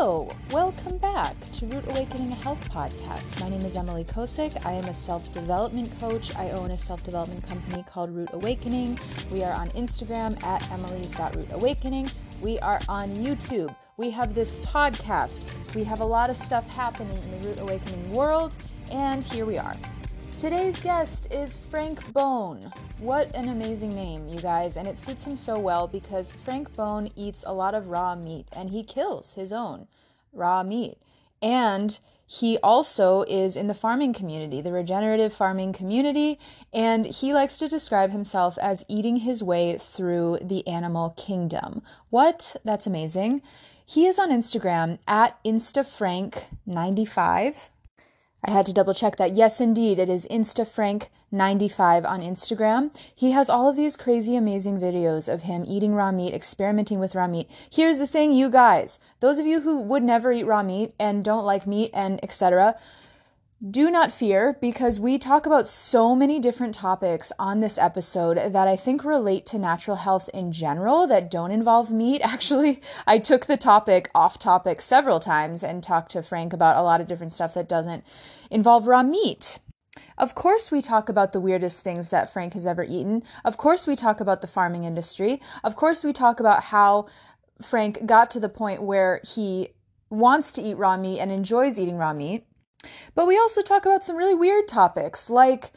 Hello, welcome back to Root Awakening a Health Podcast. My name is Emily Kosick. I am a self development coach. I own a self development company called Root Awakening. We are on Instagram at emily's.rootawakening. We are on YouTube. We have this podcast. We have a lot of stuff happening in the Root Awakening world, and here we are. Today's guest is Frank Bone. What an amazing name, you guys, and it suits him so well because Frank Bone eats a lot of raw meat and he kills his own raw meat. And he also is in the farming community, the regenerative farming community, and he likes to describe himself as eating his way through the animal kingdom. What? That's amazing. He is on Instagram at InstaFrank95. I had to double check that. Yes, indeed, it is InstaFrank95 on Instagram. He has all of these crazy, amazing videos of him eating raw meat, experimenting with raw meat. Here's the thing, you guys, those of you who would never eat raw meat and don't like meat and etc., do not fear because we talk about so many different topics on this episode that I think relate to natural health in general that don't involve meat. Actually, I took the topic off topic several times and talked to Frank about a lot of different stuff that doesn't involve raw meat. Of course, we talk about the weirdest things that Frank has ever eaten. Of course, we talk about the farming industry. Of course, we talk about how Frank got to the point where he wants to eat raw meat and enjoys eating raw meat. But we also talk about some really weird topics like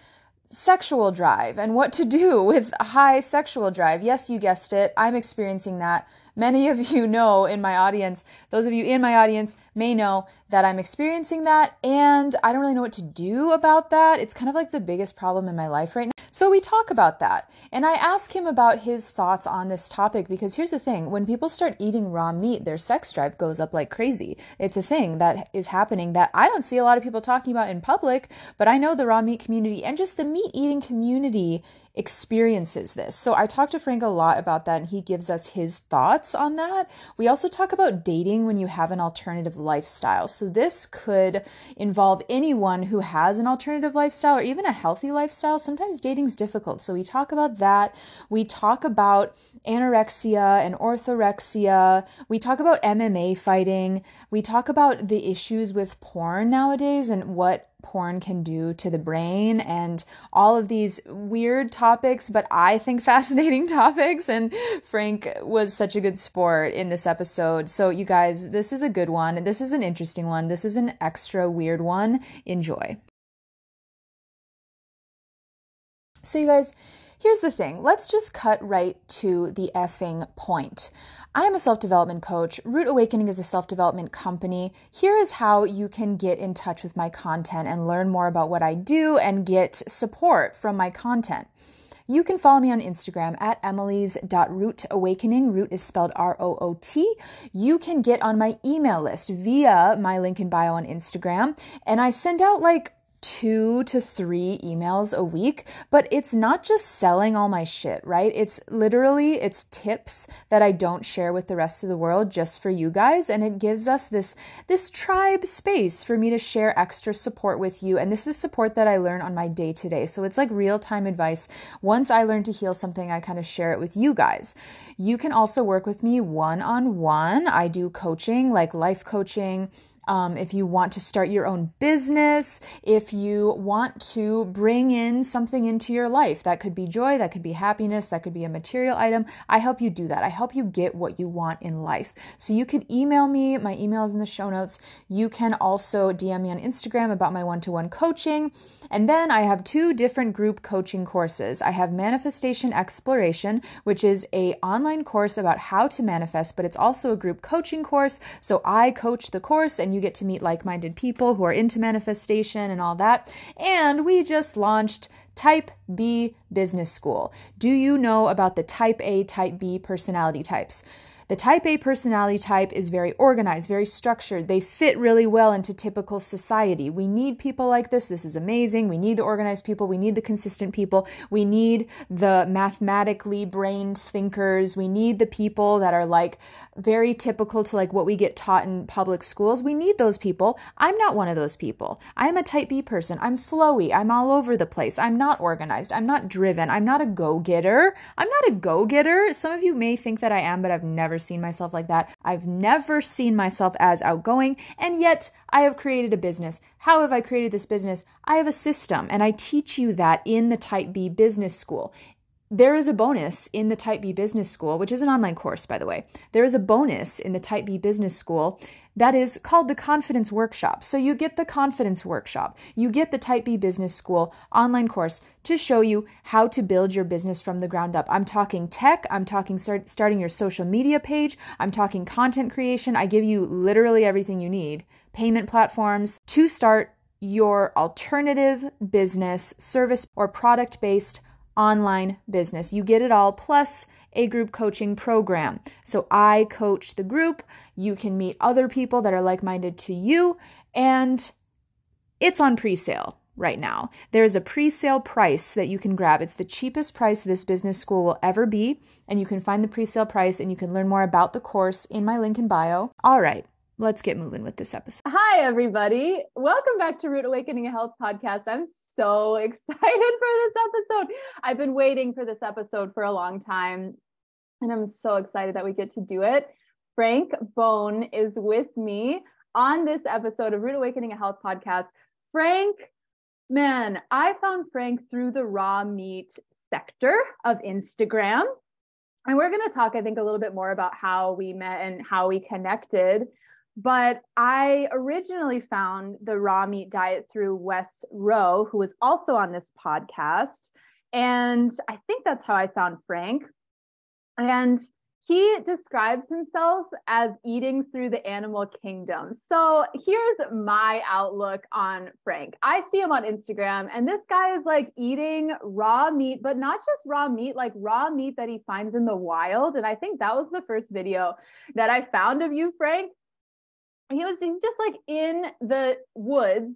sexual drive and what to do with high sexual drive. Yes, you guessed it. I'm experiencing that. Many of you know in my audience, those of you in my audience may know that I'm experiencing that and I don't really know what to do about that. It's kind of like the biggest problem in my life right now. So we talk about that. And I ask him about his thoughts on this topic because here's the thing when people start eating raw meat, their sex drive goes up like crazy. It's a thing that is happening that I don't see a lot of people talking about in public, but I know the raw meat community and just the meat eating community experiences this. So I talked to Frank a lot about that and he gives us his thoughts on that. We also talk about dating when you have an alternative lifestyle. So this could involve anyone who has an alternative lifestyle or even a healthy lifestyle. Sometimes dating's difficult. So we talk about that. We talk about anorexia and orthorexia. We talk about MMA fighting. We talk about the issues with porn nowadays and what porn can do to the brain and all of these weird topics, but I think fascinating topics. And Frank was such a good sport in this episode. So, you guys, this is a good one. This is an interesting one. This is an extra weird one. Enjoy. So, you guys, here's the thing let's just cut right to the effing point. I am a self development coach. Root Awakening is a self development company. Here is how you can get in touch with my content and learn more about what I do and get support from my content. You can follow me on Instagram at emily's.rootawakening. Root is spelled R O O T. You can get on my email list via my link in bio on Instagram. And I send out like two to three emails a week but it's not just selling all my shit right? It's literally it's tips that i don't share with the rest of the world just for you guys and it gives us this this tribe space for me to share extra support with you and this is support that i learn on my day to day so it's like real time advice. Once i learn to heal something i kind of share it with you guys. You can also work with me one on one i do coaching like life coaching um, if you want to start your own business, if you want to bring in something into your life, that could be joy, that could be happiness, that could be a material item. I help you do that. I help you get what you want in life. So you could email me, my email is in the show notes. You can also DM me on Instagram about my one to one coaching. And then I have two different group coaching courses. I have Manifestation Exploration, which is a online course about how to manifest, but it's also a group coaching course. So I coach the course and you get to meet like minded people who are into manifestation and all that. And we just launched Type B Business School. Do you know about the Type A, Type B personality types? The type A personality type is very organized, very structured. They fit really well into typical society. We need people like this. This is amazing. We need the organized people. We need the consistent people. We need the mathematically brained thinkers. We need the people that are like very typical to like what we get taught in public schools. We need those people. I'm not one of those people. I'm a type B person. I'm flowy. I'm all over the place. I'm not organized. I'm not driven. I'm not a go getter. I'm not a go getter. Some of you may think that I am, but I've never seen myself like that. I've never seen myself as outgoing, and yet I have created a business. How have I created this business? I have a system, and I teach you that in the Type B Business School. There is a bonus in the Type B Business School, which is an online course, by the way. There is a bonus in the Type B Business School that is called the Confidence Workshop. So you get the Confidence Workshop. You get the Type B Business School online course to show you how to build your business from the ground up. I'm talking tech, I'm talking start, starting your social media page, I'm talking content creation. I give you literally everything you need. Payment platforms to start your alternative business, service, or product based online business. You get it all, plus a group coaching program. So I coach the group. You can meet other people that are like minded to you, and it's on pre sale right now. There's a pre sale price that you can grab. It's the cheapest price this business school will ever be, and you can find the pre sale price and you can learn more about the course in my link in bio. All right. Let's get moving with this episode. Hi, everybody. Welcome back to Root Awakening a Health podcast. I'm so excited for this episode. I've been waiting for this episode for a long time, and I'm so excited that we get to do it. Frank Bone is with me on this episode of Root Awakening a Health podcast. Frank, man, I found Frank through the raw meat sector of Instagram. And we're going to talk, I think, a little bit more about how we met and how we connected. But I originally found the raw meat diet through Wes Rowe, who was also on this podcast. And I think that's how I found Frank. And he describes himself as eating through the animal kingdom. So here's my outlook on Frank. I see him on Instagram, and this guy is like eating raw meat, but not just raw meat, like raw meat that he finds in the wild. And I think that was the first video that I found of you, Frank he was just like in the woods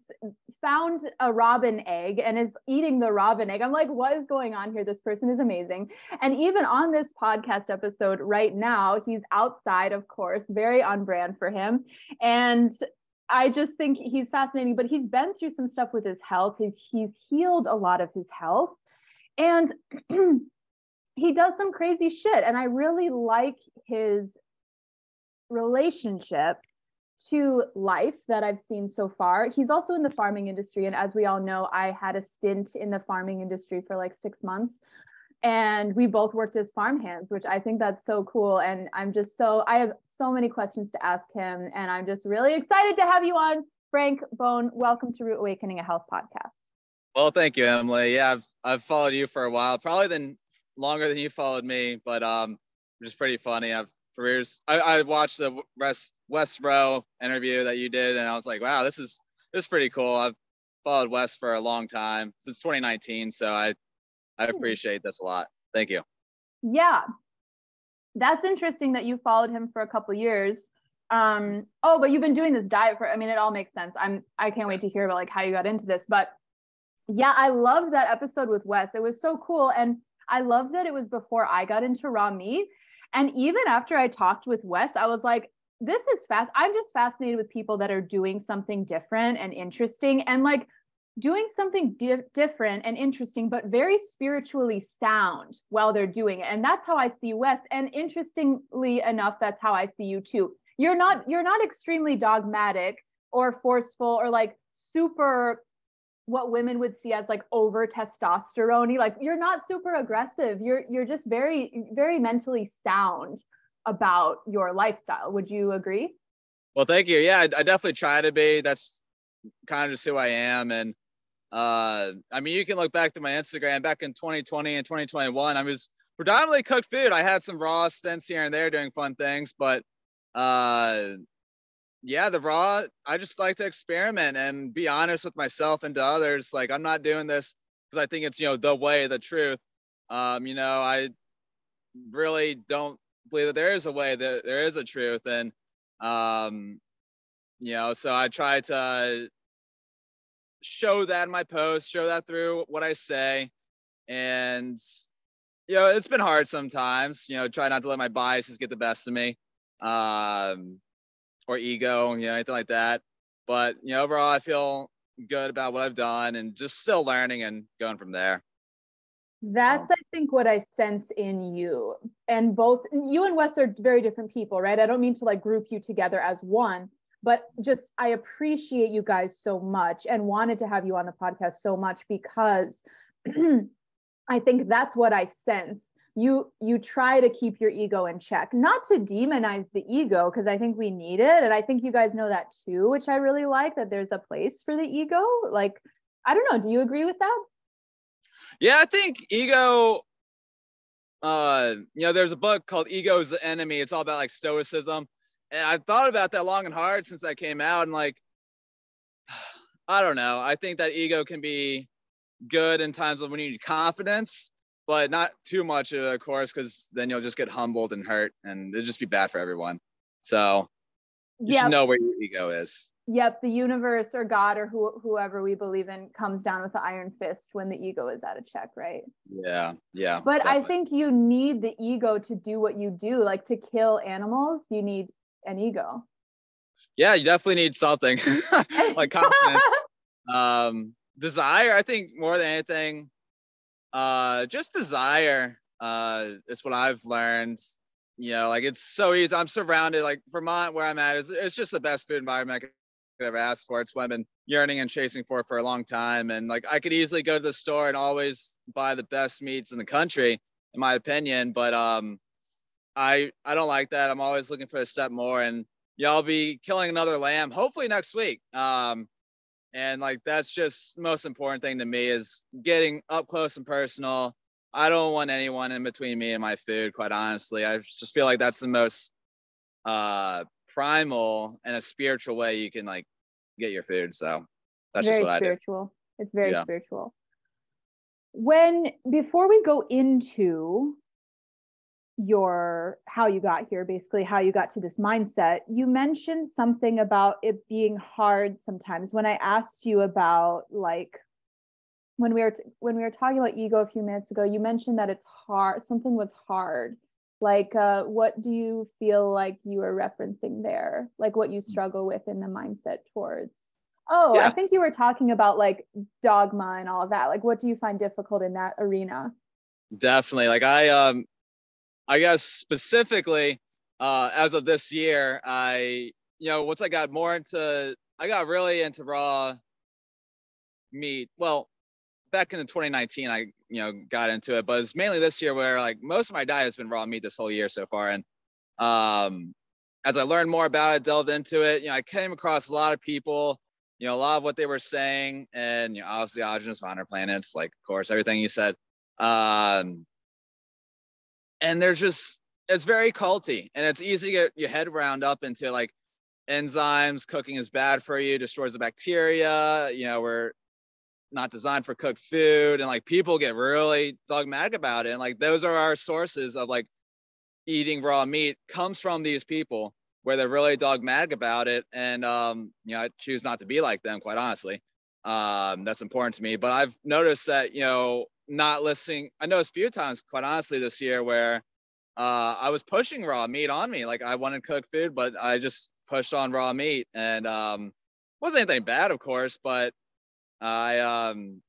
found a robin egg and is eating the robin egg. I'm like what is going on here? This person is amazing. And even on this podcast episode right now he's outside of course very on brand for him. And i just think he's fascinating but he's been through some stuff with his health. He's he's healed a lot of his health. And he does some crazy shit. And i really like his relationship to life that I've seen so far. He's also in the farming industry. And as we all know, I had a stint in the farming industry for like six months. And we both worked as farm hands, which I think that's so cool. And I'm just so, I have so many questions to ask him. And I'm just really excited to have you on. Frank Bone, welcome to Root Awakening a Health podcast. Well, thank you, Emily. Yeah, I've, I've followed you for a while, probably than longer than you followed me, but um, is pretty funny. I've for years. I, I watched the West Wes Rowe interview that you did, and I was like, wow, this is this is pretty cool. I've followed Wes for a long time since 2019, so I I hmm. appreciate this a lot. Thank you. Yeah, that's interesting that you followed him for a couple years. Um, oh, but you've been doing this diet for. I mean, it all makes sense. I'm I can't wait to hear about like how you got into this, but yeah, I loved that episode with Wes. It was so cool, and I love that it was before I got into raw meat and even after I talked with Wes, I was like, this is fast. I'm just fascinated with people that are doing something different and interesting and like doing something di- different and interesting, but very spiritually sound while they're doing it. And that's how I see Wes. And interestingly enough, that's how I see you too. You're not you're not extremely dogmatic or forceful or like super what women would see as like over testosterone like you're not super aggressive. You're you're just very very mentally sound about your lifestyle. Would you agree? Well thank you. Yeah I, I definitely try to be. That's kind of just who i am. And uh i mean you can look back to my instagram. Back in 2020 and 2021 i was predominantly cooked food. I had some raw stints here and there doing fun things but uh yeah, the raw, I just like to experiment and be honest with myself and to others. Like, I'm not doing this because I think it's, you know, the way, the truth. Um, you know, I really don't believe that there is a way, that there is a truth. And, um, you know, so I try to show that in my posts, show that through what I say. And, you know, it's been hard sometimes, you know, try not to let my biases get the best of me. Um, or ego, you know, anything like that. But you know, overall, I feel good about what I've done and just still learning and going from there. That's, I think, what I sense in you. And both you and Wes are very different people, right? I don't mean to like group you together as one, but just I appreciate you guys so much and wanted to have you on the podcast so much because I think that's what I sense. You you try to keep your ego in check, not to demonize the ego because I think we need it and I think you guys know that too, which I really like that there's a place for the ego. Like I don't know, do you agree with that? Yeah, I think ego. Uh, you know, there's a book called "Ego is the Enemy." It's all about like stoicism, and I've thought about that long and hard since that came out. And like, I don't know. I think that ego can be good in times when you need confidence, but not too much, of course, because then you'll just get humbled and hurt, and it'll just be bad for everyone. So you yep. should know where your ego is yep the universe or god or who, whoever we believe in comes down with the iron fist when the ego is out of check right yeah yeah but definitely. i think you need the ego to do what you do like to kill animals you need an ego yeah you definitely need something like confidence um desire i think more than anything uh just desire uh is what i've learned you know, like it's so easy. I'm surrounded, like Vermont, where I'm at, is it's just the best food environment I could ever ask for. It's what I've been yearning and chasing for for a long time. And like I could easily go to the store and always buy the best meats in the country, in my opinion. But um, I I don't like that. I'm always looking for a step more. And y'all be killing another lamb hopefully next week. Um, and like that's just most important thing to me is getting up close and personal. I don't want anyone in between me and my food, quite honestly. I just feel like that's the most uh primal and a spiritual way you can like get your food. So that's very just what spiritual. I do. It's very yeah. spiritual. When before we go into your how you got here basically how you got to this mindset. You mentioned something about it being hard sometimes. When i asked you about like when we were t- when we were talking about ego a few minutes ago you mentioned that it's hard something was hard. Like uh, what do you feel like you are referencing there? Like what you mm. struggle with in the mindset towards? Oh yeah. i think you were talking about like dogma and all of that. Like what do you find difficult in that arena? Definitely. Like i um i guess specifically uh as of this year i you know once i got more into i got really into raw meat. Well back in 2019 i you know got into it but it's mainly this year where like most of my diet has been raw meat this whole year so far. And um as i learned more about it delved into it you know i came across a lot of people you know a lot of what they were saying and you know obviously Aajonus Vonderplanitz like of course everything you said. Um and there's just it's very culty and it's easy to get your head round up into like enzymes cooking is bad for you destroys the bacteria you know we're not designed for cooked food and like people get really dogmatic about it and like those are our sources of like eating raw meat comes from these people where they're really dogmatic about it and um you know i choose not to be like them quite honestly. Um that's important to me but i've noticed that you know not listening i noticed a few times quite honestly this year where uh i was pushing raw meat on me like i wanted cooked food but i just pushed on raw meat and um wasn't anything bad of course but I um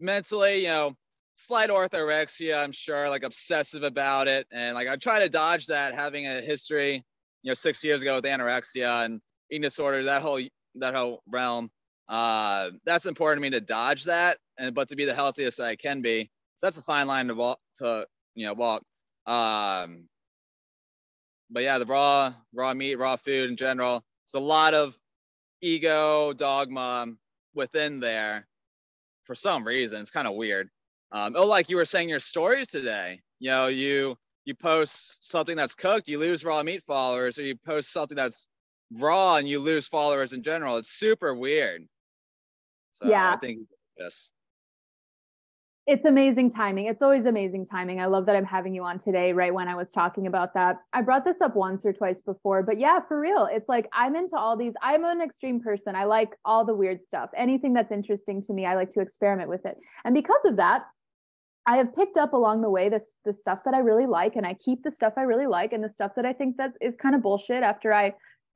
mentally, you know, slight orthorexia, I'm sure, like obsessive about it. And like I try to dodge that having a history, you know, six years ago with anorexia and eating disorder, that whole that whole realm. Uh that's important to me to dodge that and but to be the healthiest I can be. So that's a fine line to walk to, you know, walk. Um but yeah, the raw raw meat, raw food in general. It's a lot of ego dogma within there for some reason. It's kind of weird. Um, oh, like you were saying your stories today. You know, you you post something that's cooked, you lose raw meat followers, or you post something that's raw and you lose followers in general. It's super weird. So yeah. I think yes it's amazing timing. It's always amazing timing. I love that I'm having you on today, right when I was talking about that. I brought this up once or twice before, but yeah, for real. It's like I'm into all these. I'm an extreme person. I like all the weird stuff. Anything that's interesting to me, I like to experiment with it. And because of that, I have picked up along the way this the stuff that I really like and I keep the stuff I really like and the stuff that I think that is kind of bullshit after I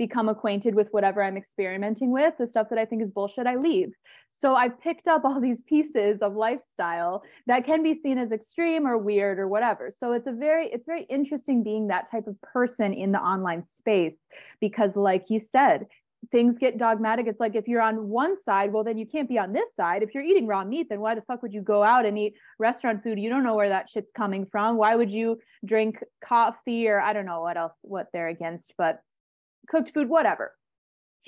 become acquainted with whatever I'm experimenting with. The stuff that I think is bullshit, I leave. So I've picked up all these pieces of lifestyle that can be seen as extreme or weird or whatever. So it's a very it's very interesting being that type of person in the online space because like you said, things get dogmatic. It's like if you're on one side, well, then you can't be on this side. If you're eating raw meat, then why the fuck would you go out and eat restaurant food? You don't know where that shit's coming from. Why would you drink coffee or I don't know what else, what they're against, but cooked food, whatever.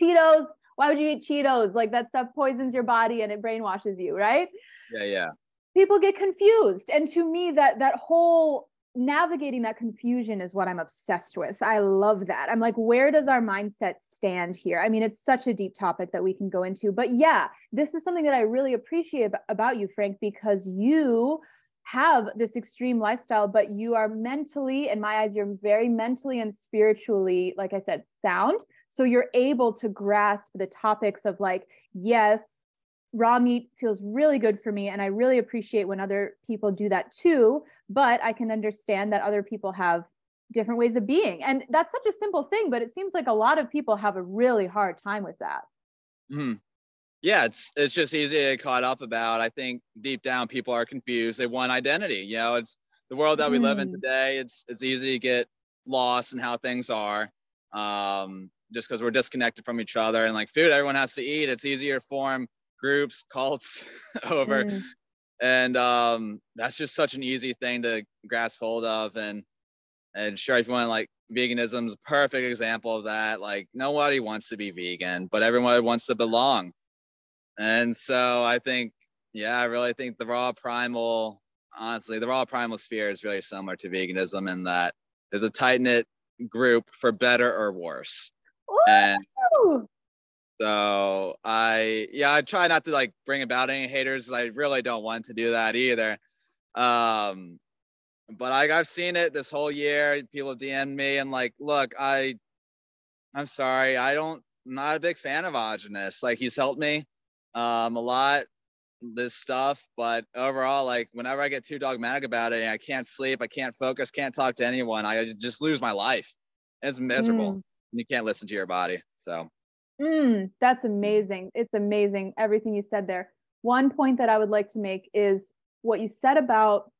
Cheetos, why would you eat Cheetos? Like that stuff poisons your body and it brainwashes you, right? Yeah, yeah. People get confused. And to me, that that whole navigating that confusion is what I'm obsessed with. I love that. I'm like, where does our mindset stand here? I mean, it's such a deep topic that we can go into. But yeah, this is something that I really appreciate about you, Frank, because you have this extreme lifestyle, but you are mentally, in my eyes, you're very mentally and spiritually, like I said, sound. So you're able to grasp the topics of like, yes, raw meat feels really good for me. And I really appreciate when other people do that too. But I can understand that other people have different ways of being. And that's such a simple thing, but it seems like a lot of people have a really hard time with that. Mm-hmm. Yeah, it's it's just easy to get caught up about. I think deep down people are confused. They want identity. You know, it's the world that we mm. live in mm. today. It's it's easy to get lost in how things are. Um, just because we're disconnected from each other and like food everyone has to eat it's easier to form groups cults over mm. and um that's just such an easy thing to grasp hold of and and sure if you want like veganism is a perfect example of that like nobody wants to be vegan but everyone wants to belong and so i think yeah i really think the raw primal honestly the raw primal sphere is really similar to veganism in that there's a tight knit group for better or worse and so I, yeah, I try not to like bring about any haters. I really don't want to do that either. Um, but I, I've seen it this whole year. People DM me and like, look, I, I'm sorry, I don't, I'm not a big fan of Aajonus. Like he's helped me um, a lot this stuff, but overall, like whenever I get too dogmatic about it, I can't sleep, I can't focus, can't talk to anyone. I just lose my life. It's miserable. Mm you can't listen to your body. So mm, that's amazing. It's amazing everything you said there. One point that I would like to make is what you said about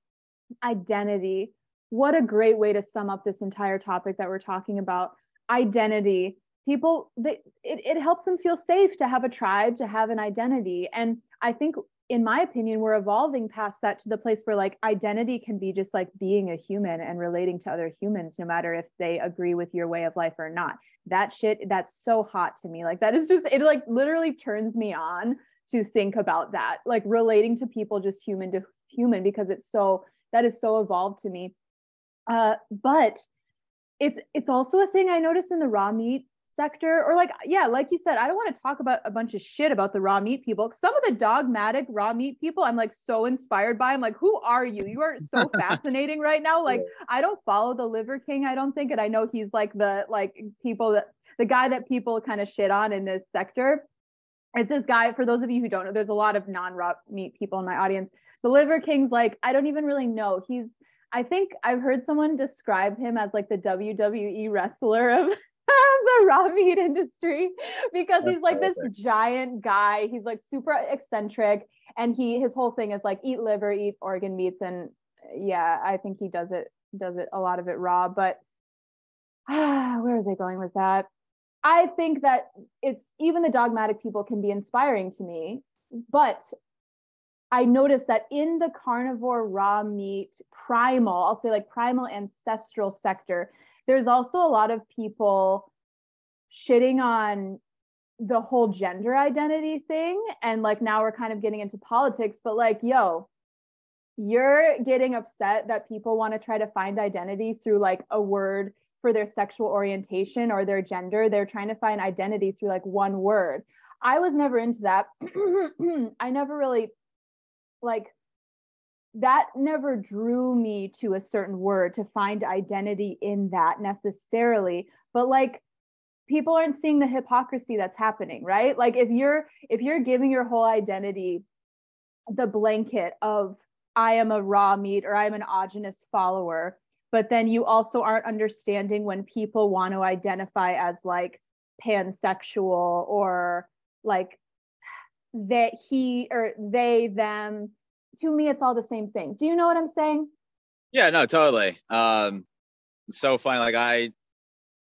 identity. What a great way to sum up this entire topic that we're talking about. Identity. People, they, it, it helps them feel safe to have a tribe, to have an identity. And I think in my opinion, we're evolving past that to the place where like identity can be just like being a human and relating to other humans, no matter if they agree with your way of life or not. That shit, that's so hot to me. Like that is just, it like literally turns me on to think about that, like relating to people just human to human, because it's so, that is so evolved to me. Uh, but it's it's also a thing I notice in the raw meat sector or like yeah like you said i don't want to talk about a bunch of shit about the raw meat people. Some of the dogmatic raw meat people i'm like so inspired by. I'm like who are you? You are so fascinating right now. Like i don't follow the liver king i don't think and i know he's like the like people that the guy that people kind of shit on in this sector. It's this guy for those of you who don't know there's a lot of non-raw meat people in my audience. The liver king's like i don't even really know. He's I think I've heard someone describe him as like the WWE wrestler of the raw meat industry because That's he's like perfect. this giant guy. He's like super eccentric and he his whole thing is like eat liver, eat organ meats and yeah, I think he does it does it a lot of it raw, but ah, where is it going with that? I think that it's even the dogmatic people can be inspiring to me, but I noticed that in the carnivore raw meat primal, I'll say like primal ancestral sector, there's also a lot of people shitting on the whole gender identity thing. And like now we're kind of getting into politics but like yo you're getting upset that people want to try to find identity through like a word for their sexual orientation or their gender. They're trying to find identity through like one word. I was never into that. I never really like that never drew me to a certain word to find identity in that necessarily. But like people aren't seeing the hypocrisy that's happening right? Like if you're if you're giving your whole identity the blanket of i am a raw meat or i'm an Aajonus follower but then you also aren't understanding when people want to identify as like pansexual or like that he or they them to me it's all the same thing. Do you know what i'm saying? Yeah no totally. Um so funny like i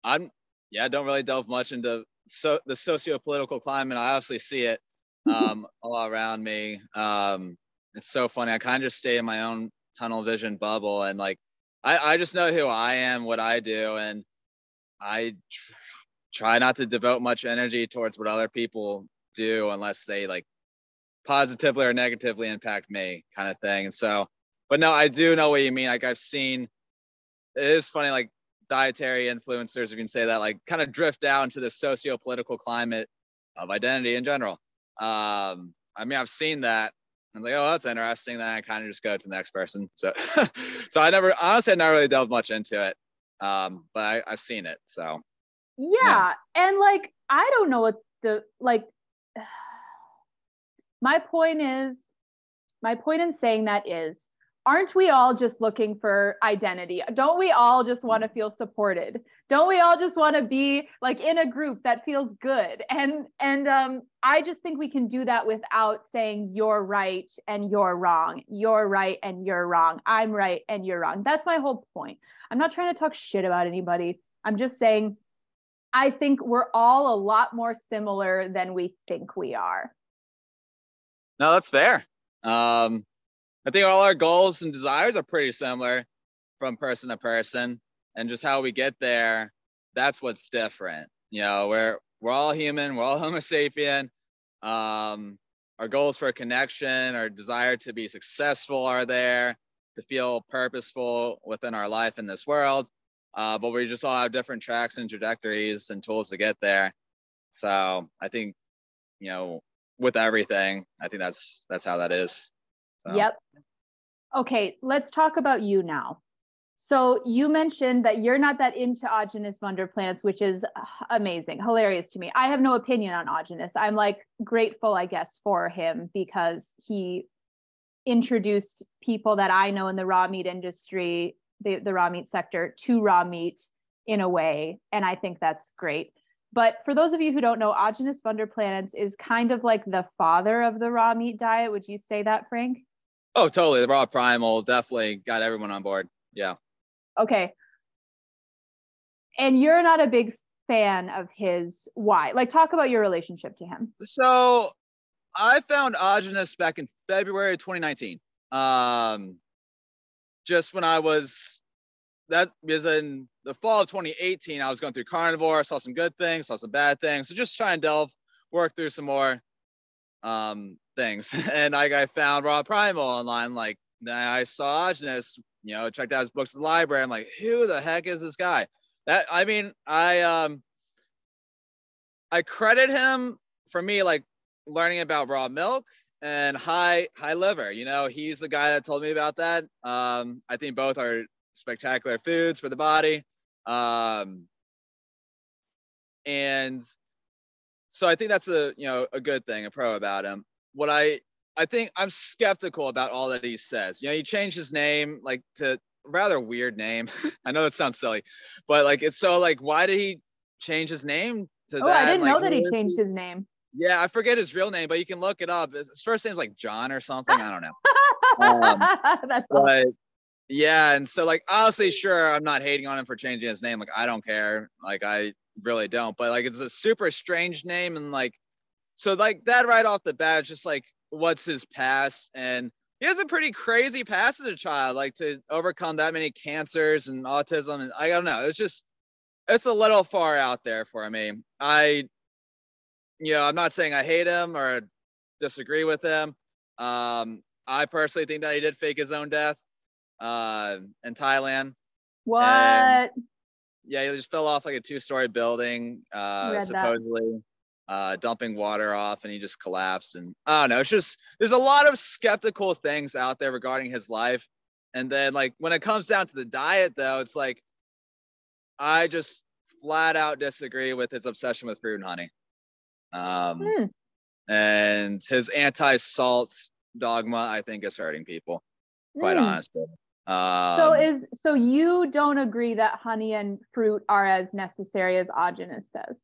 i'm yeah I don't really delve much into so the socio-political climate. I obviously see it um all around me. Um it's so funny. I kind of just stay in my own tunnel vision bubble and like i i just know who i am what i do and i tr- try not to devote much energy towards what other people do unless they like positively or negatively impact me kind of thing. And so but no i do know what you mean. Like i've seen it is funny like dietary influencers if you can say that like kind of drift down to the socio-political climate of identity in general. Um i mean i've seen that i'm like oh that's interesting. Then i kind of just go to the next person. So so i never honestly i never really delved much into it. Um but I, i've seen it so. Yeah. yeah. And like, I don't know what the, like, my point is, my point in saying that is, aren't we all just looking for identity? Don't we all just want to feel supported? Don't we all just want to be like in a group that feels good? And and um I just think we can do that without saying you're right and you're wrong. You're right and you're wrong. I'm right and you're wrong. That's my whole point. I'm not trying to talk shit about anybody. I'm just saying I think we're all a lot more similar than we think we are. No, that's fair. Um, I think all our goals and desires are pretty similar from person to person, and just how we get there, that's what's different. You know, we're we're all human, we're all Homo sapien. Um, our goals for connection, our desire to be successful are there, to feel purposeful within our life in this world uh, but we just all have different tracks and trajectories and tools to get there. So I think, you know, with everything, I think that's that's how that is. So. Yep. Okay, let's talk about you now. So you mentioned that you're not that into Aajonus Vonderplanitz, which is amazing, hilarious to me. I have no opinion on Aajonus. I'm like grateful, I guess, for him because he introduced people that I know in the raw meat industry the, the raw meat sector to raw meat in a way. And I think that's great. But for those of you who don't know, Aajonus Vonderplanitz is kind of like the father of the raw meat diet. Would you say that, Frank? Oh, totally. The raw primal definitely got everyone on board. Yeah. Okay. And you're not a big fan of his. Why? Like, talk about your relationship to him. So I found Aajonus back in February of 2019. Um, just when I was that was in the fall of 2018. I was going through carnivore, saw some good things, saw some bad things. So just try and delve, work through some more um, things. And I, I found Raw Primal online. Like I saw Aajonus, you know, checked out his books in the library. I'm like, who the heck is this guy? That I mean, I um I credit him for me like learning about raw milk and high high liver. You know, he's the guy that told me about that. Um, I think both are spectacular foods for the body. Um, and so I think that's a you know a good thing, a pro about him. What I I think I'm skeptical about all that he says. You know, he changed his name like to rather weird name. I know it sounds silly, but like it's so like why did he change his name to that? oh, that? I didn't like, know that he changed his name. Yeah, I forget his real name, but you can look it up. His first name's like John or something. I don't know. Um, That's but awesome. Yeah, and so like obviously, sure, I'm not hating on him for changing his name. Like I don't care. Like I really don't. But like it's a super strange name, and like so like that right off the bat, just like what's his past, and he has a pretty crazy past as a child, like to overcome that many cancers and autism, and I don't know. It's just it's a little far out there for me. I you know, I'm not saying I hate him or disagree with him. Um, I personally think that he did fake his own death uh, in Thailand. What? And, yeah, he just fell off like a two-story building, uh, supposedly uh, dumping water off, and he just collapsed. And I don't know. It's just there's a lot of skeptical things out there regarding his life. And then like when it comes down to the diet, though, it's like I just flat out disagree with his obsession with fruit and honey. Um, hmm. And his anti salt dogma, I think, is hurting people, quite hmm. honestly. Um, so is so you don't agree that honey and fruit are as necessary as Aajonus says?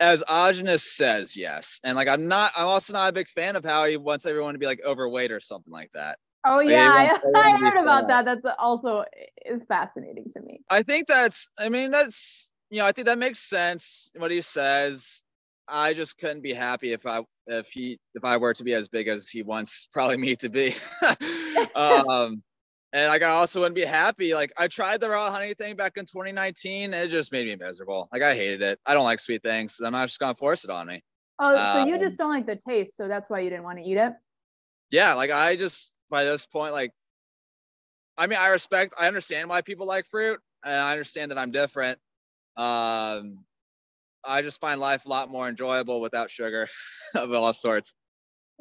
as Aajonus says, yes. And like I'm not I'm also not a big fan of how he wants everyone to be like overweight or something like that. Oh Like, yeah, I, everyone- I heard about fat. that. That's also is fascinating to me. I think that's I mean that's you know, I think that makes sense what he says. I just couldn't be happy if I if he if I were to be as big as he wants probably me to be. um and like I also wouldn't be happy. Like I tried the raw honey thing back in 2019. It just made me miserable. Like I hated it. I don't like sweet things. So I'm not just gonna force it on me. Oh, so you Um, just don't like the taste, so that's why you didn't want to eat it. yeah like i just by this point like i mean i respect i understand why people like fruit and i understand that i'm different um i just find life a lot more enjoyable without sugar of all sorts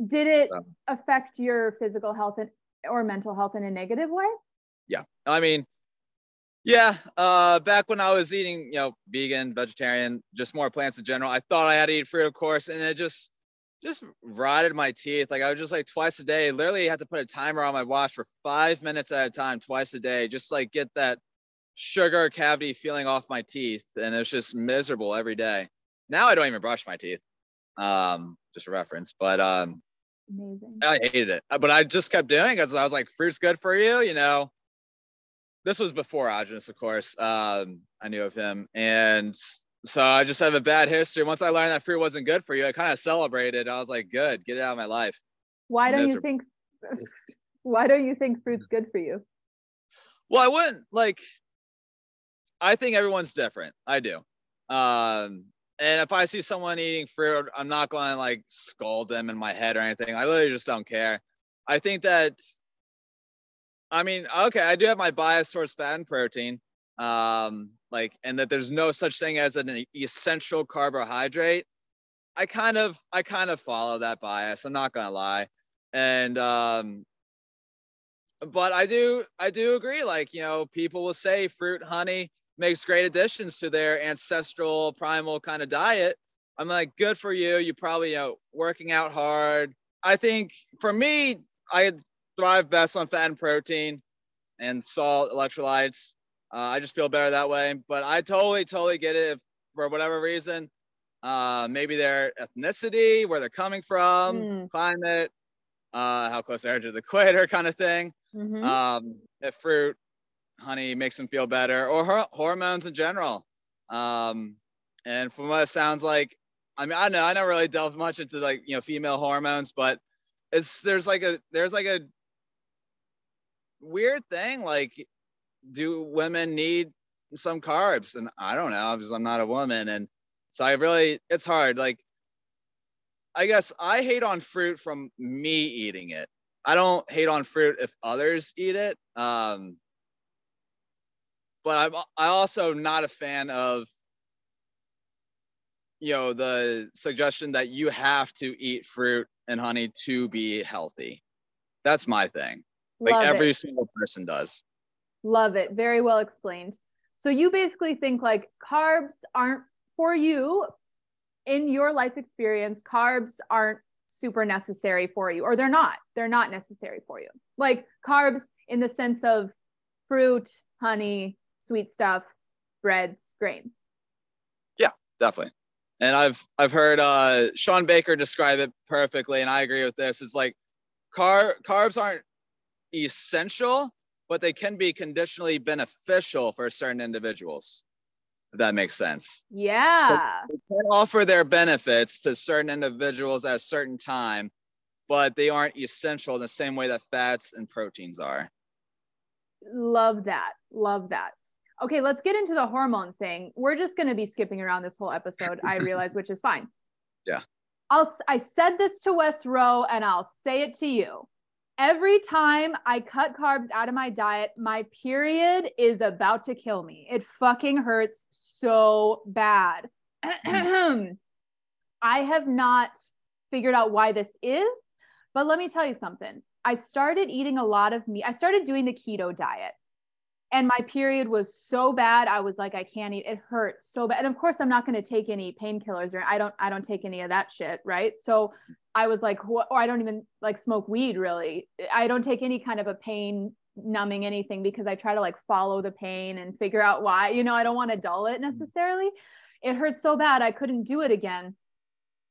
Did it So. affect your physical health and, or mental health in a negative way? Yeah. I mean yeah uh back when i was eating you know vegan vegetarian just more plants in general i thought i had to eat fruit of course and it just just rotted my teeth like i was just like twice a day literally had to put a timer on my watch for five minutes at a time twice a day just like get that sugar cavity feeling off my teeth and it's just miserable every day now i don't even brush my teeth um just a reference but um Amazing. I hated it, Uh, but I just kept doing it because I was like, fruit's good for you, you know. This was before Aajonus, of course. Um, I knew of him, and so I just have a bad history. Once I learned that fruit wasn't good for you, I kind of celebrated. I was like, good, get it out of my life. Why don't you think? Why don't you think fruit's good for you? Well, I wouldn't like. I think everyone's different. I do. Um, and if I see someone eating fruit, I'm not going to like scold them in my head or anything. I literally just don't care. I think that. I mean, okay, I do have my bias towards fat and protein. Um, like, and that there's no such thing as an essential carbohydrate. I kind of, I kind of follow that bias. I'm not gonna lie, and um, but I do I do agree. Like, you know, people will say fruit, honey makes great additions to their ancestral primal kind of diet. I'm like, good for you. You probably you know working out hard. I think for me, I thrive best on fat and protein and salt, electrolytes. Uh, I just feel better that way. But I totally, totally get it if for whatever reason, uh, maybe their ethnicity, where they're coming from, Mm. climate, uh, how close they are to the equator, kind of thing Mhm. um, if fruit, honey makes them feel better, or hor- hormones in general. Um, and from what it sounds like, I mean, I know I don't really delve much into like you know female hormones, but it's there's like a there's like a weird thing like, do women need some carbs? And I don't know because I'm not a woman, and so I really it's hard. Like, I guess I hate on fruit from me eating it. I don't hate on fruit if others eat it. Um, but I'm I also not a fan of you know the suggestion that you have to eat fruit and honey to be healthy. That's my thing. Like Love every it. single person does. Love it. Very well explained. So you basically think like carbs aren't for you in your life experience, carbs aren't super necessary for you, or they're not. They're not necessary for you. Like carbs in the sense of fruit, honey, sweet stuff, breads, grains. Yeah, definitely. And I've I've heard uh Shawn Baker describe it perfectly, and I agree with this. It's like car carbs aren't essential, but they can be conditionally beneficial for certain individuals. If that makes sense. Yeah. They can offer their benefits to certain individuals at a certain time, but they aren't essential in the same way that fats and proteins are. Love that. Love that. Okay, let's get into the hormone thing. We're just going to be skipping around this whole episode, I realize, which is fine. Yeah. I'll I said this to Wes Rowe and I'll say it to you. Every time I cut carbs out of my diet, my period is about to kill me. It fucking hurts so bad. I have not figured out why this is, but let me tell you something. I started eating a lot of meat. I started doing the keto diet. And my period was so bad. I was like, I can't eat. It hurts so bad. And of course, I'm not going to take any painkillers or I don't. I don't take any of that shit, right? So I was like, what? Or I don't even like smoke weed really. I don't take any kind of a pain numbing anything because I try to like follow the pain and figure out why. You know, I don't want to dull it mm-hmm. necessarily. it hurt so bad I couldn't do it again.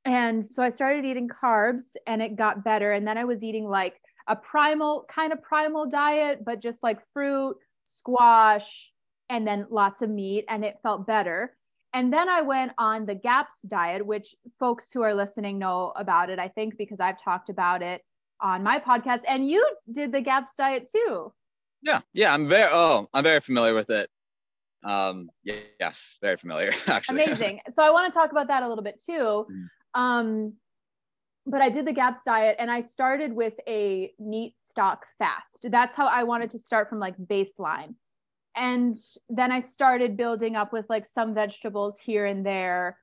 And so I started eating carbs and it got better. And then I was eating like a primal kind of primal diet, but just like fruit, squash, and then lots of meat, and it felt better. And then I went on the GAPS diet, which folks who are listening know about it, I think, because I've talked about it on my podcast. And you did the GAPS diet too. Yeah, yeah, I'm very oh, I'm very familiar with it. Um, yes, very familiar actually. Amazing. So I want to talk about that a little bit too. Mm. Um, but I did the GAPS diet and I started with a meat stock fast. That's how I wanted to start from like baseline. And then I started building up with like some vegetables here and there.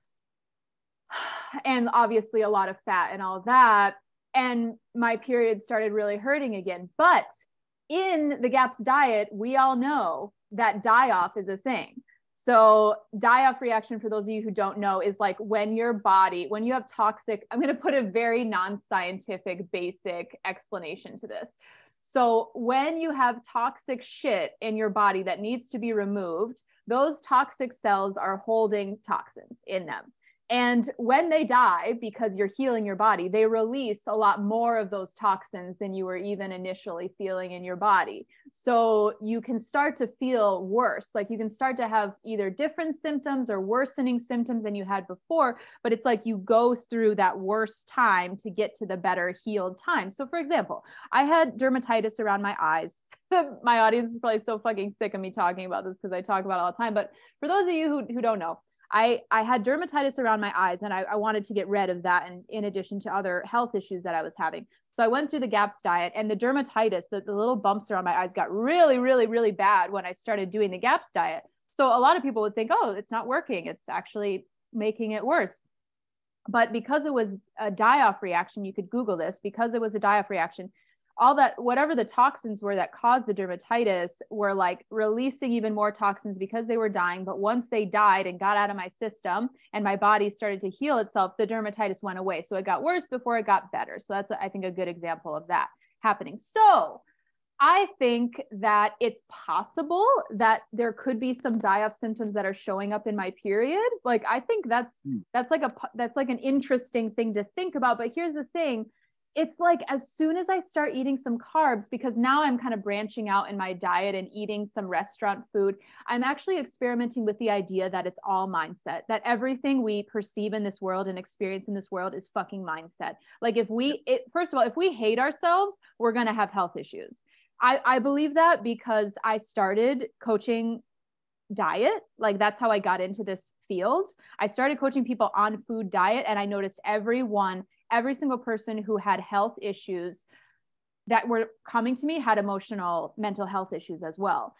And obviously a lot of fat and all of that. And my period started really hurting again. But in the GAPS diet, we all know that die off is a thing. So, die off reaction, for those of you who don't know, is like when your body, when you have toxic, I'm going to put a very non scientific, basic explanation to this. So, when you have toxic shit in your body that needs to be removed, those toxic cells are holding toxins in them. And when they die, because you're healing your body, they release a lot more of those toxins than you were even initially feeling in your body. So you can start to feel worse. Like you can start to have either different symptoms or worsening symptoms than you had before. But it's like you go through that worst time to get to the better healed time. So, for example, I had dermatitis around my eyes my audience is probably so fucking sick of me talking about this because I talk about it all the time. But for those of you who, who don't know, I, I had dermatitis around my eyes and I, I wanted to get rid of that and in addition to other health issues that I was having. So I went through the GAPS diet and the dermatitis, the, the little bumps around my eyes got really, really, really bad when I started doing the GAPS diet. So a lot of people would think, oh, it's not working. It's actually making it worse. But because it was a die off reaction, you could Google this, because it was a die off reaction, all that whatever the toxins were that caused the dermatitis were like releasing even more toxins because they were dying but once they died and got out of my system and my body started to heal itself the dermatitis went away so it got worse before it got better so that's i think a good example of that happening so I think that it's possible that there could be some die-off symptoms that are showing up in my period. Like I think that's mm. that's like a that's like an interesting thing to think about. But here's the thing: it's like as soon as I start eating some carbs, because now I'm kind of branching out in my diet and eating some restaurant food, I'm actually experimenting with the idea that it's all mindset, that everything we perceive in this world and experience in this world is fucking mindset. Like if we, it, first of all, if we hate ourselves, we're going to have health issues. I, I believe that because I started coaching diet. Like that's how I got into this field. I started coaching people on food diet and I noticed everyone every single person who had health issues that were coming to me had emotional mental health issues as well.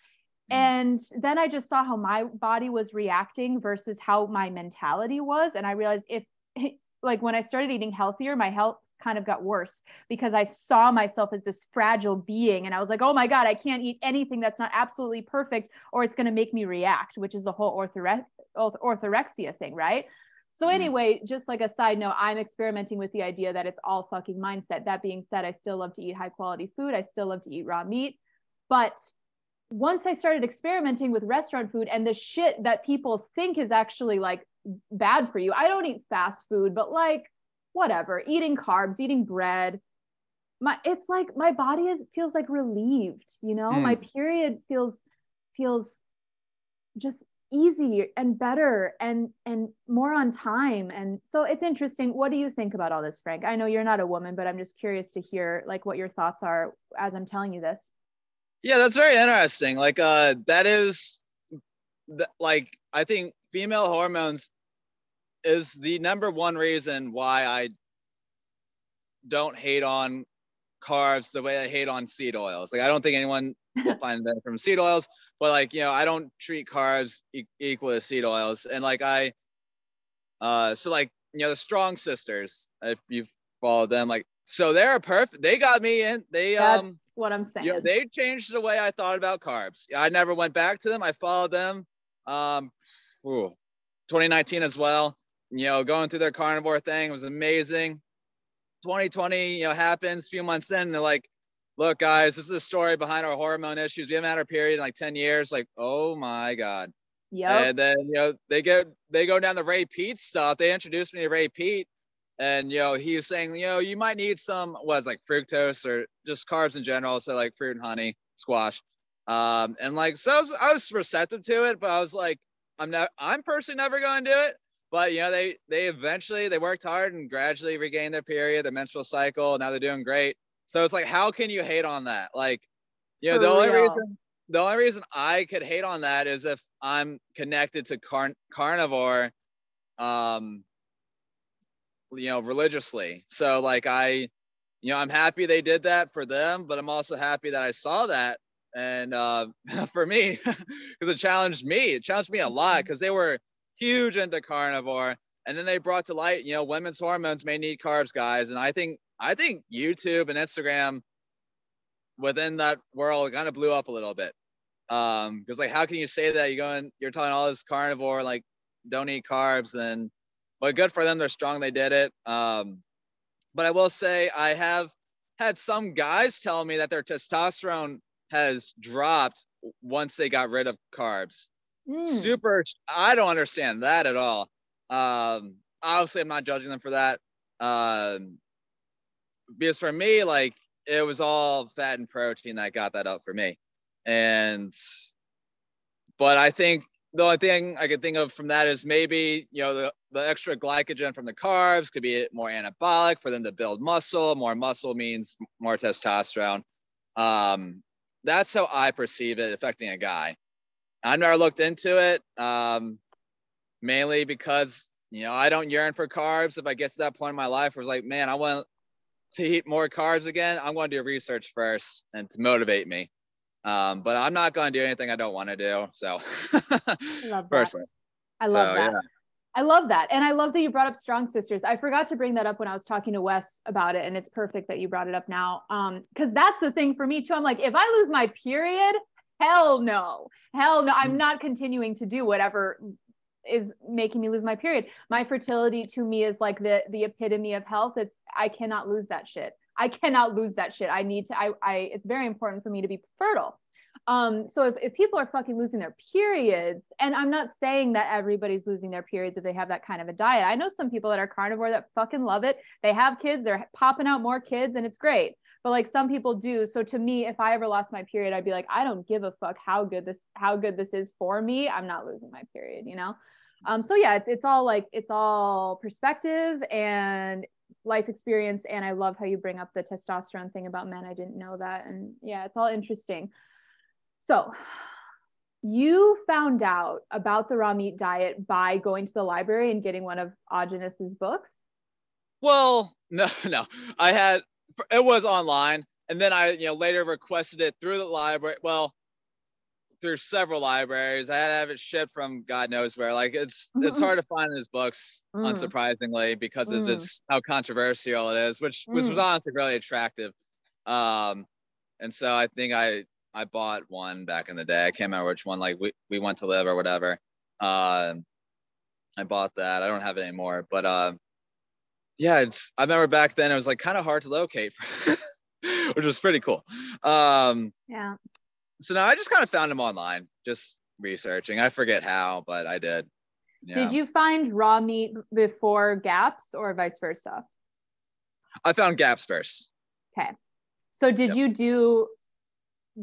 Mm. and then i just saw how my body was reacting versus how my mentality was. And i realized if like when i started eating healthier my health kind of got worse because i saw myself as this fragile being. And i was like oh my god i can't eat anything that's not absolutely perfect or it's going to make me react which is the whole orthore- orthorexia thing right so mm-hmm. anyway, just like a side note, I'm experimenting with the idea that it's all fucking mindset. That being said, I still love to eat high quality food. I still love to eat raw meat. But once I started experimenting with restaurant food and the shit that people think is actually like bad for you, I don't eat fast food, but like whatever, eating carbs, eating bread, my it's like my body is feels like relieved, you know? Mm. My period feels feels just easier and better and and more on time. And so it's interesting. What do you think about all this frank? I know you're not a woman but i'm just curious to hear like what your thoughts are as i'm telling you this. Yeah that's very interesting. Like uh that is th- like i think female hormones is the number one reason why i don't hate on carbs the way i hate on seed oils like i don't think anyone will find that from seed oils. But like, you know, I don't treat carbs e- equal to seed oils. And like I uh so like, you know, the strong sisters, if you've followed them, like so they're perfect. They got me in. They That's um what I'm saying. You know, they changed the way I thought about carbs. I never went back to them. I followed them. Um whew, 2019 as well. You know, going through their carnivore thing was amazing. 2020, you know, happens a few months in, they're like, look, guys, this is a story behind our hormone issues. We haven't had our period in like 10 years. Like, oh my God. Yeah. And then you know they go they go down the Ray Peat stuff. They introduced me to Ray Peat. and you know he was saying you know you might need some was like fructose or just carbs in general, so like fruit and honey, squash, um, and like so I was, I was receptive to it, but I was like I'm not I'm personally never going to do it. But you know they they eventually they worked hard and gradually regained their period, their menstrual cycle. Now they're doing great. So it's like how can you hate on that? Like you know For the only real. reason the only reason I could hate on that is if I'm connected to car- carnivore, um, you know, religiously. So like I, you know, I'm happy they did that for them, but I'm also happy that I saw that. And uh, for me, because it challenged me, it challenged me a lot because they were huge into carnivore, and then they brought to light, you know, women's hormones may need carbs, guys. And I think I think YouTube and Instagram within that world kind of blew up a little bit. Um, because like how can you say that you're going you're telling all this carnivore like don't eat carbs and but good for them, they're strong, they did it. Um, but I will say I have had some guys tell me that their testosterone has dropped once they got rid of carbs Mm. super i don't understand that at all. Um obviously i'm not judging them for that. Um because for me like it was all fat and protein that got that up for me. And but i think the only thing i could think of from that is maybe you know the, the extra glycogen from the carbs could be more anabolic for them to build muscle. More muscle means more testosterone. Um that's how i perceive it affecting a guy I've never looked into it, um, mainly because you know I don't yearn for carbs. If I get to that point in my life where it's like, man, I want to eat more carbs again, I'm going to do research first and to motivate me. Um, but I'm not going to do anything I don't want to do. So, love personally, I love So, that. yeah. I love that. And I love that you brought up Strong Sisters. I forgot to bring that up when I was talking to Wes about it. And it's perfect that you brought it up now. Um, because that's the thing for me too. I'm like, if I lose my period, hell no. Hell no. I'm Mm. not continuing to do whatever is making me lose my period. My fertility to me is like the the epitome of health. It's I cannot lose that shit. I cannot lose that shit. I need to I I it's very important for me to be fertile. Um, so if, if people are fucking losing their periods, and I'm not saying that everybody's losing their periods if they have that kind of a diet. I know some people that are carnivore that fucking love it. They have kids, they're popping out more kids, and it's great. But like some people do. So to me, if I ever lost my period, I'd be like, I don't give a fuck how good this how good this is for me. I'm not losing my period, you know? Um, so yeah, it's, it's all like it's all perspective and life experience. And I love how you bring up the testosterone thing about men. I didn't know that. And yeah, it's all interesting. So you found out about the raw meat diet by going to the library and getting one of Aajonus's books. Well, no, no. I had it was online, and then I, you know, later requested it through the library. Well, through several libraries. I had to have it shipped from God knows where. Like it's it's hard to find his books, Mm. unsurprisingly, because of Mm. just how controversial it is, which which was Mm. honestly really attractive. Um, and so I think I I bought one back in the day. I can't remember which one. Like we we went to live or whatever. Um, I bought that. I don't have it anymore, but um, yeah, it's. I remember back then it was like kind of hard to locate, which was pretty cool. Um, Yeah. so now I just kind of found them online, just researching. I forget how, but I did. Yeah. Did you find raw meat before gaps or vice versa? I found gaps first. Okay. So did Yep. you do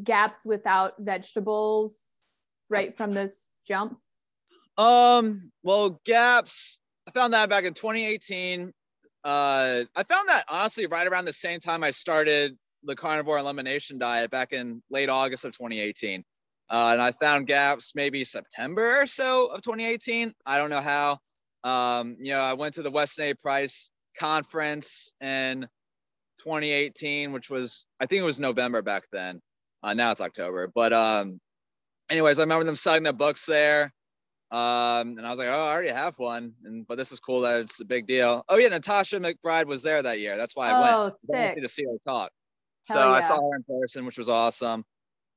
gaps without vegetables right from this jump? Um, well, gaps. I found that back in 2018. Uh, I found that honestly right around the same time I started the carnivore elimination diet back in late August of 2018. Uh, and I found gaps maybe September or so of 2018. I don't know how. Um, you know, I went to the Weston A. Price conference in 2018, which was I think it was November back then. Uh, now it's October, but um, anyways, I remember them selling their books there. Um, and I was like, oh, I already have one, and but this is cool that it's a big deal. Oh yeah, Natasha McBride was there that year. That's why I went. Oh, I sick. to see her talk. So Hell I saw her in person, which was awesome.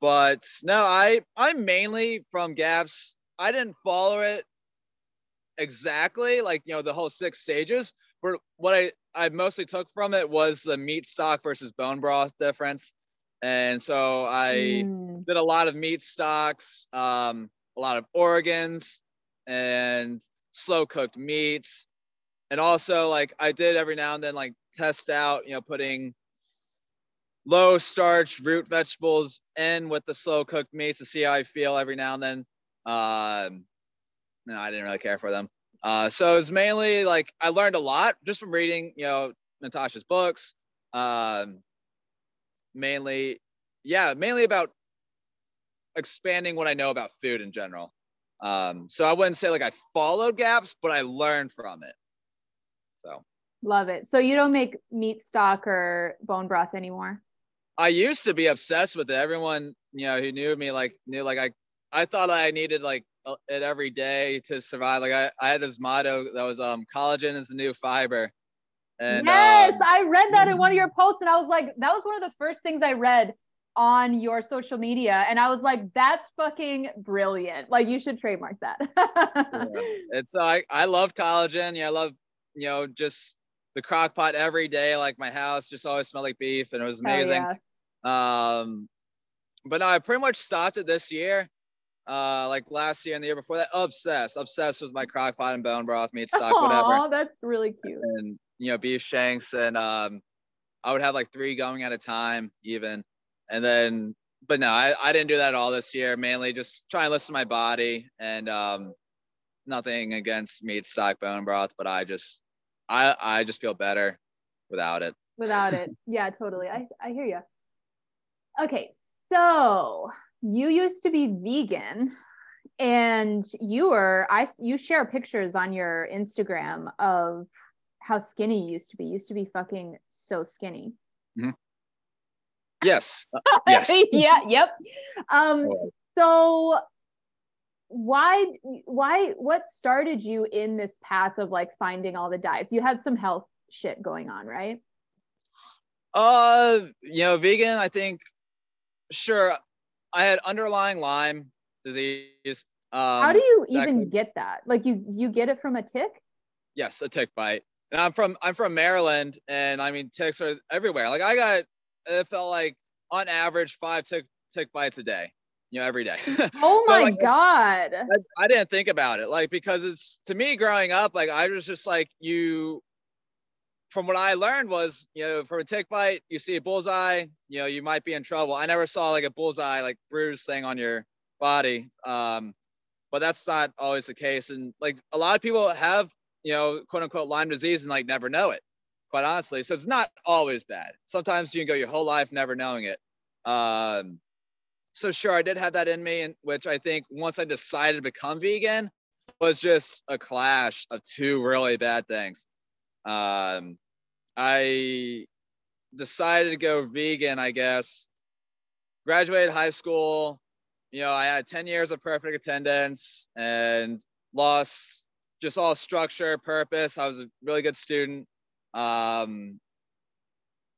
But no, I I'm mainly from Gaps. I didn't follow it exactly, like you know the whole six stages. But what I I mostly took from it was the meat stock versus bone broth difference, and so I Mm, did a lot of meat stocks, um, a lot of organs and slow cooked meats. And also like I did every now and then like test out, you know, putting low starch root vegetables in with the slow cooked meats to see how I feel every now and then. Um, no, I didn't really care for them. Uh, so it's mainly like I learned a lot just from reading, you know, Natasha's books. Um, mainly, yeah, mainly about expanding what I know about food in general. Um, so I wouldn't say like I followed gaps, but I learned from it. So love it. So you don't make meat stock or bone broth anymore? I used to be obsessed with it. Everyone, you know, who knew me like knew like I I thought I needed like it every day to survive. Like I, I had this motto that was um collagen is the new fiber. And yes, um, I read that in one of your posts, and I was like, that was one of the first things I read on your social media, and I was like, that's fucking brilliant. Like you should trademark that. yeah. It's I I love collagen. Yeah, I love you know just the crock pot every day. Like my house just always smelled like beef, and it was amazing. yeah. Um, but no, I pretty much stopped it this year uh, like last year and the year before that, obsessed, obsessed with my crock pot and bone broth, meat stock, whatever. Oh, that's really cute. And you know, beef shanks, and um, I would have like three going at a time, even. And then, but no, I, I didn't do that all this year. Mainly just try and listen to my body, and um, nothing against meat stock, bone broth, but I just, I, I just feel better without it. Without it, yeah, totally. I, I hear you. Okay, so you used to be vegan and you were i you share pictures on your instagram of how skinny you used to be you used to be fucking so skinny mm-hmm. Yes uh, yes yeah yep um so why why what started you in this path of like finding all the diets you had some health shit going on right uh you know vegan i think sure I had underlying Lyme disease. Um, How do you even could, get that? Like you you get it from a tick? Yes, a tick bite. And I'm from I'm from Maryland, and I mean ticks are everywhere. Like I got it felt like on average five tick tick bites a day, you know, every day. Oh so, my like, god! I, I didn't think about it, like because it's to me growing up, like I was just like you from what I learned was, you know, from a tick bite, you see a bullseye, you know, you might be in trouble. I never saw like a bullseye, like bruise thing on your body. Um, but that's not always the case. And like a lot of people have, you know, quote unquote Lyme disease and like never know it, quite honestly. So it's not always bad. Sometimes you can go your whole life never knowing it. Um, so sure, I did have that in me, and which I think once I decided to become vegan was just a clash of two really bad things. Um, I decided to go vegan, I guess. Graduated high school. You know, I had 10 years of perfect attendance and lost just all structure, purpose. I was a really good student. Um,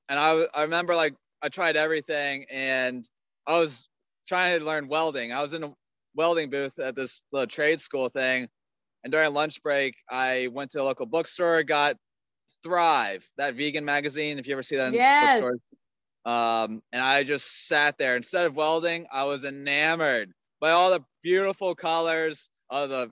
and I, I remember like I tried everything and I was trying to learn welding. I was in a welding booth at this little trade school thing. And during lunch break, I went to a local bookstore, got Thrive, that vegan magazine. If you ever see that in yes. bookstores. Um, and I just sat there. Instead of welding, I was enamored by all the beautiful colors of the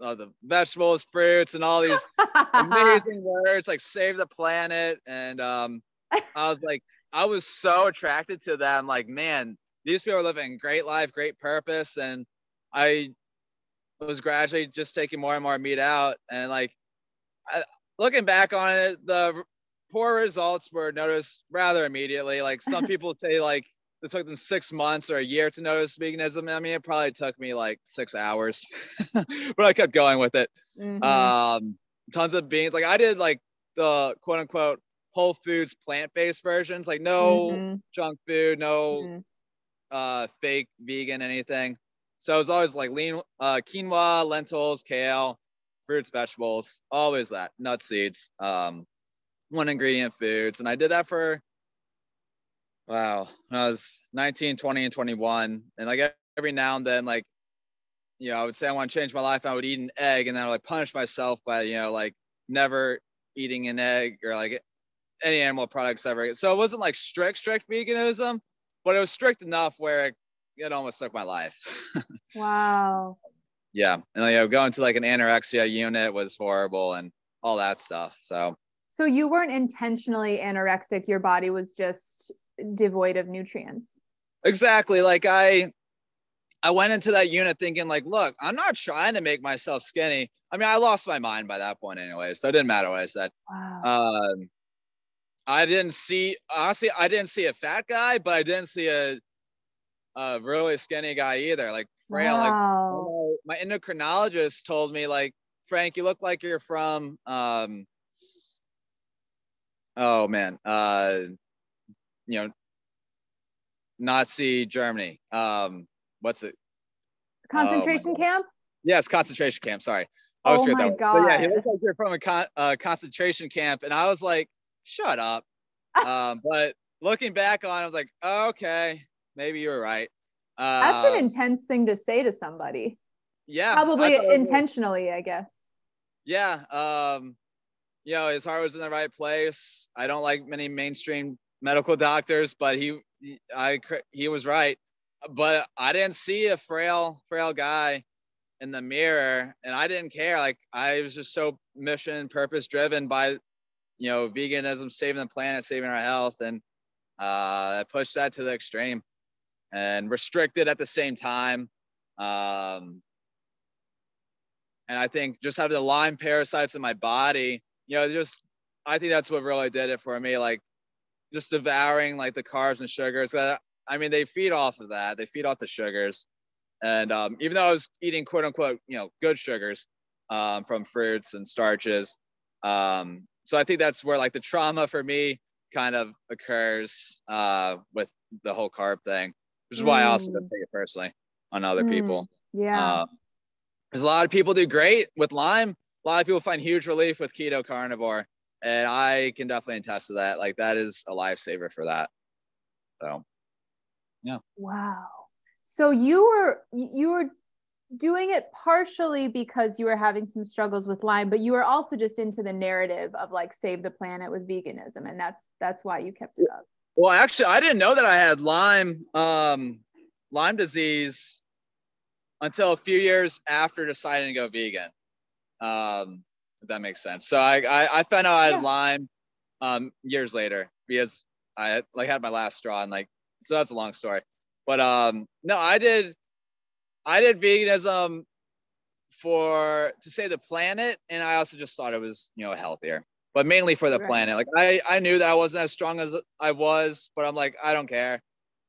of the vegetables, fruits, and all these amazing words like save the planet. And um, I was like, I was so attracted to them. Like, man, these people are living great life, great purpose. And I was gradually just taking more and more meat out. And like, I, looking back on it, the poor results were noticed rather immediately. Like some people say, like it took them six months or a year to notice veganism. I mean, it probably took me like six hours, but I kept going with it. Mm-hmm. Um, tons of beans. Like I did like the quote unquote Whole Foods plant based versions, like no mm-hmm. junk food, no mm-hmm. uh, fake vegan anything. So it was always like lean uh, quinoa, lentils, kale, fruits, vegetables, always that, nuts, seeds, um, one ingredient foods. And I did that for, wow, when I was 19, 20, and 21. And like every now and then, like, you know, I would say I want to change my life. I would eat an egg and then I would like punish myself by, you know, like never eating an egg or like any animal products ever. So it wasn't like strict, strict veganism, but it was strict enough where it it almost took my life. wow. Yeah, and you know, going to like an anorexia unit was horrible and all that stuff. So. So you weren't intentionally anorexic. Your body was just devoid of nutrients. Exactly. Like I, I went into that unit thinking like, look, I'm not trying to make myself skinny. I mean, I lost my mind by that point anyway, so it didn't matter what I said. Wow. Um, I didn't see honestly, I didn't see a fat guy, but I didn't see a a really skinny guy either, like frail. Wow. Like my endocrinologist told me, like, Frank, you look like you're from um oh man, uh you know, Nazi Germany. Um, what's it? Concentration oh, camp. Yes, concentration camp. Sorry, I was oh my that. god! But yeah, he looks like you're from a con- uh, concentration camp, and I was like, shut up. um, but looking back on, it, I was like, okay, maybe you were right. Uh, That's an um, intense thing to say to somebody. Yeah, probably I intentionally, I guess. Yeah. Um, you know, his heart was in the right place. I don't like many mainstream medical doctors, but he, I, he was right. But I didn't see a frail, frail guy in the mirror, and I didn't care. Like I was just so mission, purpose driven by, you know, veganism, saving the planet, saving our health, and uh, I pushed that to the extreme, and restricted at the same time. Um, and I think just having the Lyme parasites in my body, you know, just I think that's what really did it for me. Like just devouring like the carbs and sugars. Uh, I mean, they feed off of that. They feed off the sugars. And um, even though I was eating quote unquote, you know, good sugars um, from fruits and starches, um, so I think that's where like the trauma for me kind of occurs uh, with the whole carb thing, which is why I also don't mm. take it personally on other mm. people. Yeah. Because uh, a lot of people do great with Lyme. A lot of people find huge relief with keto carnivore and I can definitely attest to that. Like that is a lifesaver for that. So, yeah. Wow. So you were you were doing it partially because you were having some struggles with Lyme, but you were also just into the narrative of like save the planet with veganism, and that's that's why you kept it up. Well, actually, I didn't know that I had Lyme um, Lyme disease until a few years after deciding to go vegan. Um, if that makes sense. So I I, I found out I had yeah. Lyme um years later because I like had my last straw and like so that's a long story. But um no, I did I did veganism for to save the planet and I also just thought it was, you know, healthier. But mainly for the right. planet. Like I I knew that I wasn't as strong as I was, but I'm like I don't care.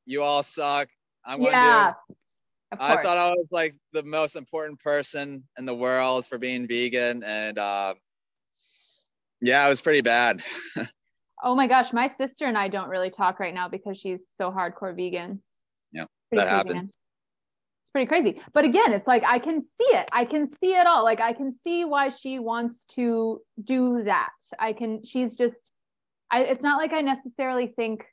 You all suck. I'm going to yeah. do I thought I was like the most important person in the world for being vegan, and uh, yeah, it was pretty bad. oh my gosh, my sister and I don't really talk right now because she's so hardcore vegan. Yeah, pretty that happened. It's pretty crazy. But again, it's like I can see it. I can see it all. Like I can see why she wants to do that. I can. She's just. I. It's not like I necessarily think.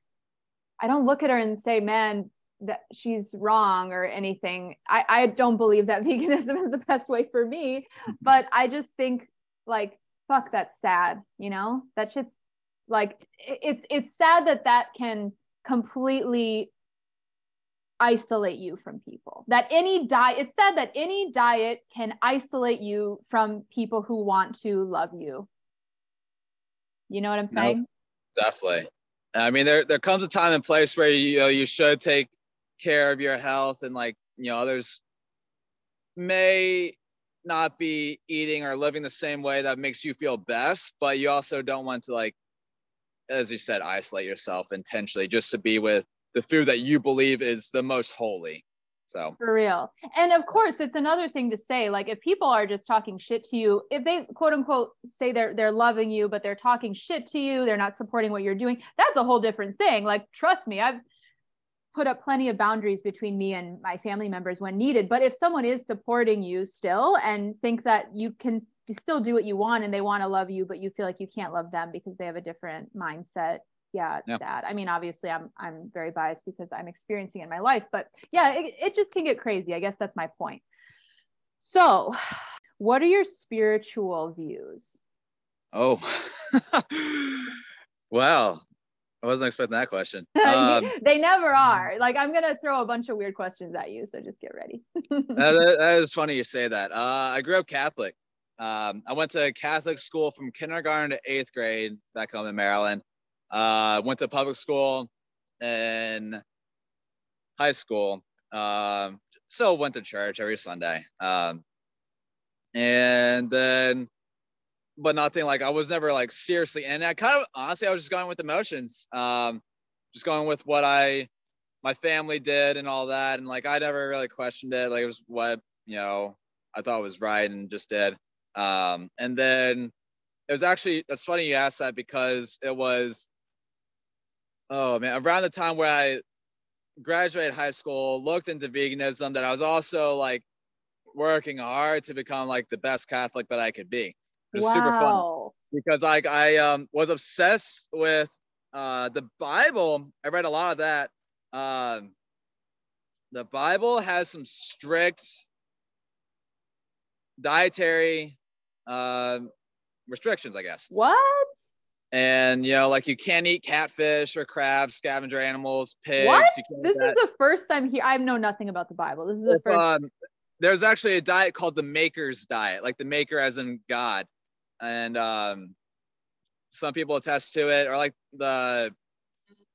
I don't look at her and say, "Man, that she's wrong or anything. I, I don't believe that veganism is the best way for me, but I just think like, fuck, that's sad. You know, that shit's like, it's, it's sad that that can completely isolate you from people that any diet it's said that any diet can isolate you from people who want to love you you know what i'm saying nope, definitely i mean there there comes a time and place where you, you know you should take care of your health and like you know others may not be eating or living the same way that makes you feel best but you also don't want to like as you said isolate yourself intentionally just to be with the food that you believe is the most holy. So. For real. And of course it's another thing to say like if people are just talking shit to you if they quote unquote say they're they're loving you but they're talking shit to you they're not supporting what you're doing that's a whole different thing. Like trust me i've put up plenty of boundaries between me and my family members when needed. But if someone is supporting you still and think that you can still do what you want and they want to love you, but you feel like you can't love them because they have a different mindset. Yeah, it's yeah. sad. I mean, obviously I'm I'm very biased because I'm experiencing it in my life, but yeah, it, it just can get crazy. I guess that's my point. So what are your spiritual views? Oh, well, I wasn't expecting that question. Um, they never are. Like I'm gonna throw a bunch of weird questions at you, so just get ready. that, that is funny you say that. Uh, I grew up Catholic. Um, I went to Catholic school from kindergarten to eighth grade back home in Maryland. Uh, went to public school in high school. Um, still went to church every Sunday. Um, and then but nothing like I was never like seriously and I kind of honestly I was just going with emotions. Um just going with what I my family did and all that and like I never really questioned it. Like it was what, you know, I thought was right and just did. Um and then it was actually that's funny you asked that because it was oh man, around the time where I graduated high school, looked into veganism that I was also like working hard to become like the best Catholic that I could be wow. super fun because like I um, was obsessed with uh, the Bible. I read a lot of that. Um, the Bible has some strict dietary uh, restrictions, I guess. What? And you know, like you can't eat catfish or crabs, scavenger animals, pigs. What? This is the first time here. I know nothing about the Bible. This is the if, first. Um, there's actually a diet called the Maker's Diet, like the Maker as in God and um, some people attest to it, or like the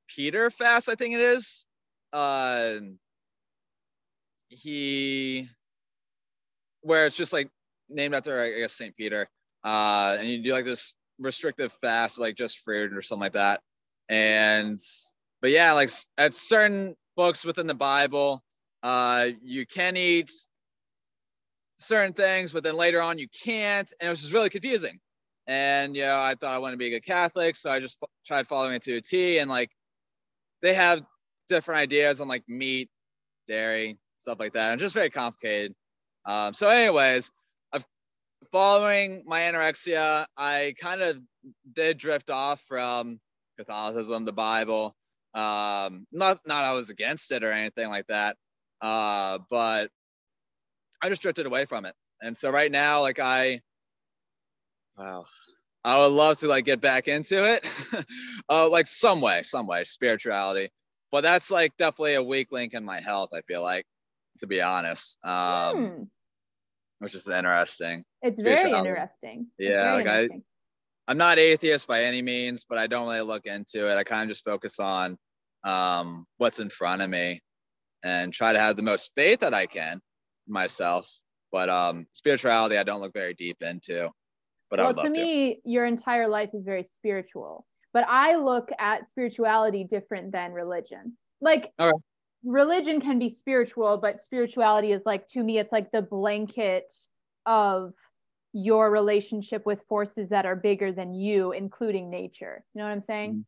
Peter fast, I think it is. Uh, he, where it's just like named after, I guess, Saint Peter, uh, and you do like this restrictive fast, like just fruit or something like that. And, but yeah, like at certain books within the Bible, uh, you can eat certain things, but then later on you can't. And it was just really confusing. And, you know, I thought I wanted to be a good Catholic. So I just f- tried following it to a T. And like, they have different ideas on like meat, dairy, stuff like that. And just very complicated. Um, so, anyways, I've, following my anorexia, I kind of did drift off from Catholicism, the Bible. Um, not not I was against it or anything like that. Uh, but I just drifted away from it. And so right now, like I, wow, I would love to like get back into it, uh, like some way, some way, spirituality. But that's like definitely a weak link in my health. I feel like, to be honest, um, hmm. which is interesting. It's very interesting. Yeah, very like interesting. I, I'm not atheist by any means, but I don't really look into it. I kind of just focus on um, what's in front of me and try to have the most faith that I can myself. But um, spirituality, I don't look very deep into. But well, to me, to. your entire life is very spiritual. But I look at spirituality different than religion. Like okay. religion can be spiritual, but spirituality is like to me, it's like the blanket of your relationship with forces that are bigger than you, including nature. You know what I'm saying? Mm-hmm.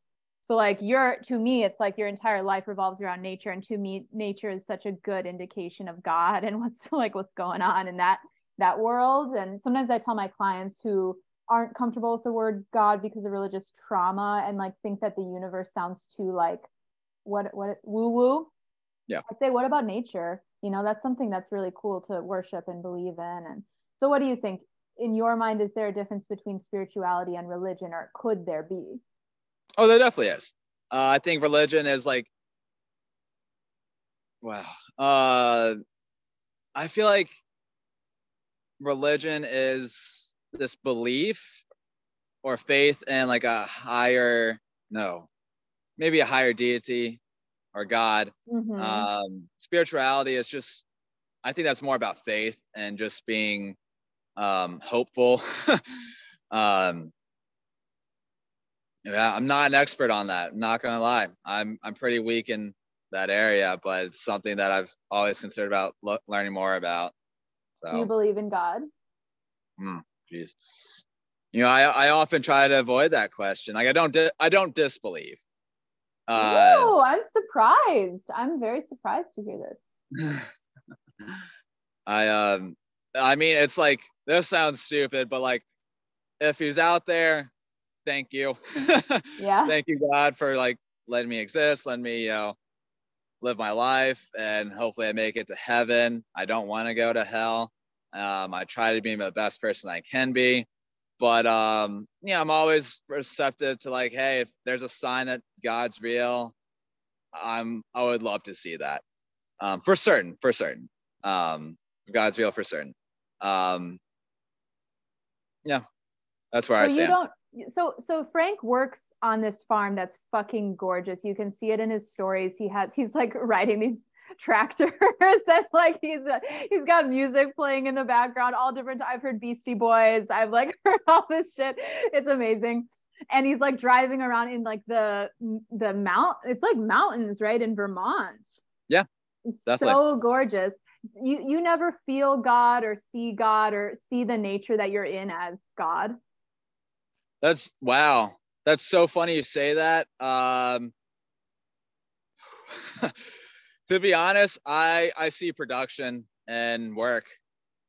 So like your to me, it's like your entire life revolves around nature, and to me, nature is such a good indication of God and what's like what's going on in that that world. And sometimes I tell my clients who aren't comfortable with the word God because of religious trauma and like think that the universe sounds too like what what woo woo. Yeah. I say, what about nature? You know, that's something that's really cool to worship and believe in. And so, what do you think? In your mind, is there a difference between spirituality and religion, or could there be? Oh, there definitely is. Uh, I think religion is like, wow. Uh, I feel like religion is this belief or faith in like a higher, no, maybe a higher deity or God. Mm-hmm. Um, spirituality is just, I think that's more about faith and just being um, hopeful. um, yeah, I'm not an expert on that. I'm not gonna lie. I'm I'm pretty weak in that area, but it's something that I've always considered about lo- learning more about. So. you believe in God? Jeez. You know, I I often try to avoid that question. Like I don't di- I don't disbelieve. Uh, oh, I'm surprised. I'm very surprised to hear this. I um I mean it's like this sounds stupid, but like if he's out there, thank you. yeah. thank you, God, for like letting me exist, letting me, you know, live my life, and hopefully I make it to heaven. I don't want to go to hell. Um, I try to be the best person I can be, but um, yeah, I'm always receptive to like, hey, if there's a sign that God's real, I'm I would love to see that. Um, for certain, for certain. Um, God's real for certain. Um, yeah, that's where so I stand. You don't, so so Frank works on this farm that's fucking gorgeous. You can see it in his stories. He has he's like riding these tractors and like he's uh, he's got music playing in the background all different i've heard beastie boys i've like heard all this shit. It's amazing. And he's like driving around in like the the mount it's like mountains right in vermont. Yeah. It's so gorgeous. You you never feel god or see god or see the nature that you're in as god that's wow that's so funny you say that um to be honest, I I see production and work.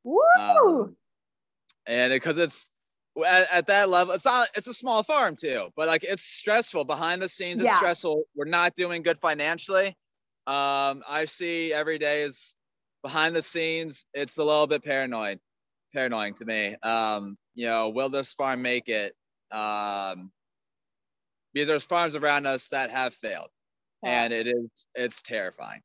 Woo! Um, and because it, it's at, at, that level, it's not. It's a small farm too, but like it's stressful behind the scenes. It's yeah. stressful. We're not doing good financially. Um, I see every day is behind the scenes. It's a little bit paranoid, paranoid to me. Um, you know, will this farm make it? Um, because there's farms around us that have failed, yeah. and it is it's terrifying.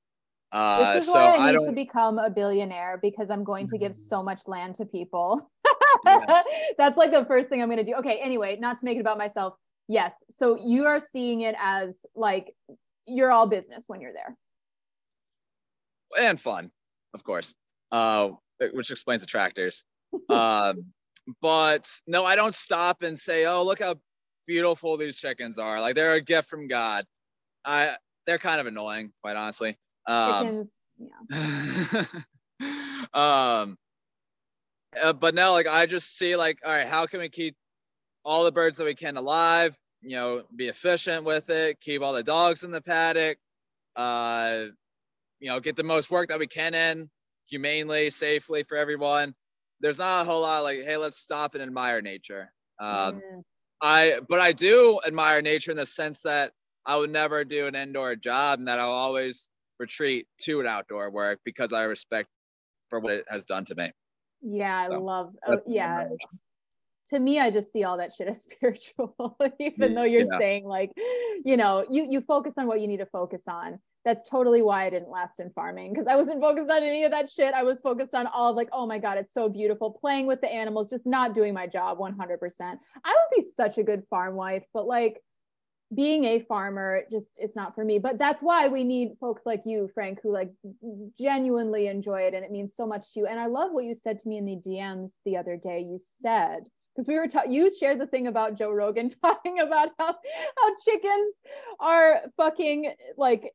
Uh, this is so why I need I to become a billionaire because I'm going to give mm-hmm. so much land to people. yeah. That's like the first thing I'm going to do. Okay, anyway, not to make it about myself. Yes. So you are seeing it as like you're all business when you're there. And fun, of course. Uh, which explains the tractors. um, but no, I don't stop and say, "Oh, look how beautiful these chickens are! Like they're a gift from God." I they're kind of annoying, quite honestly. Um, yeah. um, uh, but now, like, I just see, like, all right, how can we keep all the birds that we can alive? You know, be efficient with it, keep all the dogs in the paddock, uh, you know, get the most work that we can in humanely, safely for everyone. There's not a whole lot like, hey, let's stop and admire nature. Um, mm. I, but I do admire nature in the sense that I would never do an indoor job and that I'll always retreat to an outdoor work because I respect for what it has done to me. Yeah, I so, love. Oh, yeah. To me, I just see all that shit as spiritual, even though you're yeah. saying like, you know, you you focus on what you need to focus on. That's totally why I didn't last in farming because I wasn't focused on any of that shit. I was focused on all of like, oh my god, it's so beautiful, playing with the animals, just not doing my job 100%. I would be such a good farm wife, but like being a farmer just it's not for me but that's why we need folks like you frank who like genuinely enjoy it and it means so much to you and i love what you said to me in the dms the other day you said because we were you shared the thing about joe rogan talking about how how chickens are fucking like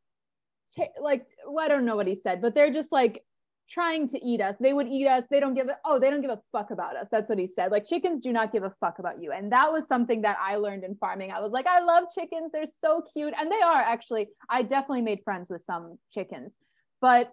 t- like well, i don't know what he said but they're just like trying to eat us. They would eat us. They don't give a oh, they don't give a fuck about us. That's what he said. Like chickens do not give a fuck about you. And that was something that I learned in farming. I was like, I love chickens. They're so cute. And they are actually, I definitely made friends with some chickens. But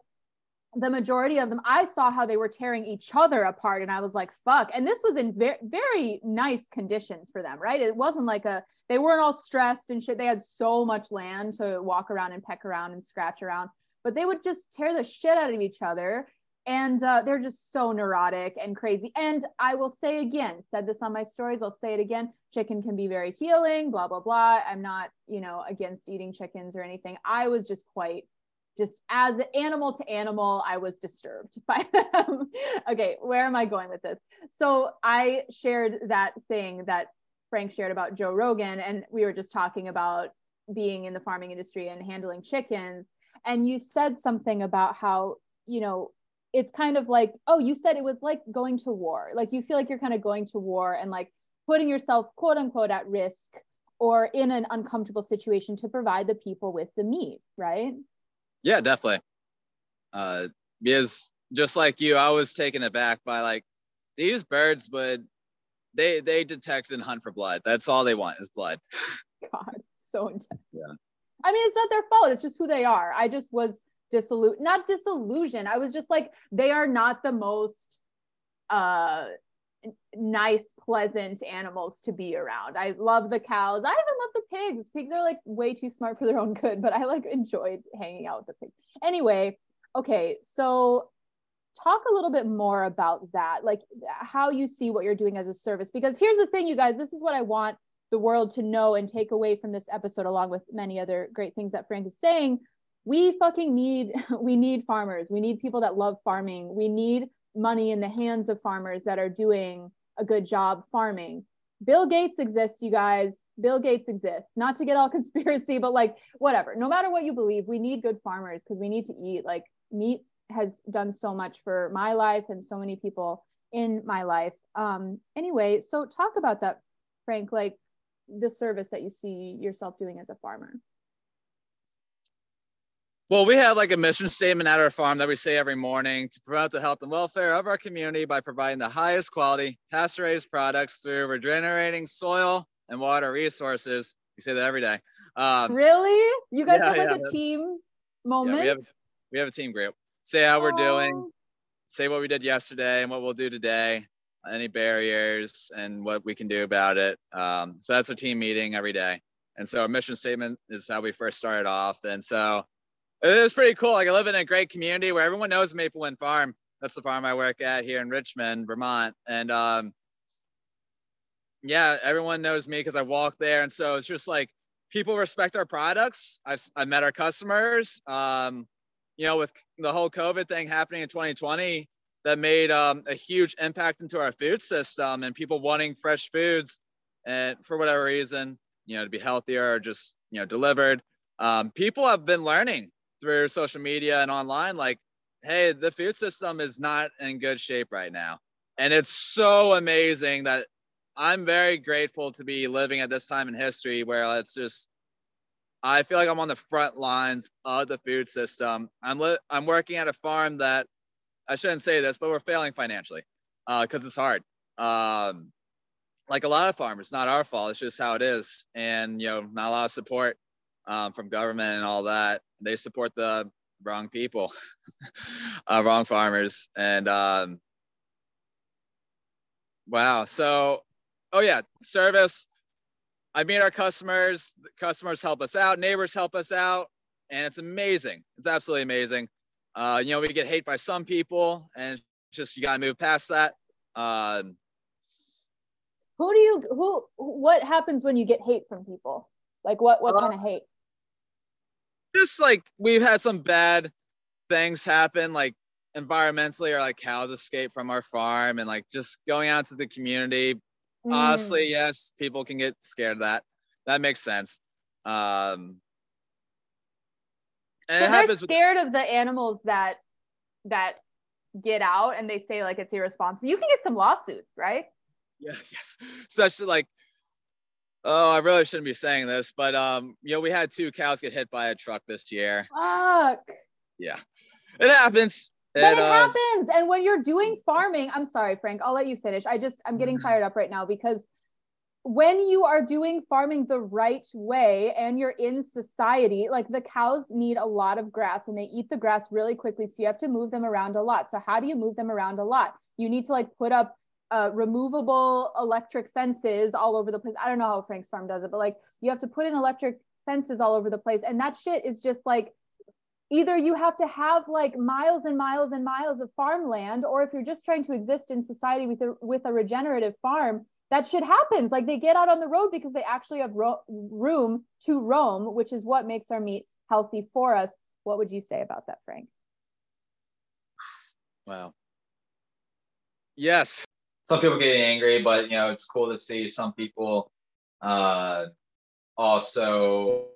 the majority of them, I saw how they were tearing each other apart. And I was like, fuck. And this was in very, very nice conditions for them, right? It wasn't like a, they weren't all stressed and shit. They had so much land to walk around and peck around and scratch around but they would just tear the shit out of each other and uh, they're just so neurotic and crazy and i will say again said this on my stories i'll say it again chicken can be very healing blah blah blah i'm not you know against eating chickens or anything i was just quite just as animal to animal i was disturbed by them. Okay where am i going with this? So i shared that thing that frank shared about joe rogan and we were just talking about being in the farming industry and handling chickens and you said something about how you know it's kind of like oh you said it was like going to war. Like you feel like you're kind of going to war and like putting yourself quote unquote at risk or in an uncomfortable situation to provide the people with the meat right yeah definitely uh because just like you i was taken aback by like these birds would they they detect and hunt for blood that's all they want is blood god so intense yeah I mean, it's not their fault. It's just who they are. I just was disillusioned, not disillusioned. I was just like, they are not the most uh nice, pleasant animals to be around. I love the cows. I even love the pigs. Pigs are like way too smart for their own good, but I like enjoyed hanging out with the pigs. Anyway, okay, so talk a little bit more about that, like how you see what you're doing as a service. Because here's the thing, you guys, this is what I want the world to know and take away from this episode, along with many other great things that Frank is saying. We fucking need, we need farmers. We need people that love farming. We need money in the hands of farmers that are doing a good job farming. Bill Gates exists, you guys. Bill Gates exists. Not to get all conspiracy, but like whatever. No matter what you believe, we need good farmers because we need to eat. Like meat has done so much for my life and so many people in my life. Um, anyway, so talk about that, Frank. Like the service that you see yourself doing as a farmer. Well, we have like a mission statement at our farm that we say every morning to promote the health and welfare of our community by providing the highest quality pasture raised products through regenerating soil and water resources. We say that every day. Um, really? You guys yeah, have like yeah, a team moment? Yeah, we, have, we have a team group. Say how we're doing, say what we did yesterday and what we'll do today, any barriers and what we can do about it. Um, so that's a team meeting every day. And so our mission statement is how we first started off. And so it was pretty cool. Like I live in a great community where everyone knows Maple Wind Farm. That's the farm I work at here in Richmond, Vermont. And um, yeah, everyone knows me because I walk there. And so it's just like people respect our products. I've, I've met our customers. Um, you know, with the whole COVID thing happening in 2020, that made um, a huge impact into our food system and people wanting fresh foods and for whatever reason, you know, to be healthier or just, you know, delivered. Um, people have been learning through social media and online, like, hey, the food system is not in good shape right now. And it's so amazing that I'm very grateful to be living at this time in history where it's just, I feel like I'm on the front lines of the food system. I'm li- I'm working at a farm that I shouldn't say this, but we're failing financially because uh, it's hard. Um, like a lot of farmers, not our fault. It's just how it is, and you know, not a lot of support um, from government and all that. They support the wrong people, uh, wrong farmers, and um, wow. So, oh yeah, service. I meet our customers. Customers help us out. Neighbors help us out, and it's amazing. It's absolutely amazing. Uh, you know, we get hate by some people, and just you gotta move past that. Um, who do you who? What happens when you get hate from people? Like what? What uh, kind of hate? Just like we've had some bad things happen, like environmentally, or like cows escape from our farm, and like just going out to the community. Mm. Honestly, yes, people can get scared of that. That makes sense. Um, and so they're scared with- of the animals that that get out and they say like it's irresponsible. You can get some lawsuits, right? Yeah, yes. Especially like oh, I really shouldn't be saying this, but um, you know, we had two cows get hit by a truck this year. Fuck. Yeah. It happens. But it, it uh, happens. And when you're doing farming, I'm sorry, Frank, I'll let you finish. I just I'm getting fired up right now because when you are doing farming the right way and you're in society, like the cows need a lot of grass and they eat the grass really quickly. So you have to move them around a lot. So, how do you move them around a lot? You need to like put up uh, removable electric fences all over the place. I don't know how Frank's farm does it, but like you have to put in electric fences all over the place. And that shit is just like either you have to have like miles and miles and miles of farmland, or if you're just trying to exist in society with a, with a regenerative farm, that shit happens. Like they get out on the road because they actually have ro- room to roam, which is what makes our meat healthy for us. What would you say about that, Frank? Wow. Yes. Some people get angry, but you know, it's cool to see some people uh, also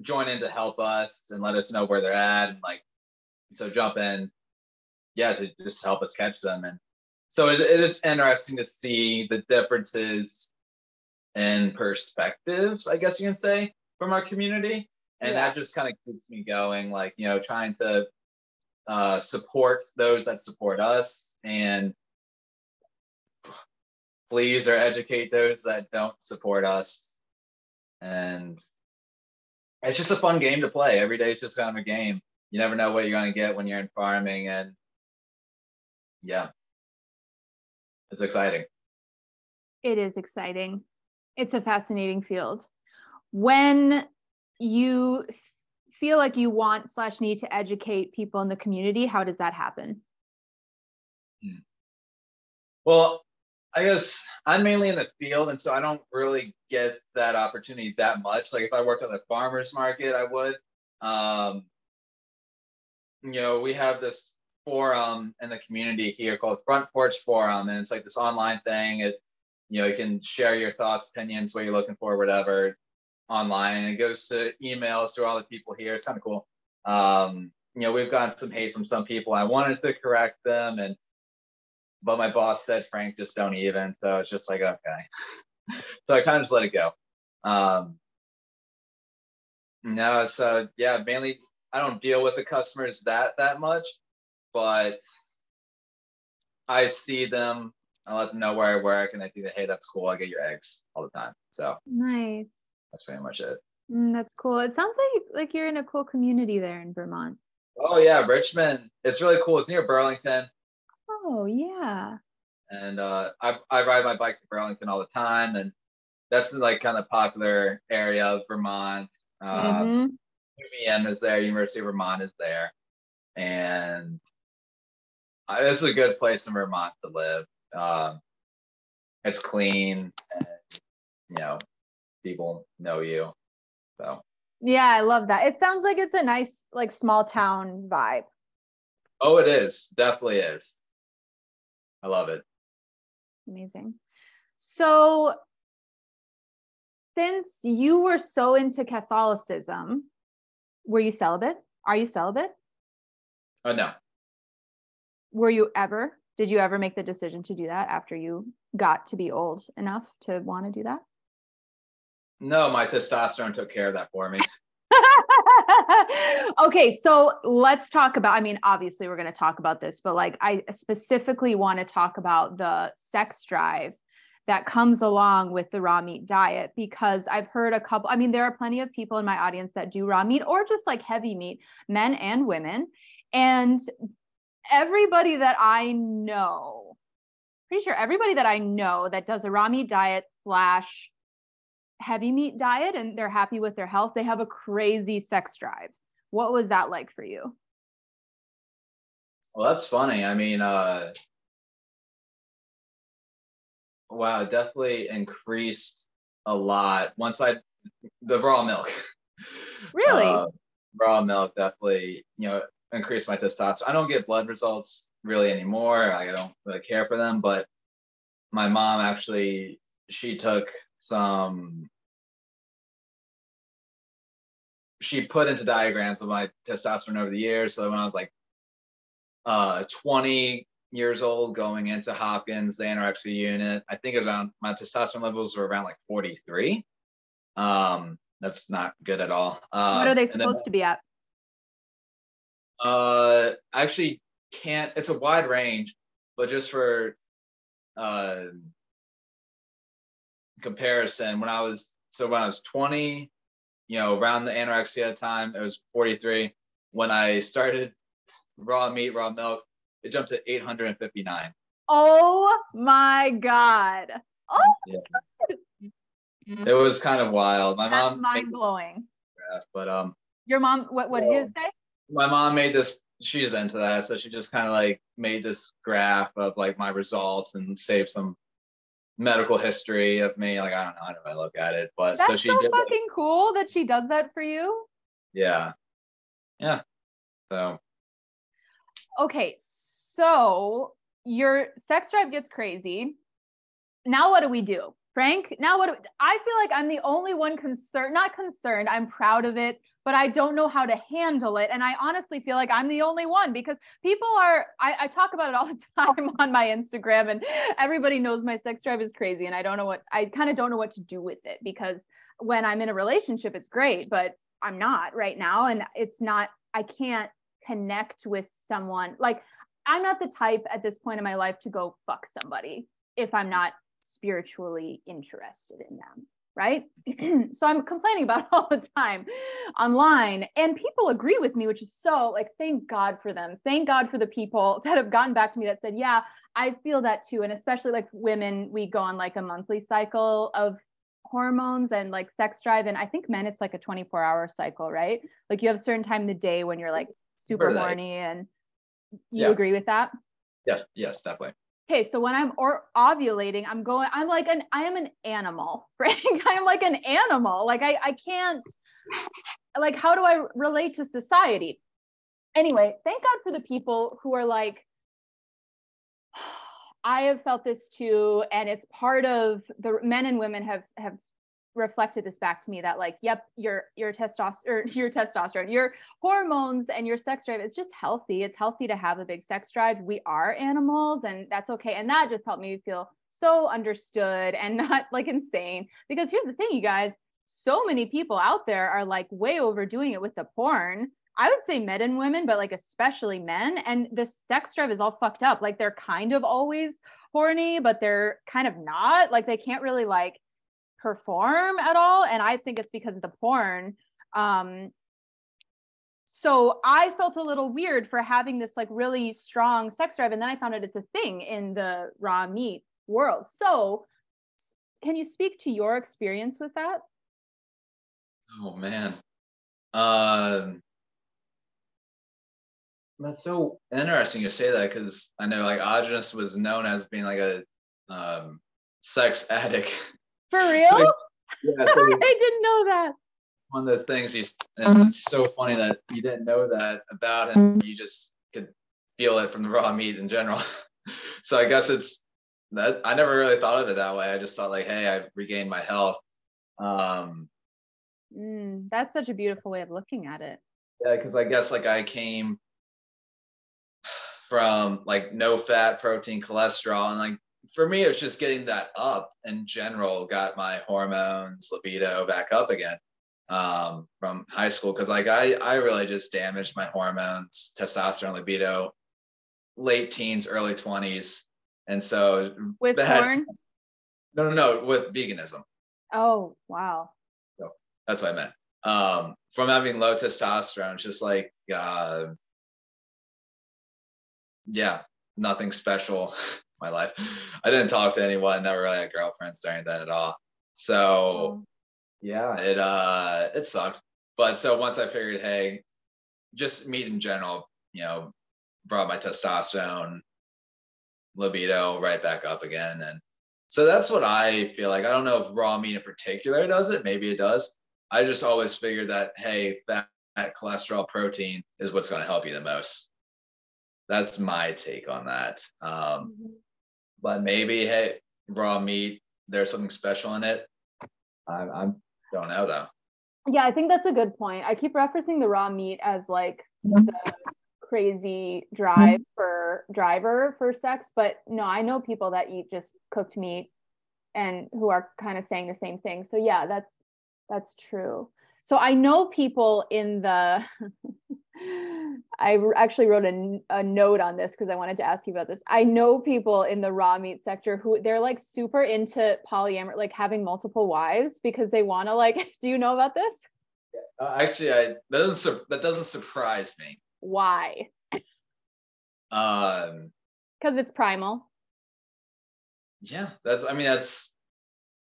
join in to help us and let us know where they're at and like so jump in yeah to just help us catch them and so it, it is interesting to see the differences in perspectives, I guess you can say, from our community. And yeah. that just kind of keeps me going, like, you know, trying to uh, support those that support us and please or educate those that don't support us. And it's just a fun game to play. Every day is just kind of a game. You never know what you're going to get when you're in farming. And yeah, it's exciting. It is exciting. It's a fascinating field. When you feel like you want slash need to educate people in the community, how does that happen? Hmm. Well, I guess I'm mainly in the field, and so I don't really get that opportunity that much. Like if I worked at the farmers market, I would. Um, you know, we have this forum in the community here called Front Porch Forum, and it's like this online thing. It, you know, you can share your thoughts, opinions, what you're looking for, whatever, online. And it goes to emails to all the people here. It's kind of cool. Um, you know, we've gotten some hate from some people. I wanted to correct them, and but my boss said, Frank, just don't even. So it's just like, okay. so I kind of just let it go. Um, no, so yeah, mainly I don't deal with the customers that that much, but I see them. I let them know where I work, and I think that hey, that's cool. I get your eggs all the time. So nice. That's pretty much it. Mm, that's cool. It sounds like like you're in a cool community there in Vermont. Oh yeah, Richmond. It's really cool. It's near Burlington. Oh yeah. And uh, I I ride my bike to Burlington all the time, and that's like kind of popular area of Vermont. Um, mm-hmm. UVM is there, University of Vermont is there, and uh, it's a good place in Vermont to live. Um, it's clean, and you know, people know you. So. Yeah, I love that. It sounds like it's a nice, like small town vibe. Oh, it is. Definitely is. I love it. Amazing. So, since you were so into Catholicism, were you celibate? Are you celibate? Oh, uh, no. Were you ever? Did you ever make the decision to do that after you got to be old enough to want to do that? No, my testosterone took care of that for me. okay, so let's talk about. I mean, obviously, we're going to talk about this, but like, I specifically want to talk about the sex drive that comes along with the raw meat diet because I've heard a couple. I mean, there are plenty of people in my audience that do raw meat or just like heavy meat, men and women. And everybody that I know, pretty sure everybody that I know that does a raw meat diet slash heavy meat diet and they're happy with their health, they have a crazy sex drive. What was that like for you? Well, that's funny. I mean, uh, wow, definitely increased a lot once I the raw milk. Really? Uh, raw milk definitely, you know, increased my testosterone. I don't get blood results really anymore. I don't really care for them, but my mom actually she took some she put into diagrams of my testosterone over the years. So when I was like uh 20 years old going into Hopkins, the anorexia unit, I think around my testosterone levels were around like 43. Um, that's not good at all. Uh, what are they supposed then, to be at? Uh, I actually can't. It's a wide range, but just for uh comparison, when I was so when I was 20, you know, around the anorexia time, it was 43. When I started raw meat, raw milk, it jumped to 859. Oh my God. Oh, yeah. It was kind of wild. My That's mom mind blowing. But um your mom what what did you say? My mom made this she's into that. So she just kind of like made this graph of like my results and saved some medical history of me. Like I don't know how do I look at it, but That's so she so did fucking that. cool that she does that for you. Yeah, yeah. So okay, so your sex drive gets crazy. Now what do we do? Frank, now what I feel like I'm the only one concerned, not concerned, I'm proud of it but I don't know how to handle it. And I honestly feel like I'm the only one because people are, I, I, talk about it all the time on my Instagram, and everybody knows my sex drive is crazy. And I don't know what, I kind of don't know what to do with it because when I'm in a relationship, it's great, but I'm not right now. And it's not, I can't connect with someone. Like, I'm not the type at this point in my life to go fuck somebody if I'm not spiritually interested in them right? so I'm complaining about all the time online and people agree with me, which is so like, thank God for them. Thank God for the people that have gotten back to me that said, yeah, I feel that too. And especially like women, we go on like a monthly cycle of hormones and like sex drive and i think men it's like a 24 hour cycle right like you have a certain time in the day when you're like super horny and you Yeah. agree with that Yes, yes, definitely. Okay so when i'm or ovulating i'm going i'm like an i am an animal right? i'm like an animal like i i can't like how do i relate to society anyway thank god for the people who are like i have felt this too and it's part of the men and women have have reflected this back to me that like yep your your testosterone your testosterone your hormones and your sex drive it's just healthy it's healthy to have a big sex drive we are animals and that's okay and that just helped me feel so understood and not like insane because here's the thing you guys so many people out there are like way overdoing it with the porn I would say men and women, but like especially men. And the sex drive is all fucked up. Like they're kind of always horny, but they're kind of not. Like they can't really like perform at all. And I think it's because of the porn. Um, so I felt a little weird for having this like really strong sex drive. And then I found out it's a thing in the raw meat world. So can you speak to your experience with that? Oh man. Um that's so interesting you say that because I know like Aajonus was known as being like a um sex addict. For real? So, yeah, so I didn't know that. one of the things he's and it's so funny that you didn't know that about him. You just could feel it from the raw meat in general. so I guess it's that I never really thought of it that way. I just thought like, hey, I regained my health. Um Mm, that's such a beautiful way of looking at it. Yeah, because I guess like I came from like no fat, protein, cholesterol, and like for me, it was just getting that up in general. Got my hormones, libido back up again um, from high school because like I I really just damaged my hormones, testosterone, libido, late teens, early twenties, and so With Bad. porn? no no no with veganism. Oh, wow. So That's what I meant. Um, from having low testosterone, it's just like, uh, yeah, nothing special. in My life. I didn't talk to anyone. Never really had girlfriends during that at all. So Oh, yeah, it uh, it sucked. But so once I figured, hey, just meat in general, you know, brought my testosterone, libido right back up again, and so that's what I feel like. I don't know if raw meat in particular does it. Maybe it does. I just always figured that hey, fat, cholesterol, protein is what's going to help you the most. That's my take on that. Um, mhm. But maybe hey, raw meat, there's something special in it. I, I don't know though. Yeah, I think that's a good point. I keep referencing the raw meat as like mm-hmm. the crazy drive mm-hmm. for driver for sex, but no, I know people that eat just cooked meat and who are kind of saying the same thing. So yeah, that's that's true. So I know people in the I actually wrote a, a note on this because I wanted to ask you about this. I know people in the raw meat sector who they're like super into polyamory, like having multiple wives because they want to like do you know about this? Uh, actually, I that doesn't sur- that doesn't surprise me. Why? Um, Because it's primal. yeah, that's I mean that's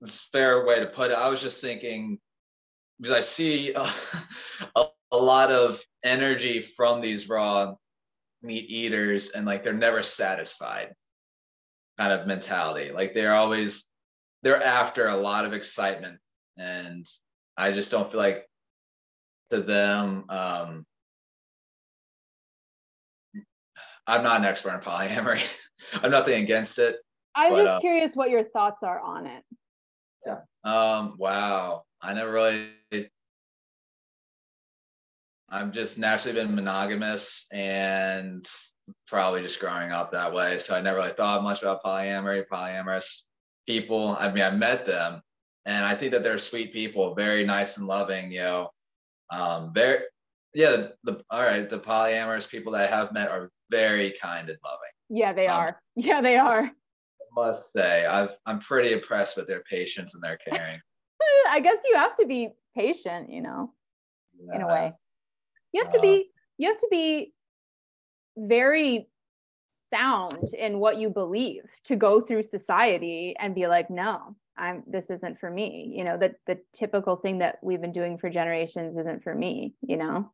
that's a fair way to put it. I was just thinking because I see a, a, a lot of energy from these raw meat eaters and like they're never satisfied kind of mentality. Like they're always they're after a lot of excitement and I just don't feel like to them um I'm not an expert in polyamory. I'm nothing against it. I'm But, just uh, curious what your thoughts are on it. Yeah. Um, wow. I never really I've just naturally been monogamous and probably just growing up that way. So I never really thought much about polyamory, polyamorous people. I mean, I met them and I think that they're sweet people, very nice and loving, you know. Um, they're, yeah, the all right, the polyamorous people that I have met are very kind and loving. Yeah, they Um, are. Yeah, they are. I must say, I've I'm pretty impressed with their patience and their caring. I guess you have to be patient, you know, in a way. You have to Uh, be you have to be very sound in what you believe to go through society and be like, no, I'm this isn't for me. You know, that the typical thing that we've been doing for generations isn't for me, you know?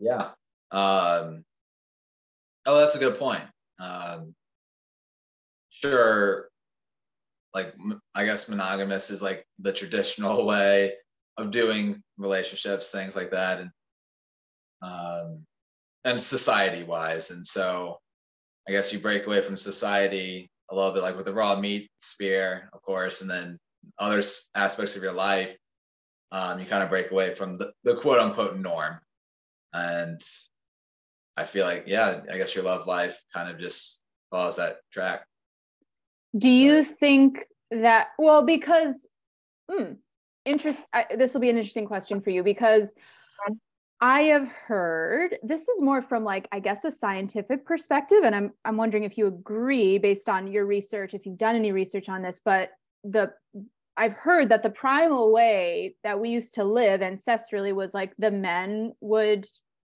Yeah. Um, oh, that's a good point. Um, sure, like I guess monogamous is like the traditional way of doing relationships, things like that, and um, and society wise. And so, I guess you break away from society a little bit, like with the raw meat spear, of course, and then other aspects of your life. Um, you kind of break away from the, the quote unquote norm and I feel like, yeah, I guess your love life kind of just follows that track. Do you think that, well, because, hmm, interest, I, this will be an interesting question for you because I have heard this is more from like I guess a scientific perspective and I'm I'm wondering if you agree based on your research if you've done any research on this but the I've heard that the primal way that we used to live ancestrally was like the men would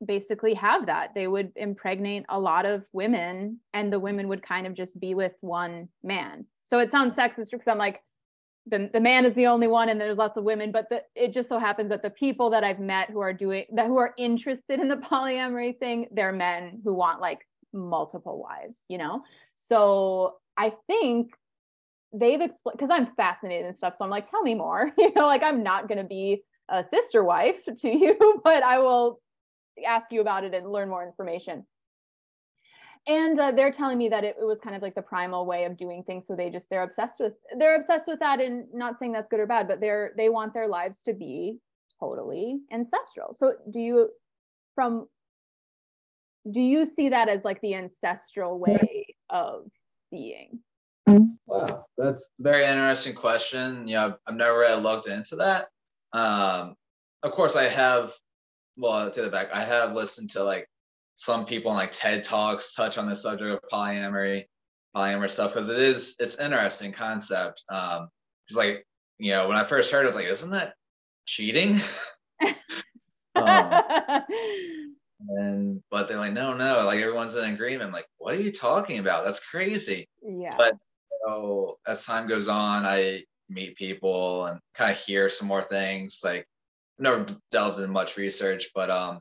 basically have that. They would impregnate a lot of women and the women would kind of just be with one man. So it sounds sexist because I'm like, the, the man is the only one and there's lots of women, but the, it just so happens that the people that I've met who are doing that, who are interested in the polyamory thing, they're men who want like multiple wives, you know? So I think they've explained because I'm fascinated and stuff. So I'm like, tell me more. You know, like I'm not going to be a sister wife to you, but I will ask you about it and learn more information. And uh, they're telling me that it, it was kind of like the primal way of doing things. So they just they're obsessed with they're obsessed with that, and not saying that's good or bad, but they're they want their lives to be totally ancestral. So do you from do you see that as like the ancestral way of being? Wow, that's very interesting question. You know, I've, I've never really looked into that. Um, of course, I have. Well, take it back. I have listened to like some people on like TED talks touch on the subject of polyamory, polyamorous stuff because it is it's interesting concept. Um, it's like you know when I first heard, it, I was like, isn't that cheating? um, and but they're like, no, no, like everyone's in agreement. Like, what are you talking about? That's crazy. Yeah. But so as time goes on, I meet people and kind of hear some more things. Like never delved in much research, but um,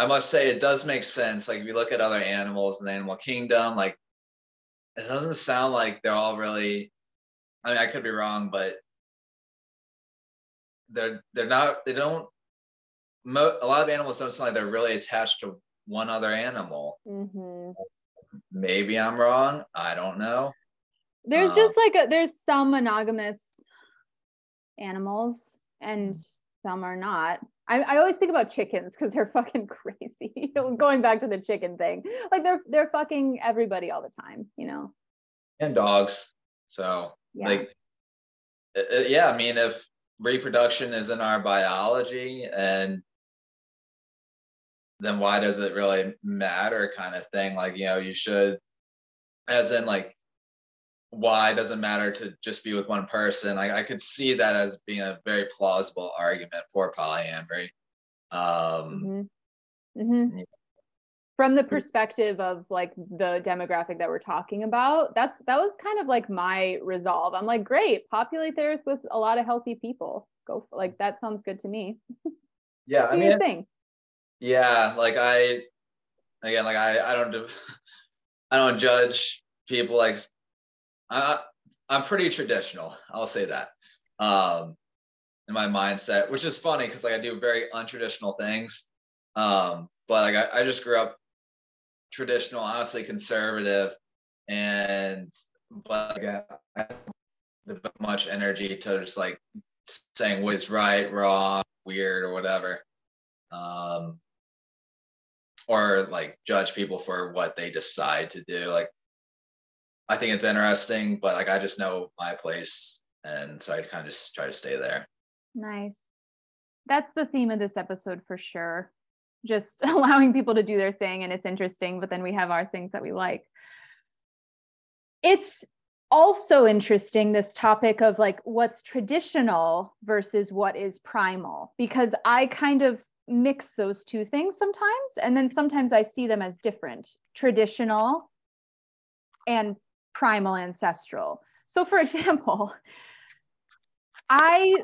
I must say it does make sense. Like if you look at other animals in the animal kingdom, like it doesn't sound like they're all really. I mean, I could be wrong, but they're they're not. They don't. Mo- a lot of animals don't sound like they're really attached to one other animal. Mm-hmm. Maybe I'm wrong. I don't know. There's um, just like a, there's some monogamous animals and some are not. I, I always think about chickens because they're fucking crazy. Going back to the chicken thing, like they're they're fucking everybody all the time, you know. And dogs. So yeah. like, uh, uh, yeah, I mean, if reproduction is in our biology and then why does it really matter kind of thing like you know you should as in like why does it matter to just be with one person? I, I could see that as being a very plausible argument for polyamory. Um, mm-hmm. Mm-hmm. From the perspective of like the demographic that we're talking about, that's that was kind of like my resolve. I'm like, great, populate the earth with a lot of healthy people. Go for, like that sounds good to me. Yeah, I mean, thing. yeah, like I again, like I I don't do I don't judge people like I, I'm pretty traditional. I'll say that. Um, in my mindset, which is funny because like I do very untraditional things. Um, but like I, I just grew up traditional, honestly conservative, and but like, I much energy to just like saying what is right, wrong, weird, or whatever. Um, or like judge people for what they decide to do. Like I think it's interesting, but like I just know my place, and so I kind of just try to stay there. Nice. That's the theme of this episode for sure. Just allowing people to do their thing, and it's interesting, but then we have our things that we like. It's also interesting this topic of like what's traditional versus what is primal because I kind of mix those two things sometimes and then sometimes I see them as different traditional and primal ancestral. So, for example, I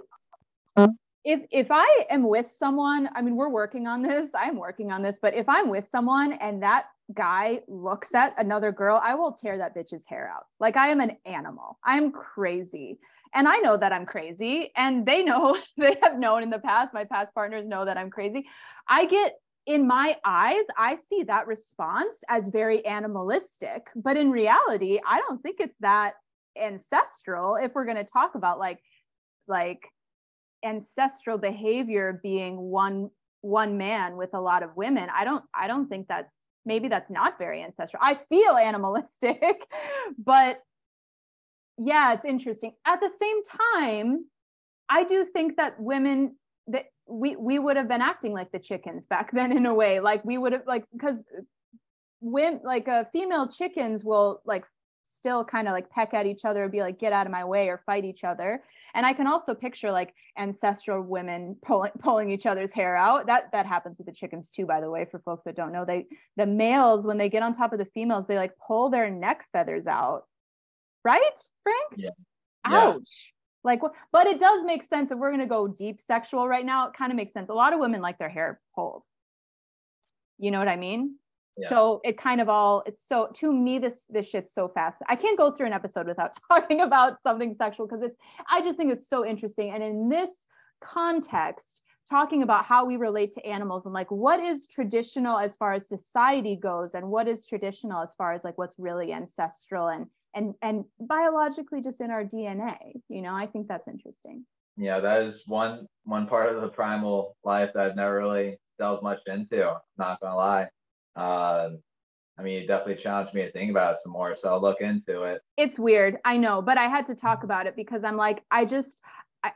if if I am with someone, I mean, we're working on this. I'm working on this, but if I'm with someone and that guy looks at another girl, I will tear that bitch's hair out. Like I am an animal. I'm crazy. And I know that I'm crazy. And they know, they have known in the past, my past partners know that I'm crazy. I get in my eyes, I see that response as very animalistic. But in reality, I don't think it's that ancestral if we're going to talk about like, like ancestral behavior being one one man with a lot of women i don't i don't think that's maybe that's not very ancestral i feel animalistic but yeah it's interesting at the same time i do think that women that we we would have been acting like the chickens back then in a way like we would have like because when like uh, female chickens will like still kind of like peck at each other be like get out of my way or fight each other and I can also picture like ancestral women pulling pulling each other's hair out. That that happens with the chickens too, by the way, for folks that don't know. They the males, when they get on top of the females, they like pull their neck feathers out. Right, Frank? Yeah. Ouch. Like, but it does make sense if we're going to go deep sexual right now. It kind of makes sense. A lot of women like their hair pulled. You know what I mean? Yeah. So it kind of all it's so to me this this shit's so fast. I can't go through an episode without talking about something sexual because it's I just think it's so interesting. And in this context, talking about how we relate to animals and like what is traditional as far as society goes and what is traditional as far as like what's really ancestral and and and biologically just in our DNA. You know, I think that's interesting. Yeah, that is one one part of the primal life that I've never really delved much into. Not gonna lie. Uh, I mean, it definitely challenged me to think about it some more. So I'll look into it. It's weird. I know, but I had to talk about it because I'm like, I just, I,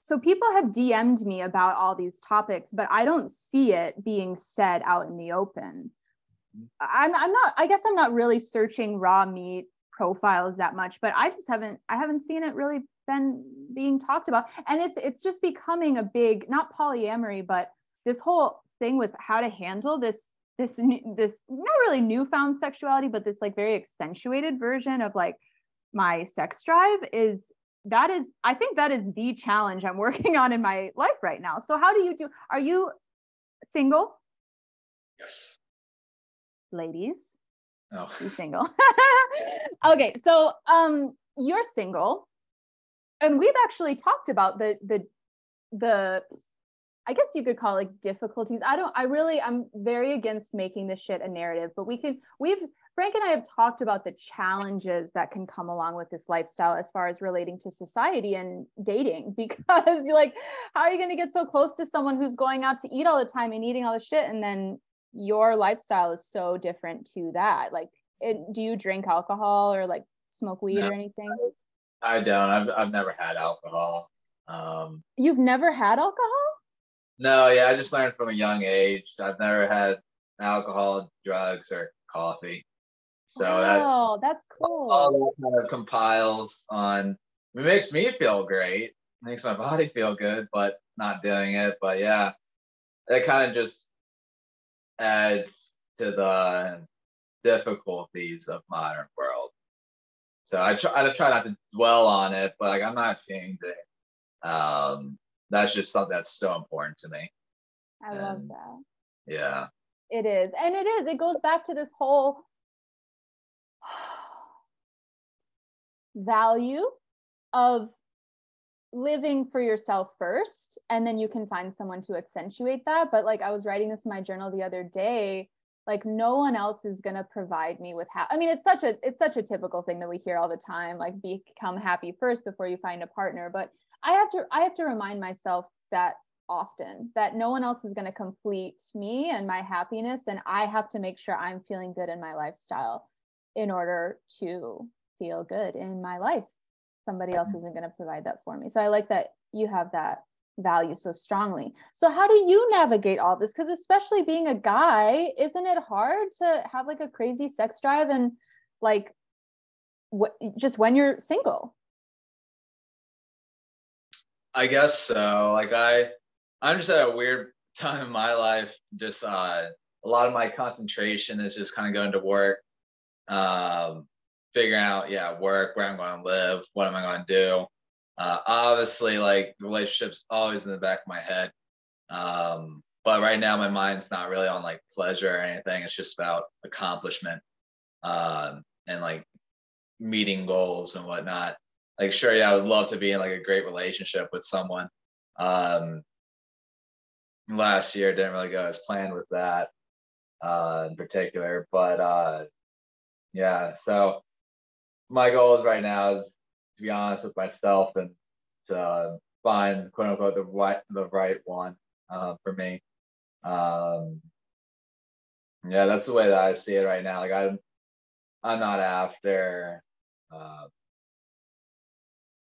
so people have DM'd me about all these topics, but I don't see it being said out in the open. I'm, I'm not, I guess I'm not really searching raw meat profiles that much, but I just haven't, I haven't seen it really been being talked about. And it's, it's just becoming a big, not polyamory, but this whole thing with how to handle this this this not really newfound sexuality but this like very accentuated version of like my sex drive is that is i think that is the challenge i'm working on in my life right now. So how do you do are you single? Yes ladies oh you single okay so um you're single and we've actually talked about the the the I guess you could call it like difficulties. I don't, I really, I'm very against making this shit a narrative, but we can, we've, Frank and I have talked about the challenges that can come along with this lifestyle as far as relating to society and dating, because you're like, how are you going to get so close to someone who's going out to eat all the time and eating all the shit? And then your lifestyle is so different to that. Like, it, do you drink alcohol or like smoke weed no, or anything? I don't. I've, I've never had alcohol. Um, You've never had alcohol? No, yeah, I just learned from a young age. I've never had alcohol, drugs, or coffee. So oh, that, that's cool. All that kind of compiles on. It makes me feel great. It makes my body feel good, but not doing it. But yeah, that kind of just adds to the difficulties of modern world. So I try, I try not to dwell on it, but like I'm not ashamed it. Um, that's just something that's so important to me. I and, love that. Yeah. It is. And it is. It goes back to this whole value of living for yourself first and then you can find someone to accentuate that but like i was writing this in my journal the other day like no one else is going to provide me with ha- i mean it's such a it's such a typical thing that we hear all the time like become happy first before you find a partner but I have to I have to remind myself that often that no one else is going to complete me and my happiness and I have to make sure I'm feeling good in my lifestyle in order to feel good in my life. Somebody else isn't going to provide that for me. So I like that you have that value so strongly. So how do you navigate all this cuz especially being a guy, isn't it hard to have like a crazy sex drive and like what just when you're single? I guess so. Like I, I'm just at a weird time in my life. Just uh, a lot of my concentration is just kind of going to work. Um, figuring out, yeah, work, where I'm going to live, what am I going to do. Uh, obviously, like relationships always in the back of my head. Um, but right now, my mind's not really on like pleasure or anything. It's just about accomplishment um, and like meeting goals and whatnot. Like, sure, yeah, I would love to be in like a great relationship with someone. Um, last year didn't really go as planned with that uh, in particular, but uh, yeah. So my goals right now is to be honest with myself and to find quote unquote the right the right one uh, for me. Um, yeah, that's the way that I see it right now. Like I'm, I'm not after uh,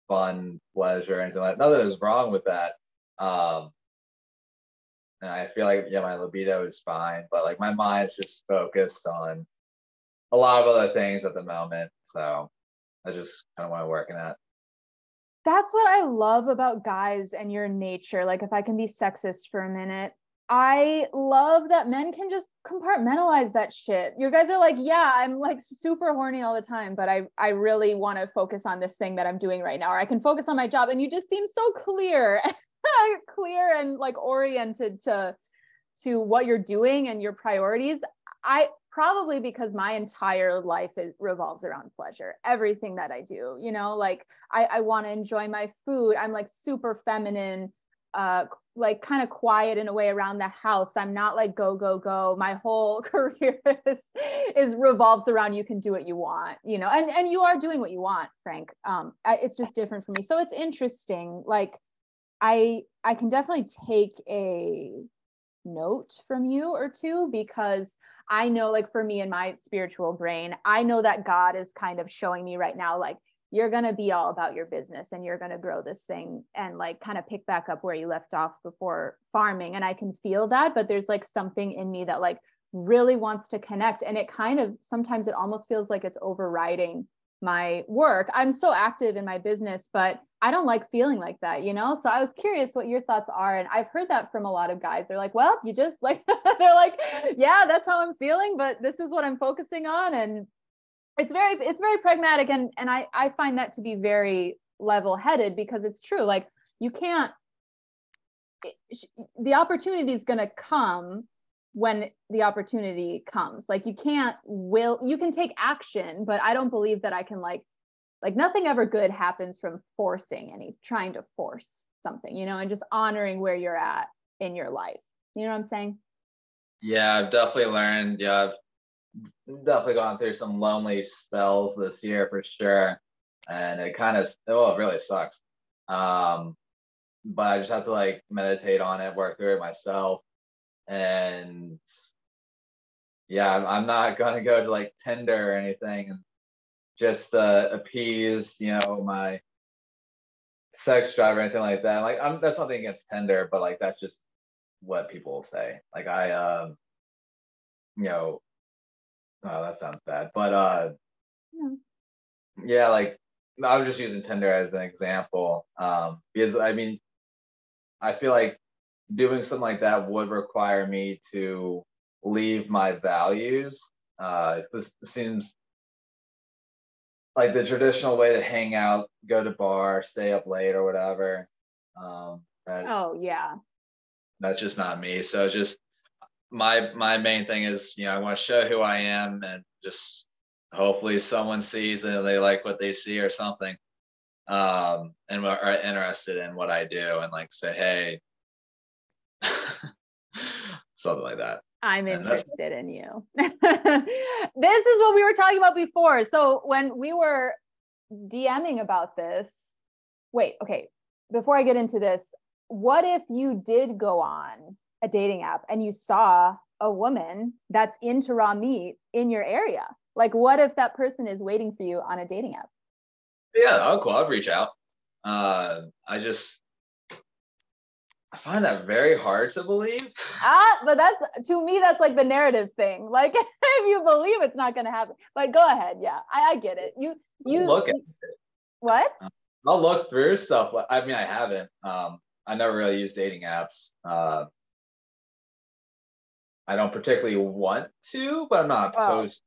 fun, pleasure, anything like. Nothing is wrong with that. Um, and I feel like yeah, my libido is fine, but like my mind's just focused on a lot of other things at the moment. So I just kind of want to work in that. That's what I love about guys and your nature. Like, if I can be sexist for a minute, I love that men can just compartmentalize that shit. You guys are like, yeah, I'm like super horny all the time, but I I really want to focus on this thing that I'm doing right now, or I can focus on my job. And you just seem so clear, clear and like oriented to to what you're doing and your priorities. I probably because my entire life is, revolves around pleasure everything that i do you know like i, I want to enjoy my food i'm like super feminine uh like kind of quiet in a way around the house i'm not like go go go my whole career is, is revolves around you can do what you want you know and and you are doing what you want frank um it's just different for me so it's interesting like i i can definitely take a note from you or two because I know, like for me in my spiritual brain, I know that God is kind of showing me right now, like, you're going to be all about your business and you're going to grow this thing and like kind of pick back up where you left off before farming. And I can feel that, but there's like something in me that like really wants to connect. And it kind of sometimes it almost feels like it's overriding my work. I'm so active in my business, but I don't like feeling like that, you know? So I was curious what your thoughts are. And I've heard that from a lot of guys. They're like, well, you just like, they're like, yeah, that's how I'm feeling, but this is what I'm focusing on. And it's very, it's very pragmatic. And, and I, I find that to be very level headed because it's true. Like you can't, the opportunity is going to come when the opportunity comes. Like you can't will you can take action but i don't believe that i can like like nothing ever good happens from forcing any trying to force something you know and just honoring where you're at in your life. You know what i'm saying? Yeah i've definitely learned yeah i've definitely gone through some lonely spells this year for sure and it kind of oh it really sucks. Um but i just have to like meditate on it work through it myself and yeah, I'm not gonna go to like Tinder or anything and just uh, appease, you know, my sex drive or anything like that. Like, I'm that's nothing against Tinder, but like that's just what people will say. Like, I, um, you know, oh, that sounds bad, but uh, yeah, yeah like I'm just using Tinder as an example, um, because I mean, I feel like doing something like that would require me to leave my values. Uh, this seems like the traditional way to hang out, go to bar, stay up late or whatever. Um, that, oh yeah, that's just not me. So just my my main thing is you know I want to show who I am and just hopefully someone sees and they like what they see or something um and are interested in what I do and like say hey something like that. I'm interested in you. this is what we were talking about before. So when we were DMing about this, wait, okay, before I get into this, what if you did go on a dating app and you saw a woman that's into raw meat in your area? Like, what if that person is waiting for you on a dating app? Yeah, oh, cool. I'll reach out. Uh, I just I find that very hard to believe. Ah, but that's to me, that's like the narrative thing. Like if you believe it's not going to happen, but go ahead. Yeah, I, I get it. You you look at it. What? I'll look through stuff. But I mean, I haven't. Um, I never really use dating apps. Uh, I don't particularly want to, but I'm not opposed.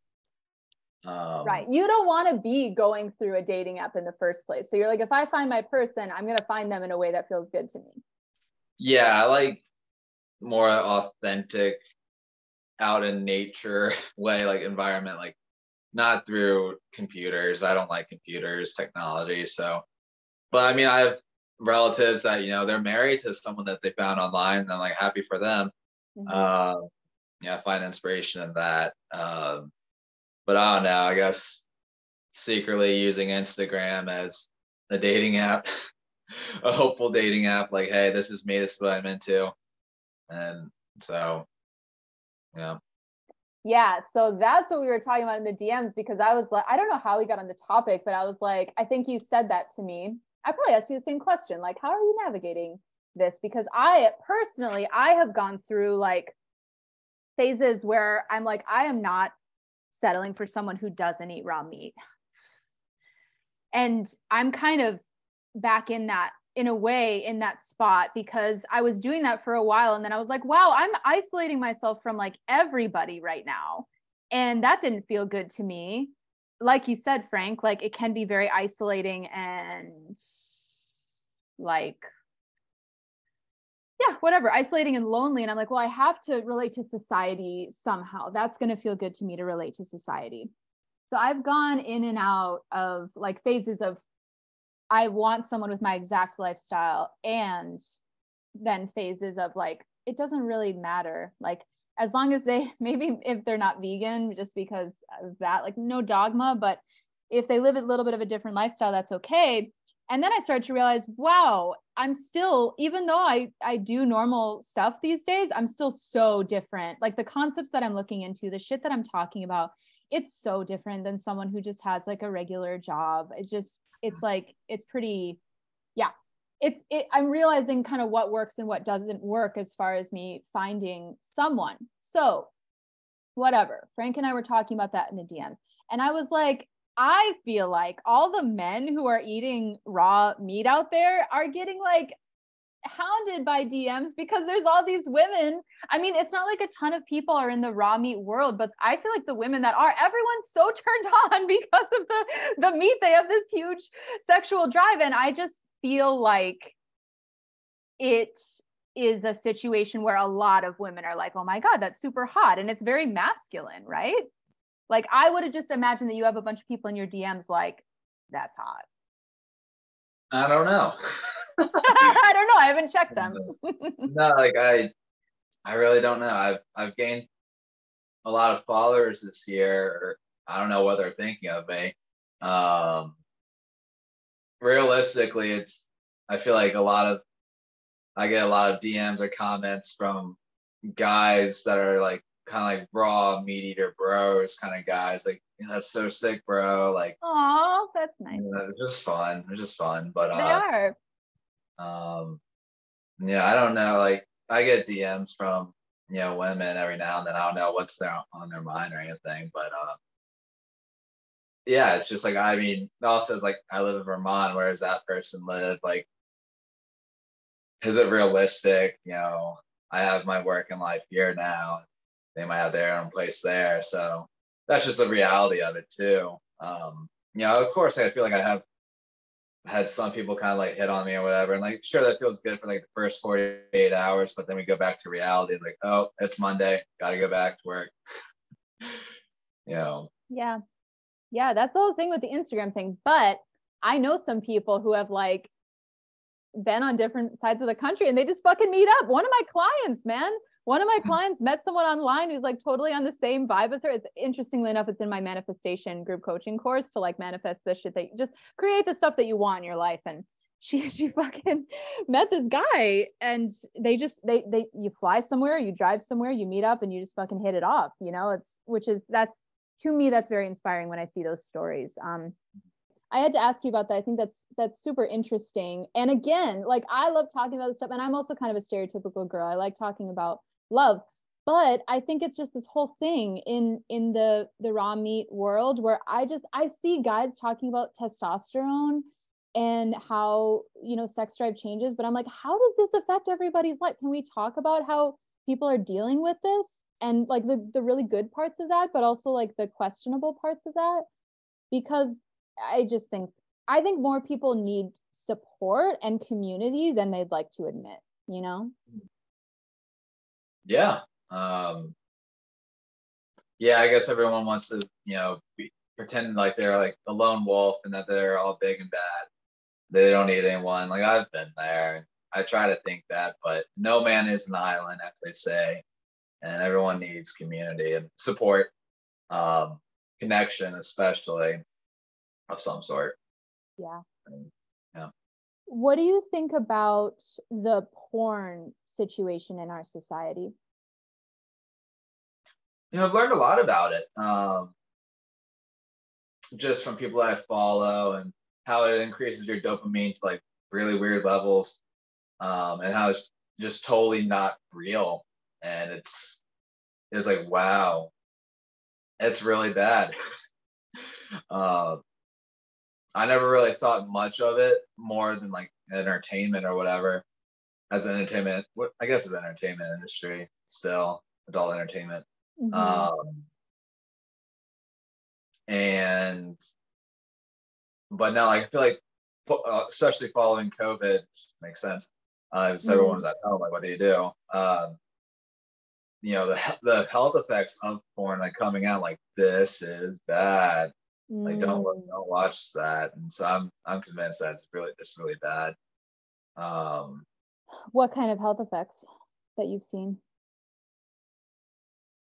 Um, right. You don't want to be going through a dating app in the first place. So you're like, if I find my person, I'm going to find them in a way that feels good to me. Yeah, I like more authentic, out in nature way, like environment, like not through computers. I don't like computers, technology. So, but I mean, I have relatives that, you know, they're married to someone that they found online and I'm like happy for them. Mhm. Uh, yeah, I find inspiration in that. Um, but I don't know. I guess secretly using Instagram as a dating app, a hopeful dating app. Like, hey, this is me. This is what I'm into, and so, yeah. Yeah, so that's what we were talking about in the DMs because I was like, I don't know how we got on the topic, but I was like, I think you said that to me. I probably asked you the same question, like, how are you navigating this? Because I personally, I have gone through like phases where I'm like, I am not settling for someone who doesn't eat raw meat. And I'm kind of back in that in a way in that spot because I was doing that for a while and then I was like, wow, I'm isolating myself from like everybody right now. And that didn't feel good to me. Like you said, Frank, like it can be very isolating and like yeah, whatever, isolating and lonely. And I'm like, well, I have to relate to society somehow. That's going to feel good to me to relate to society. So I've gone in and out of like phases of I want someone with my exact lifestyle and then phases of like it doesn't really matter. Like as long as they maybe if they're not vegan just because of that like no dogma but if they live a little bit of a different lifestyle that's okay. And then i started to realize wow i'm still even though i i do normal stuff these days i'm still so different. Like the concepts that i'm looking into the shit that i'm talking about it's so different than someone who just has like a regular job. It's just it's like it's pretty yeah. It's it, i'm realizing kind of what works and what doesn't work as far as me finding someone. So whatever. Frank and i were talking about that in the dms and i was like i feel like all the men who are eating raw meat out there are getting like hounded by DMs because there's all these women. I mean, it's not like a ton of people are in the raw meat world, but I feel like the women that are, everyone's so turned on because of the the meat. They have this huge sexual drive, and I just feel like it is a situation where a lot of women are like, "Oh my god, that's super hot," and it's very masculine, right? Like I would have just imagined that you have a bunch of people in your DMs like, "That's hot." I don't know. I don't know. I haven't checked them. no, like I, I really don't know. I've I've gained a lot of followers this year. Or I don't know what they're thinking of me. Um, realistically, it's I feel like a lot of I get a lot of DMs or comments from guys that are like kind of like raw meat eater bros kind of guys like that's so sick bro like oh that's nice. you know, just fun it's just fun but they uh are. um yeah i don't know like i get dms from you know women every now and then i don't know what's their on their mind or anything but uh yeah it's just like i mean also it's like i live in vermont where does that person live? Like is it realistic? You know i have my working life here now they might have their own place there. So that's just the reality of it too. Um you know of course i feel like i have had some people kind of like hit on me or whatever and like sure that feels good for like the first 48 hours but then we go back to reality like oh it's monday gotta go back to work. You know. Yeah. Yeah that's the whole thing with the instagram thing but i know some people who have like been on different sides of the country and they just fucking meet up. One of my clients man one of my clients met someone online who's like totally on the same vibe as her. It's interestingly enough, it's in my manifestation group coaching course to like manifest the shit that you just create the stuff that you want in your life. And she she fucking met this guy and they just they they you fly somewhere, you drive somewhere, you meet up and you just fucking hit it off, you know? It's which is that's to me that's very inspiring when I see those stories. Um I had to ask you about that. I think that's that's super interesting. And again, like I love talking about this stuff and I'm also kind of a stereotypical girl. I like talking about love. But i think it's just this whole thing in in the the raw meat world where i just i see guys talking about testosterone and how you know sex drive changes but i'm like how does this affect everybody's life? Can we talk about how people are dealing with this? And like the the really good parts of that but also like the questionable parts of that? Because i just think i think more people need support and community than they'd like to admit you know mm. Yeah um yeah i guess everyone wants to you know be, pretend like they're like a lone wolf and that they're all big and bad. They don't need anyone. Like i've been there. I try to think that but no man is an island as they say. And everyone needs community and support um connection especially of some sort. Yeah. And, yeah what do you think about the porn situation in our society? You know i've learned a lot about it um just from people i follow and how it increases your dopamine to like really weird levels um and how it's just totally not real and it's it's like wow it's really bad. Uh, i never really thought much of it more than like entertainment or whatever. As an entertainment what i guess as an entertainment industry still adult entertainment. Mhm. um and but now i feel like uh, especially following covid makes sense uh, because everyone was at home like what do you do? Um you know the the health effects of porn like coming out like this is bad like don't Mm. don't watch that. And so i'm i'm convinced that it's really it's really bad. Um what kind of health effects that you've seen?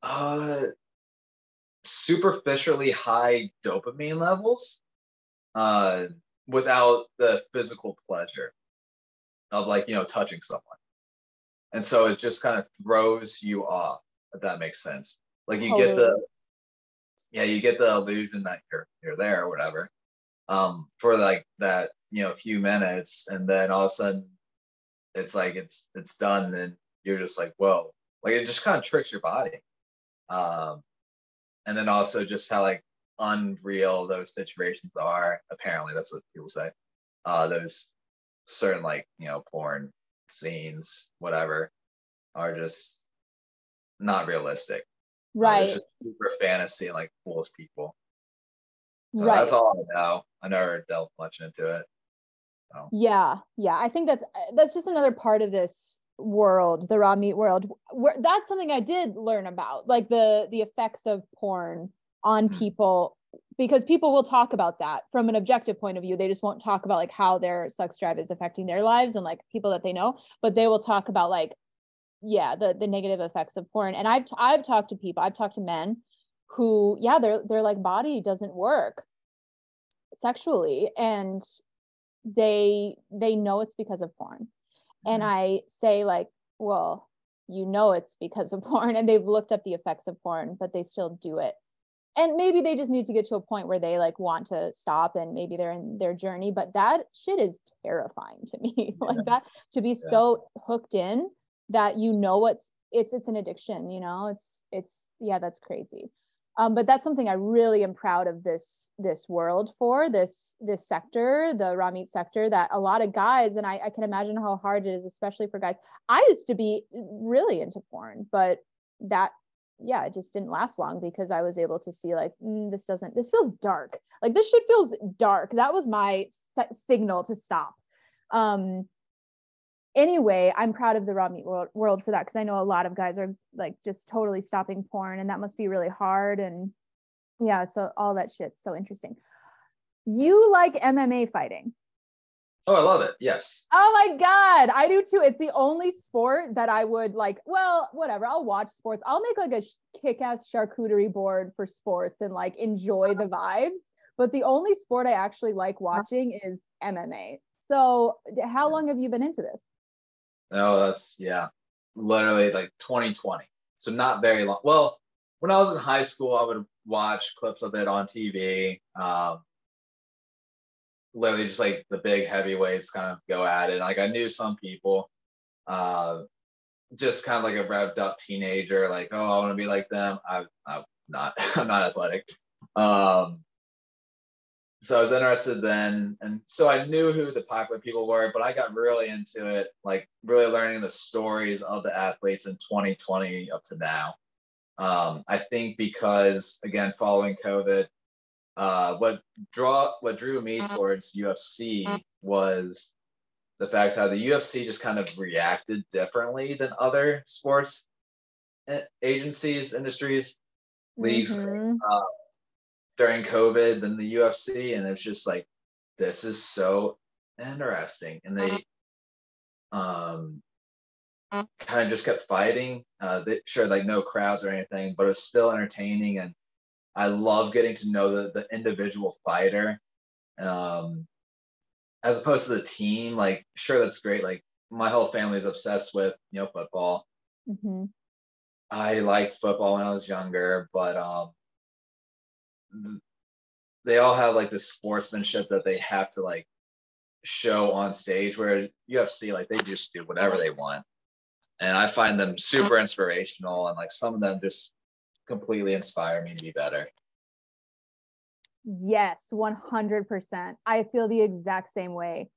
Uh superficially high dopamine levels uh without the physical pleasure of like you know touching someone. And so it just kind of throws you off if that makes sense. Like you get the Totally. Yeah you get the illusion that you're you're there or whatever um for like that you know a few minutes and then all of a sudden it's like it's it's done and you're just like whoa. Like it just kind of tricks your body um and then also just how like unreal those situations are apparently that's what people say uh those certain like you know porn scenes whatever are just not realistic right it's super fantasy and like fools people so right that's all i know i never delved much into it Yeah, yeah. I think that's uh, that's just another part of this world, the raw meat world. Where that's something I did learn about, like the the effects of porn on Mm. people because people will talk about that from an objective point of view. They just won't talk about like how their sex drive is affecting their lives and like people that they know, but they will talk about like yeah, the the negative effects of porn. And I've I've talked to people, I've talked to men who yeah, they're they're like body doesn't work sexually and they they know it's because of porn and Mhm. i say like well you know it's because of porn and they've looked up the effects of porn but they still do it and maybe they just need to get to a point where they like want to stop and maybe they're in their journey but that shit is terrifying to me Yeah. like that to be Yeah. so hooked in that you know what's it's it's an addiction you know it's it's yeah that's crazy um, but that's something I really am proud of this this world for this this sector, the raw meat sector. That a lot of guys, and I, I can imagine how hard it is, especially for guys. I used to be really into porn, but that yeah, it just didn't last long because I was able to see like mm, this doesn't this feels dark. Like this shit feels dark. That was my signal to stop. Um, anyway, I'm proud of the raw meat world, world for that because I know a lot of guys are like just totally stopping porn, and that must be really hard. And yeah, so all that shit's so interesting. You like MMA fighting? oh i love it yes Oh my god, I do too. It's the only sport that I would like. Well, whatever. I'll watch sports. I'll make like a sh- kick-ass charcuterie board for sports and like enjoy the vibes. But the only sport I actually like watching is MMA. So, how long have you been into this? Oh, that's yeah, literally like 2020. So not very long. Well, when I was in high school, I would watch clips of it on TV. Um, literally just like the big heavyweights kind of go at it. Like I knew some people, uh, just kind of like a revved up teenager, like oh, I want to be like them. I, I'm not. I'm not athletic. Um, so I was interested then, and so I knew who the popular people were, but I got really into it, like really learning the stories of the athletes in 2020 up to now. Um, I think because again, following COVID, uh, what draw what drew me towards UFC was the fact how the UFC just kind of reacted differently than other sports eh, agencies, industries, leagues Mhm. uh, during COVID than the UFC, and it's just like this is so interesting, and they um kind of just kept fighting. Uh, they sure like no crowds or anything, but it was still entertaining, and I love getting to know the the individual fighter, um, as opposed to the team. Like sure that's great. Like my whole family's obsessed with you know football. Mhm. I liked football when I was younger, but um, they all have like this sportsmanship that they have to like show on stage. Where UFC, like they just do whatever they want, and I find them super uh-huh. inspirational, and like some of them just completely inspire me to be better. Yes, 100%. I feel the exact same way.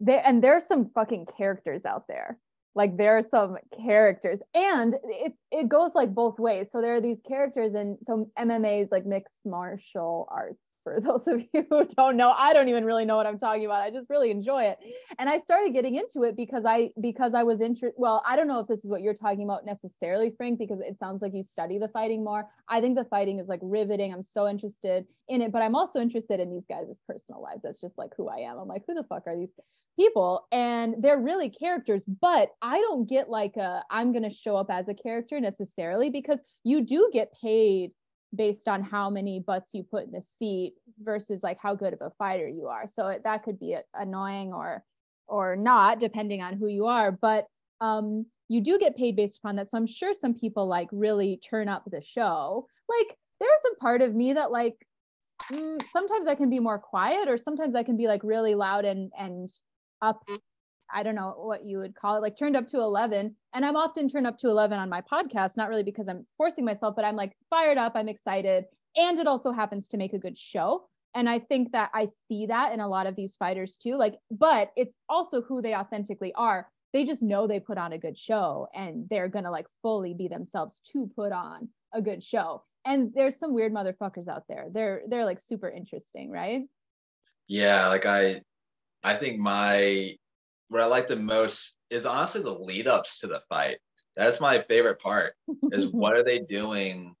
There and there's some fucking characters out there. Like there are some characters and it it goes like both ways. So there are these characters and so MMA is like mixed martial arts for those of you who don't know. I don't even really know what I'm talking about. I just really enjoy it. And I started getting into it because I because I was interested well, I don't know if this is what you're talking about necessarily, Frank, because it sounds like you study the fighting more. I think the fighting is like riveting. I'm so interested in it, but I'm also interested in these guys' personal lives. That's just like who I am. I'm like, who the fuck are these people? And they're really characters, but I don't get like a I'm gonna show up as a character necessarily because you do get paid based on how many butts you put in the seat versus like how good of a fighter you are. So it, that could be annoying or or not depending on who you are, but um you do get paid based upon that. So I'm sure some people like really turn up the show. Like there's a part of me that like mm, sometimes I can be more quiet or sometimes I can be like really loud and and up I don't know what you would call it, like turned up to 11. And I'm often turned up to 11 on my podcast, not really because I'm forcing myself, but I'm like fired up, I'm excited. And it also happens to make a good show. And I think that I see that in a lot of these fighters too. Like, but it's also who they authentically are. They just know they put on a good show and they're going to like fully be themselves to put on a good show. And there's some weird motherfuckers out there. They're they're like super interesting, right? Yeah, like I, I think my what I like the most is honestly the lead ups to the fight. That's my favorite part. Is what are they doing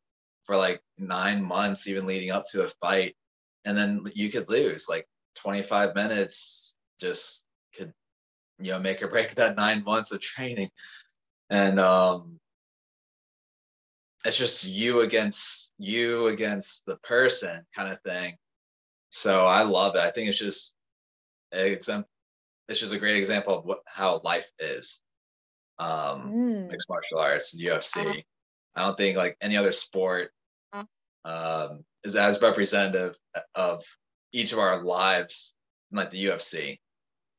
for like nine months, even leading up to a fight, and then you could lose like 25 minutes. Just could you know make or break that nine months of training, and um, it's just you against you against the person kind of thing. So I love it. I think it's just exam- it's just a great example of what how life is. Um, Mm. mixed martial arts, UFC. I don't think like any other sport um, is as representative of each of our lives like the UFC, in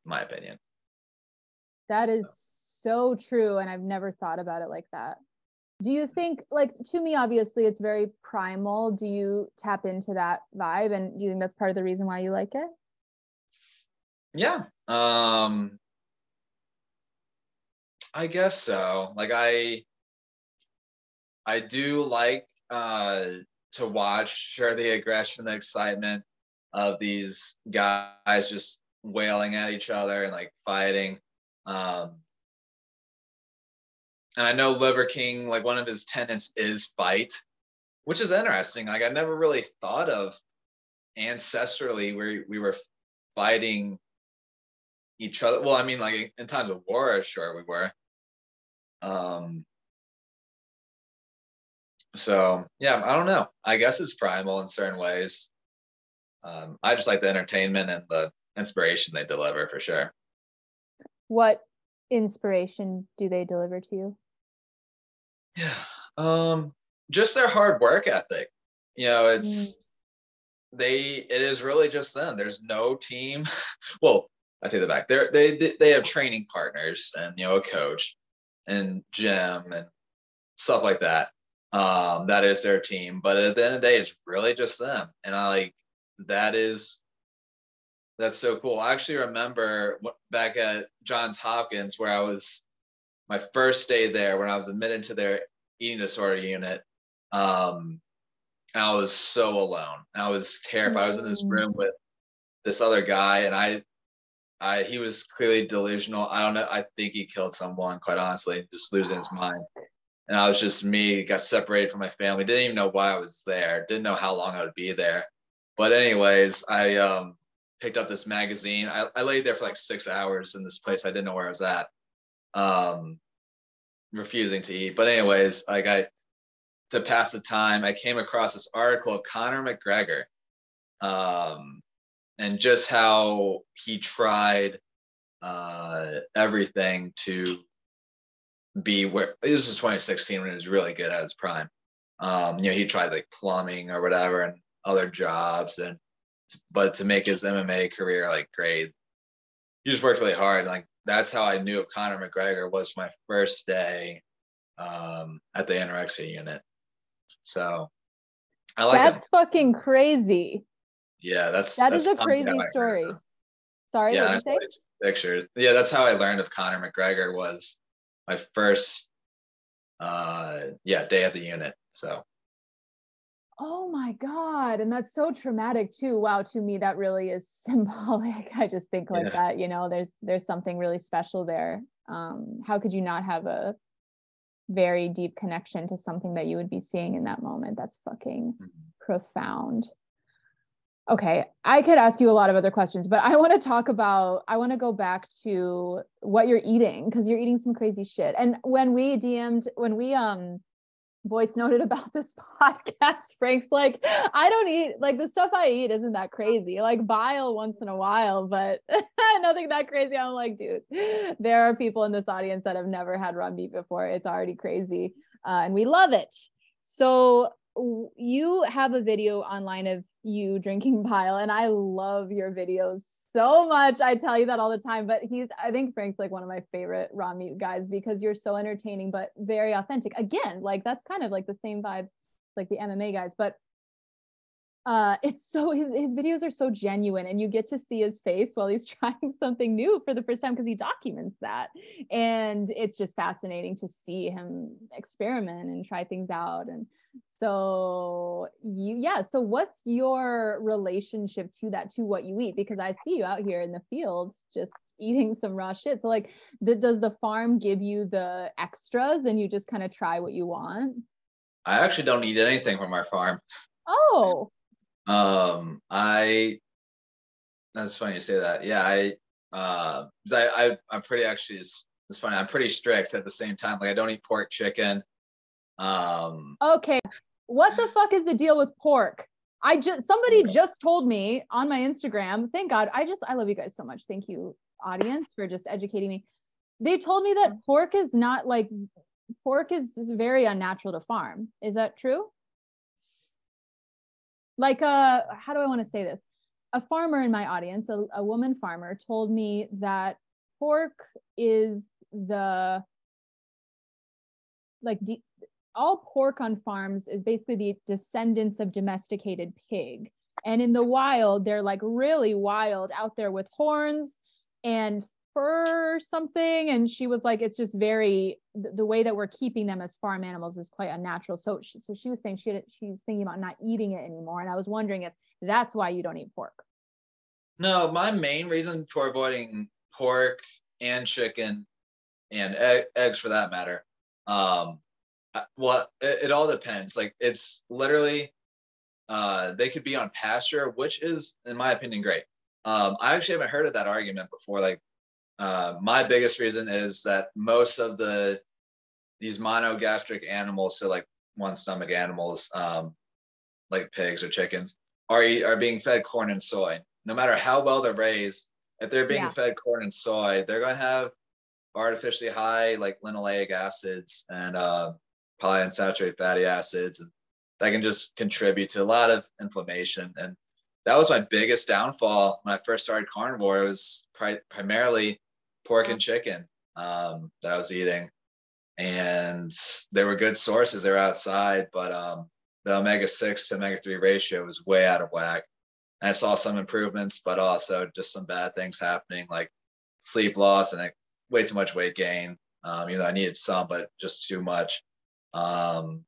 my opinion. That is so true. And I've never thought about it like that. Do you think, like, to me, obviously, it's very primal. Do you tap into that vibe? And do you think that's part of the reason why you like it? Yeah. Um I guess so. Like I I do like uh to watch share the aggression, the excitement of these guys just wailing at each other and like fighting. Um and I know Liver King, like one of his tenants is fight, which is interesting. Like I never really thought of ancestrally where we were fighting each other. Well, I mean, like in times of war, sure we were. Um. So yeah, I don't know. I guess it's primal in certain ways. Um, I just like the entertainment and the inspiration they deliver for sure. What inspiration do they deliver to you? Yeah. Um, just their hard work ethic. You know, it's they. It is really just them. There's no team. well, I take that back. They're, they they have training partners and you know a coach and gym and stuff like that. Um, that is their team. But at the end of the day, it's really just them. And I like that is that's so cool. I actually remember back at Johns Hopkins where I was my first day there when I was admitted to their eating disorder unit. Um, I was so alone. I was terrified. I was in this Mm. room with this other guy, and I, I he was clearly delusional. I don't know. I think he killed someone. Quite honestly, just losing his mind. And I was just me. Got separated from my family. Didn't even know why I was there. Didn't know how long I would be there. But anyways, I um picked up this magazine. I, I laid there for like six hours in this place. I didn't know where I was at. Um, refusing to eat. But anyways, like I to pass the time, I came across this article of Conor McGregor, um, and just how he tried uh, everything to be where this was 2016 when he was really good at his prime. Um, you know, he tried like plumbing or whatever and other jobs, and but to make his MMA career like great, he just worked really hard. Like that's how I knew of Conor McGregor was my first day um, at the anorexia unit. So I like That's him. fucking crazy. Yeah, that's That that's is a crazy story. Sorry, Yeah, what I did you say? picture. Yeah, that's how I learned of Conor McGregor was my first uh yeah, day at the unit. So Oh my God. And that's so traumatic too. Wow, to me, that really is symbolic. I just think like Yeah. that, you know, there's there's something really special there. Um, how could you not have a very deep connection to something that you would be seeing in that moment? That's fucking Mhm. profound. Okay, I could ask you a lot of other questions, but I want to talk about, I want to go back to what you're eating because you're eating some crazy shit. And when we DM'd, when we um voice noted about this podcast, Frank's like, I don't eat like the stuff I eat isn't that crazy. Like bile once in a while, but nothing that crazy. I'm like, dude, there are people in this audience that have never had raw meat before. It's already crazy. Uh, and we love it. So you have a video online of you drinking bile, and I love your videos so much. I tell you that all the time, but he's, I think Frank's like one of my favorite raw meat guys because you're so entertaining, but very authentic. Again, like that's kind of like the same vibes like the MMA guys, but uh it's so his his videos are so genuine and you get to see his face while he's trying something new for the first time because he documents that and it's just fascinating to see him experiment and try things out and so you yeah so what's your relationship to that to what you eat because i see you out here in the fields just eating some raw shit so like th- does the farm give you the extras and you just kind of try what you want I actually don't eat anything from our farm. oh Um, I that's funny you say that. Yeah, I uh I, I I'm pretty actually it's, it's funny. I'm pretty strict at the same time. Like I don't eat pork, chicken. Um, Okay. What the fuck is the deal with pork? I just somebody just told me on my Instagram. Thank God. I just I love you guys so much. Thank you, audience, for just educating me. They told me that pork is not like pork is just very unnatural to farm. Is that true? Like uh how do I want to say this? A farmer in my audience, a, a woman farmer, told me that pork is the like de- all pork on farms is basically the descendants of domesticated pig. And in the wild, they're like really wild out there with horns and fur something. And she was like, it's just very the, way that we're keeping them as farm animals is quite unnatural. So she, so she was saying she had, she's thinking about not eating it anymore. And I was wondering if that's why you don't eat pork. no, my main reason for avoiding pork and chicken and egg, eggs for that matter. Um, well, it, it all depends. Like it's literally, uh, they could be on pasture, which is, in my opinion, great. Um, I actually haven't heard of that argument before. Like, uh, my biggest reason is that most of the these monogastric animals, so like one stomach animals, um, like pigs or chickens, are are being fed corn and soy. No matter how well they're raised, if they're being Yeah. fed corn and soy, they're going to have artificially high like linoleic acids and uh, polyunsaturated fatty acids, and that can just contribute to a lot of inflammation. And that was my biggest downfall when I first started carnivore. It was pri- primarily pork and chicken um, that I was eating, and they were good sources. They were outside, but um, the omega six to omega three ratio was way out of whack. And I saw some improvements, but also just some bad things happening, like sleep loss and way too much weight gain. Um, you know, I needed some, but just too much. Um,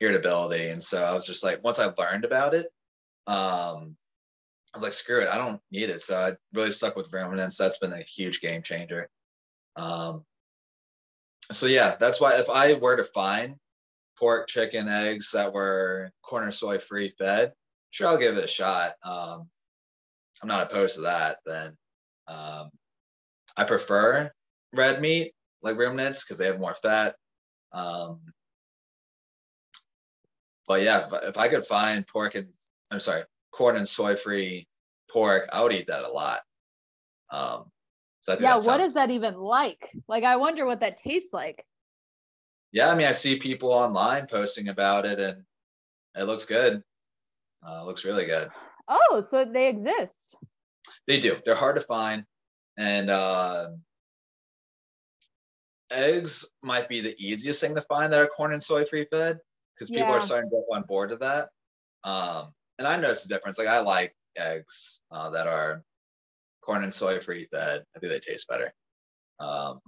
irritability. And so I was just like, once I learned about it, um, I was like, screw it, I don't need it. So I really stuck with ruminants. That's been a huge game changer. Um, so yeah, that's why if I were to find pork, chicken, eggs that were corn soy free fed, sure, I'll give it a shot. Um, I'm not opposed to that. Then um, I prefer red meat like ruminants because they have more fat. Um, but yeah, if, if I could find pork and I'm sorry, corn and soy free pork, I would eat that a lot. Um, so yeah, what sounds- is that even like? Like, I wonder what that tastes like. Yeah, I mean, I see people online posting about it, and it looks good. Uh, looks really good. Oh, so they exist. They do. They're hard to find, and uh, eggs might be the easiest thing to find that are corn and soy free fed because people yeah. are starting to get on board to that. Um, and I noticed the difference. Like I like eggs uh, that are corn and soy free fed. I think they taste better, um,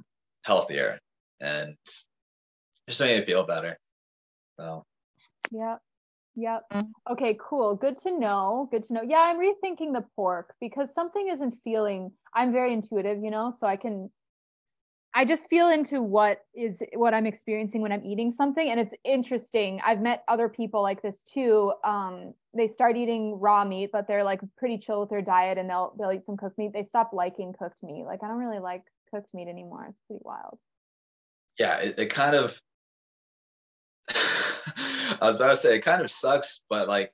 healthier, and just make me feel better. So. Yeah. Yep. Okay, cool. Good to know. Good to know. Yeah, I'm rethinking the pork because something isn't feeling I'm very intuitive, you know, so I can I just feel into what is what I'm experiencing when I'm eating something. And it's interesting. I've met other people like this too. Um, they start eating raw meat, but they're like pretty chill with their diet and they'll they'll eat some cooked meat. They stop liking cooked meat. Like I don't really like cooked meat anymore. It's pretty wild. Yeah, it, it kind of I was about to say it kind of sucks, but like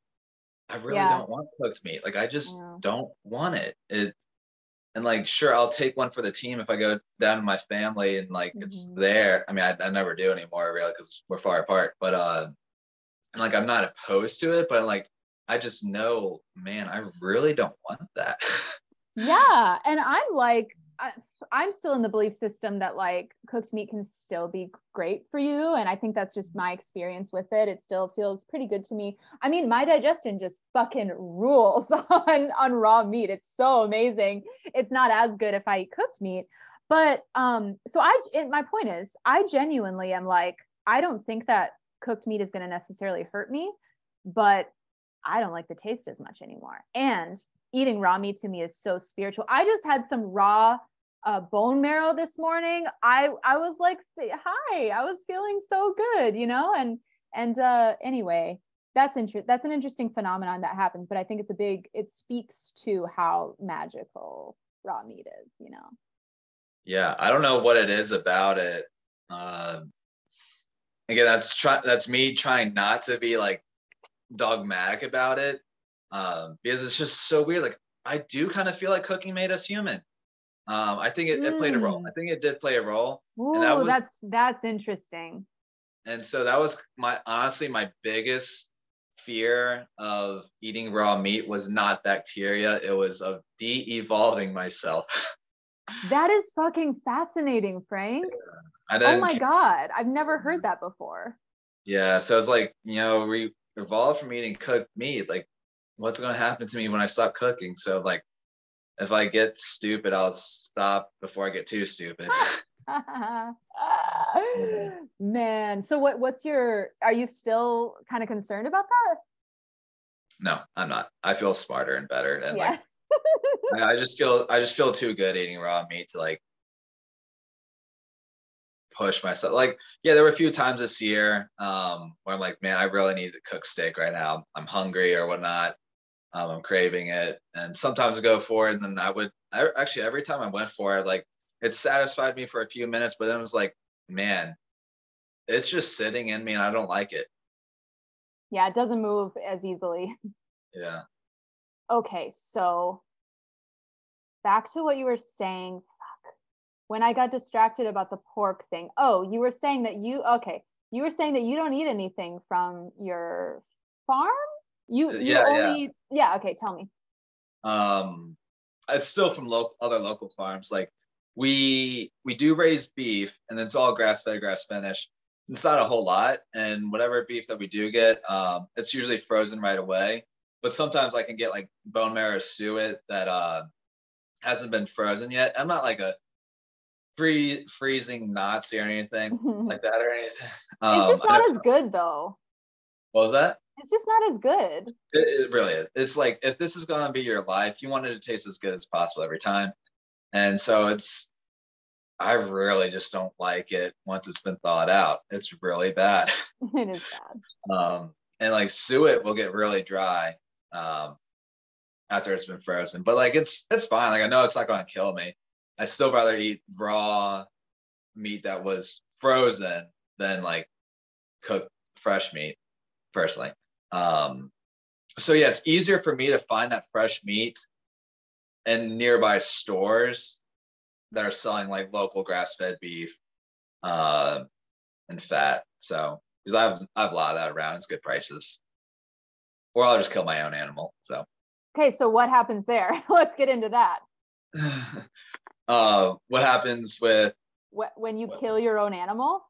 I really yeah. don't want cooked meat. Like I just yeah. don't want it. It and like sure i'll take one for the team if i go down to my family and like mm-hmm. it's there i mean I, I never do anymore really because we're far apart but uh and like i'm not opposed to it but like i just know man i really don't want that yeah and i'm like I, I'm still in the belief system that like cooked meat can still be great for you. And I think that's just my experience with it. It still feels pretty good to me. I mean, my digestion just fucking rules on, on raw meat. It's so amazing. It's not as good if I eat cooked meat. But um, so I, it, my point is, I genuinely am like, I don't think that cooked meat is going to necessarily hurt me, but I don't like the taste as much anymore. And eating raw meat to me is so spiritual. I just had some raw uh, bone marrow this morning. I I was like, hi, I was feeling so good, you know. And and uh, anyway, that's interesting. That's an interesting phenomenon that happens. But I think it's a big. It speaks to how magical raw meat is, you know. Yeah, I don't know what it is about it. Uh, again, that's try that's me trying not to be like dogmatic about it um, because it's just so weird. Like I do kind of feel like cooking made us human. Um, I think it, mm. it, played a role. I mm. think it did play a role. Ooh, and that was, that's that's interesting. And so that was my honestly my biggest fear of eating raw meat was not bacteria. It was of de-evolving myself. that is fucking fascinating, Frank. Yeah. Then, oh my god, I've never heard that before. Yeah, so it's like you know we evolved from eating cooked meat. Like what's going to happen to me when I stop cooking? So like, if I get stupid, I'll stop before I get too stupid. Man, so what? What's your? Are you still kind of concerned about that? No, I'm not. I feel smarter and better, and yeah. like, I just feel I just feel too good eating raw meat to like push myself. Like, yeah, there were a few times this year um, where I'm like, man, I really need to cook steak right now. I'm hungry or whatnot. Um, I'm craving it, and sometimes I go for it, and then I would I, actually every time I went for it, like it satisfied me for a few minutes, but then it was like, man, it's just sitting in me, and I don't like it. Yeah, it doesn't move as easily. Yeah. Okay, so back to what you were saying. Fuck. When I got distracted about the pork thing. Oh, you were saying that you okay. You were saying that you don't eat anything from your farm you you yeah, only yeah. yeah. Okay, tell me. Um, it's still from local other local farms. Like we we do raise beef, and it's all grass fed, grass finished. It's not a whole lot, and whatever beef that we do get, um, it's usually frozen right away. But sometimes I can get like bone marrow suet that uh hasn't been frozen yet. I'm not like a free freezing Nazi or anything like that or anything. Um, it's just not as good though. What was that? It's just not as good. It, it really is. It's like if this is going to be your life, you want it to taste as good as possible every time. And so it's, I really just don't like it once it's been thawed out. It's really bad. it is bad. Um, and like suet will get really dry um, after it's been frozen. But like it's it's fine. Like I know it's not going to kill me. I still rather eat raw meat that was frozen than like cooked fresh meat, personally. Um, so yeah, it's easier for me to find that fresh meat in nearby stores that are selling like local grass-fed beef uh, and fat. So because I have I have a lot of that around, it's good prices. Or I'll just kill my own animal. So Okay, so what happens there? Let's get into that. uh, what happens with Wh- When you What? kill your own animal,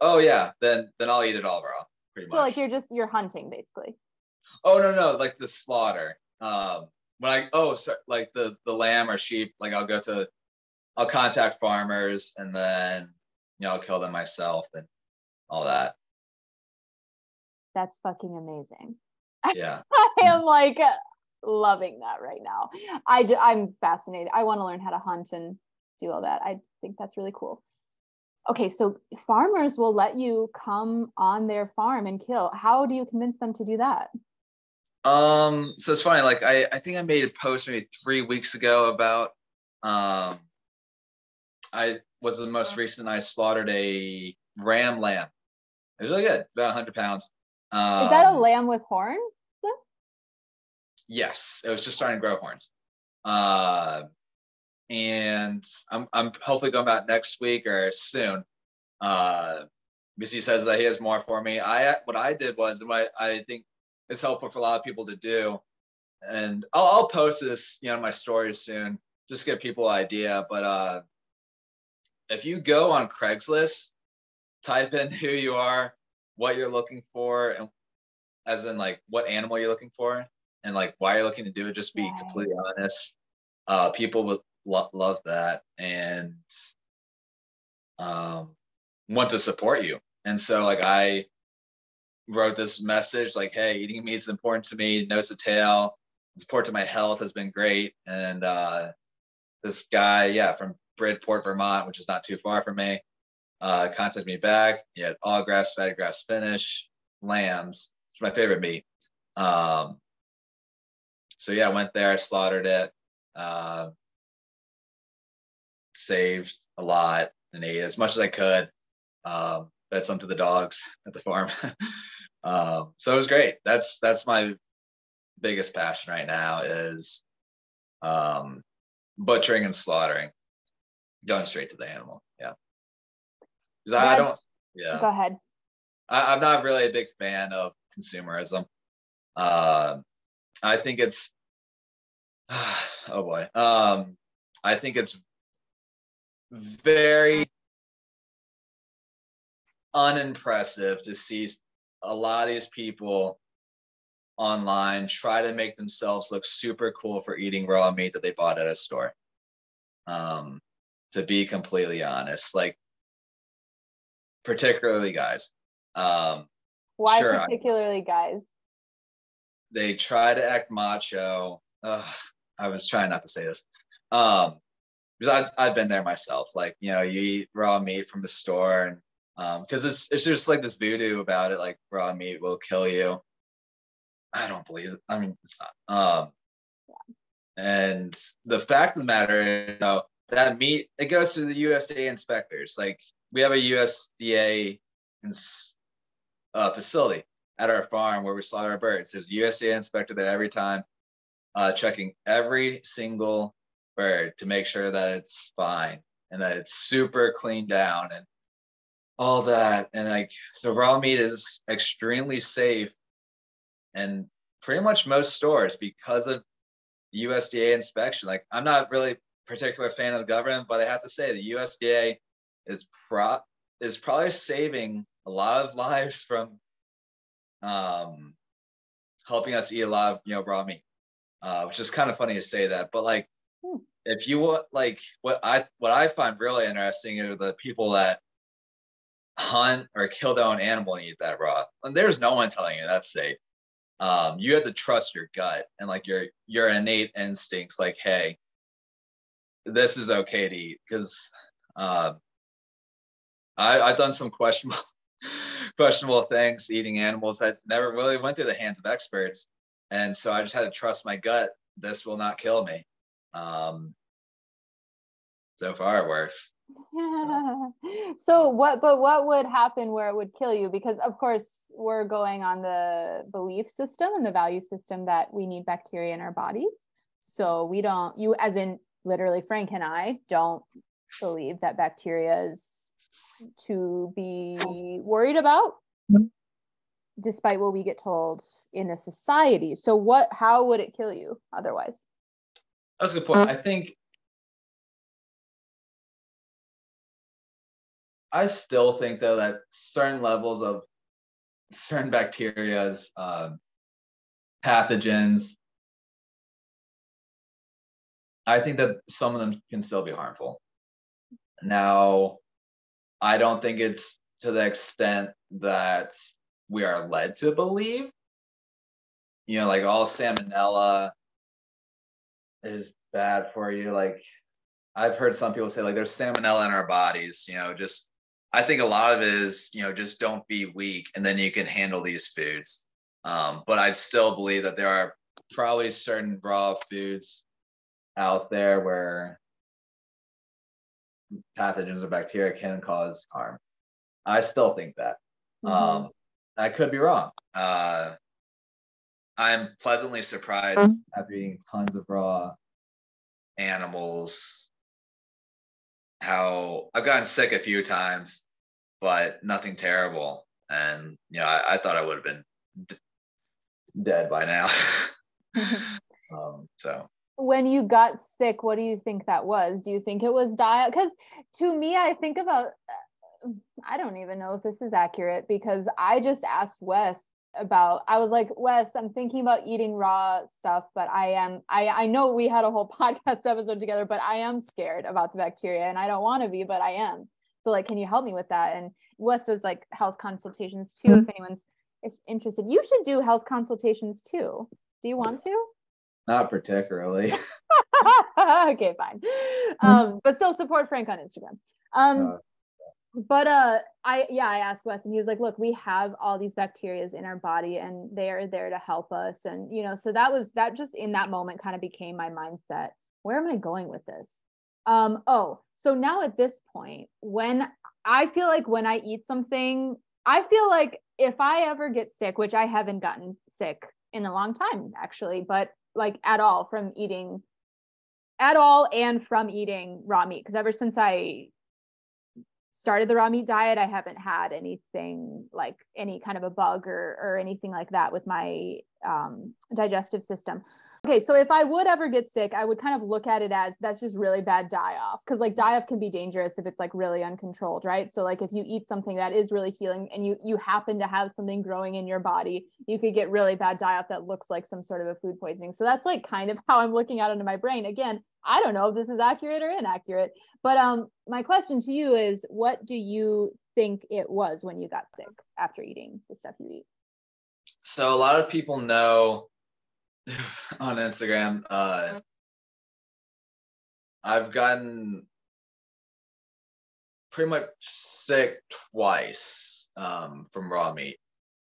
oh yeah, then then I'll eat it all raw, pretty much. so like you're just you're hunting basically. Oh no no, like the slaughter. Um, when I oh sorry, like the the lamb or sheep, like I'll go to, I'll contact farmers and then you know I'll kill them myself and all that. That's fucking amazing. Yeah. I am like loving that right now. I I'm fascinated. I want to learn how to hunt and do all that. I think that's really cool. Okay, so farmers will let you come on their farm and kill. How do you convince them to do that? Um, so it's funny. Like I, I think I made a post maybe three weeks ago about, um, I was the most recent. I slaughtered a ram lamb. It was really good, about 100 pounds. Um, Is that a lamb with horns? Yes, it was just starting to grow horns. Uh, and I'm I'm hopefully going back next week or soon. Uh, because he says that he has more for me. I what I did was and what I think is helpful for a lot of people to do, and I'll, I'll post this you know my stories soon, just to give people an idea. But uh, if you go on Craigslist, type in who you are, what you're looking for, and as in like what animal you're looking for, and like why you're looking to do it. Just be Right. completely honest. Uh, people would lo- love that and um, want to support you. And so like I wrote this message like, hey, eating meat is important to me. Nose to tail. Support to my health has been great. And uh, this guy, yeah, from Bridport, Vermont, which is not too far from me, uh, contacted me back. He had all grass fed, grass finish, lambs, which is my favorite meat. Um, so yeah, I went there, slaughtered it, uh, saved a lot, and ate as much as I could. Um, fed some to the dogs at the farm. um, so it was great. That's that's my biggest passion right now is um, butchering and slaughtering, going straight to the animal. Yeah, because I, I don't. Yeah. Go ahead. I, I'm not really a big fan of consumerism. Uh, I think it's, oh boy, um, I think it's very unimpressive to see a lot of these people online try to make themselves look super cool for eating raw meat that they bought at a store. Um, to be completely honest, like particularly guys. Um, Why Sure, I- particularly guys? they try to act macho. Ugh, I was trying not to say this. Um, because I've, I've been there myself. Like, you know, you eat raw meat from the store and um, because it's it's just like this voodoo about it, like raw meat will kill you. I don't believe it. I mean, it's not. Um, and the fact of the matter is, that meat it goes to the USDA inspectors. Like we have a USDA ins- uh, facility at our farm where we slaughter our birds. There's a USDA inspector there every time, uh, checking every single bird to make sure that it's fine and that it's super clean down and all that. And like, so raw meat is extremely safe and pretty much most stores because of USDA inspection. Like, I'm not really a particular fan of the government, but I have to say the USDA is pro is probably saving a lot of lives from um, helping us eat a lot of you know raw meat, uh, which is kind of funny to say that. But like. If you want, like, what I what I find really interesting are the people that hunt or kill their own animal and eat that raw. And there's no one telling you that's safe. Um, you have to trust your gut and like your your innate instincts, like, hey, this is okay to eat. Because uh, I, I've done some questionable questionable things eating animals that never really went through the hands of experts. And so I just had to trust my gut. This will not kill me. Um, so far works. Yeah. So what but what would happen where it would kill you? Because of course we're going on the belief system and the value system that we need bacteria in our bodies. So we don't you as in literally Frank and I don't believe that bacteria is to be worried about despite what we get told in a society. So what how would it kill you otherwise? That's a good point. I think I still think though that certain levels of certain bacterias, uh, pathogens, I think that some of them can still be harmful. Now, I don't think it's to the extent that we are led to believe. You know, like all salmonella is bad for you. Like I've heard some people say like there's salmonella in our bodies, you know, just I think a lot of it is, you know, just don't be weak and then you can handle these foods. Um, but I still believe that there are probably certain raw foods out there where pathogens or bacteria can cause harm. I still think that. Mm-hmm. Um, I could be wrong. Uh, I'm pleasantly surprised mm-hmm. after eating tons of raw animals how I've gotten sick a few times, but nothing terrible. And you know, I, I thought I would have been d- dead by now. um, so when you got sick, what do you think that was? Do you think it was diet? Because to me, I think about I don't even know if this is accurate because I just asked Wes about I was like, Wes, I'm thinking about eating raw stuff, but I am I I know we had a whole podcast episode together, but I am scared about the bacteria and I don't want to be, but I am. So like, can you help me with that? And Wes does like health consultations too, mm-hmm. if anyone's interested. You should do health consultations too. Do you want to? Not particularly. okay, fine. Mm-hmm. Um, but still support Frank on Instagram. Um, uh, but uh i yeah i asked wes and he was like look we have all these bacterias in our body and they are there to help us. And you know so that was that just in that moment kind of became my mindset. Where am i going with this? Um oh so now at this point when i feel like when i eat something i feel like if i ever get sick which i haven't gotten sick in a long time actually but like at all from eating at all and from eating raw meat because ever since i started the raw meat diet, I haven't had anything like any kind of a bug or or anything like that with my um, digestive system. Okay, so if I would ever get sick, I would kind of look at it as that's just really bad die off because like die off can be dangerous if it's like really uncontrolled, right? So like if you eat something that is really healing and you you happen to have something growing in your body, you could get really bad die off that looks like some sort of a food poisoning. So that's like kind of how I'm looking at it in my brain. Again, I don't know if this is accurate or inaccurate, but um my question to you is what do you think it was when you got sick after eating the stuff you eat? So a lot of people know on Instagram. Uh, I've gotten pretty much sick twice um, from raw meat,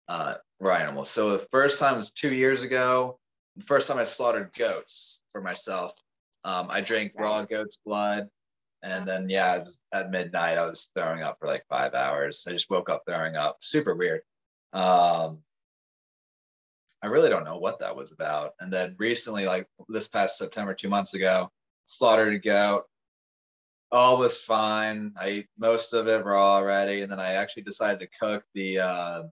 uh, raw animals. So the first time was two years ago. The first time I slaughtered goats for myself. Um, I drank raw goat's blood. And then, yeah, at midnight, I was throwing up for like five hours. I just woke up throwing up. Super weird. Um, I really don't know what that was about. And then recently, like this past September, two months ago, slaughtered a goat. All was fine. I ate most of it raw already, and then I actually decided to cook the uh,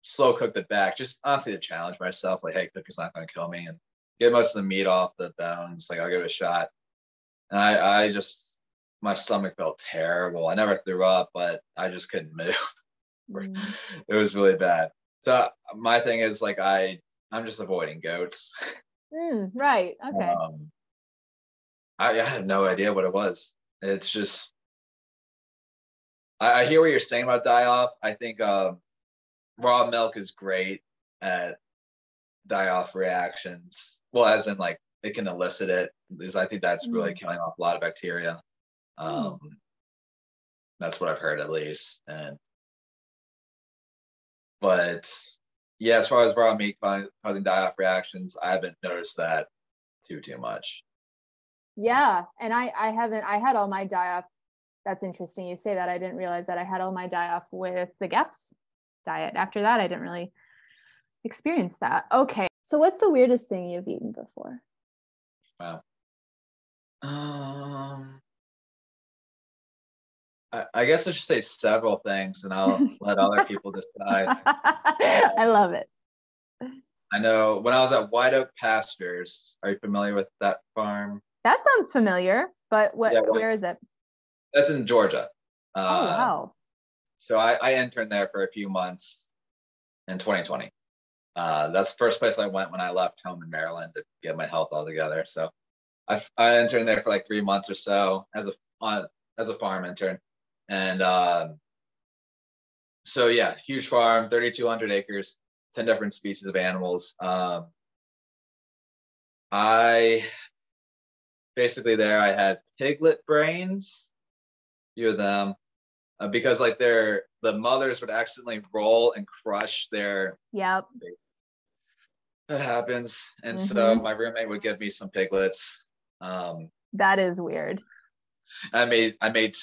slow cook the back, just honestly to challenge myself. Like, hey, cooking's not going to kill me, and get most of the meat off the bones. Like, I'll give it a shot. And I, I just my stomach felt terrible. I never threw up, but I just couldn't move. Mm. it was really bad. So my thing is like I I'm just avoiding goats. Mm, right. Okay. Um, I, I have no idea what it was. It's just I, I hear what you're saying about die off. I think um, raw milk is great at die off reactions. Well, as in like it can elicit it because I think that's really Mm. killing off a lot of bacteria. Um, That's what I've heard at least. And but yeah, as far as raw meat causing causing die off reactions, I haven't noticed that too too much. Yeah, and I I haven't I had all my die off. That's interesting. You say that I didn't realize that I had all my die off with the GAPS diet. After that, I didn't really experience that. Okay, so what's the weirdest thing you've eaten before? Wow. Um, I, I guess I should say several things, and I'll let other people decide. I love it. I know when I was at White Oak Pastures. Are you familiar with that farm? That sounds familiar, but what? Yeah, where is it? That's in Georgia. oh Uh, wow. So I, I interned there for a few months in 2020. Uh, that's the first place I went when I left home in Maryland to get my health all together. So I, I interned there for like three months or so as a on as a farm intern, and um, so yeah, huge farm, 3,200 acres, 10 different species of animals. Um, I basically there I had piglet brains, few of them, uh, because like they're the mothers would accidentally roll and crush their Yep. that happens and so Mhm. my roommate would give me some piglets um That is weird. i made i made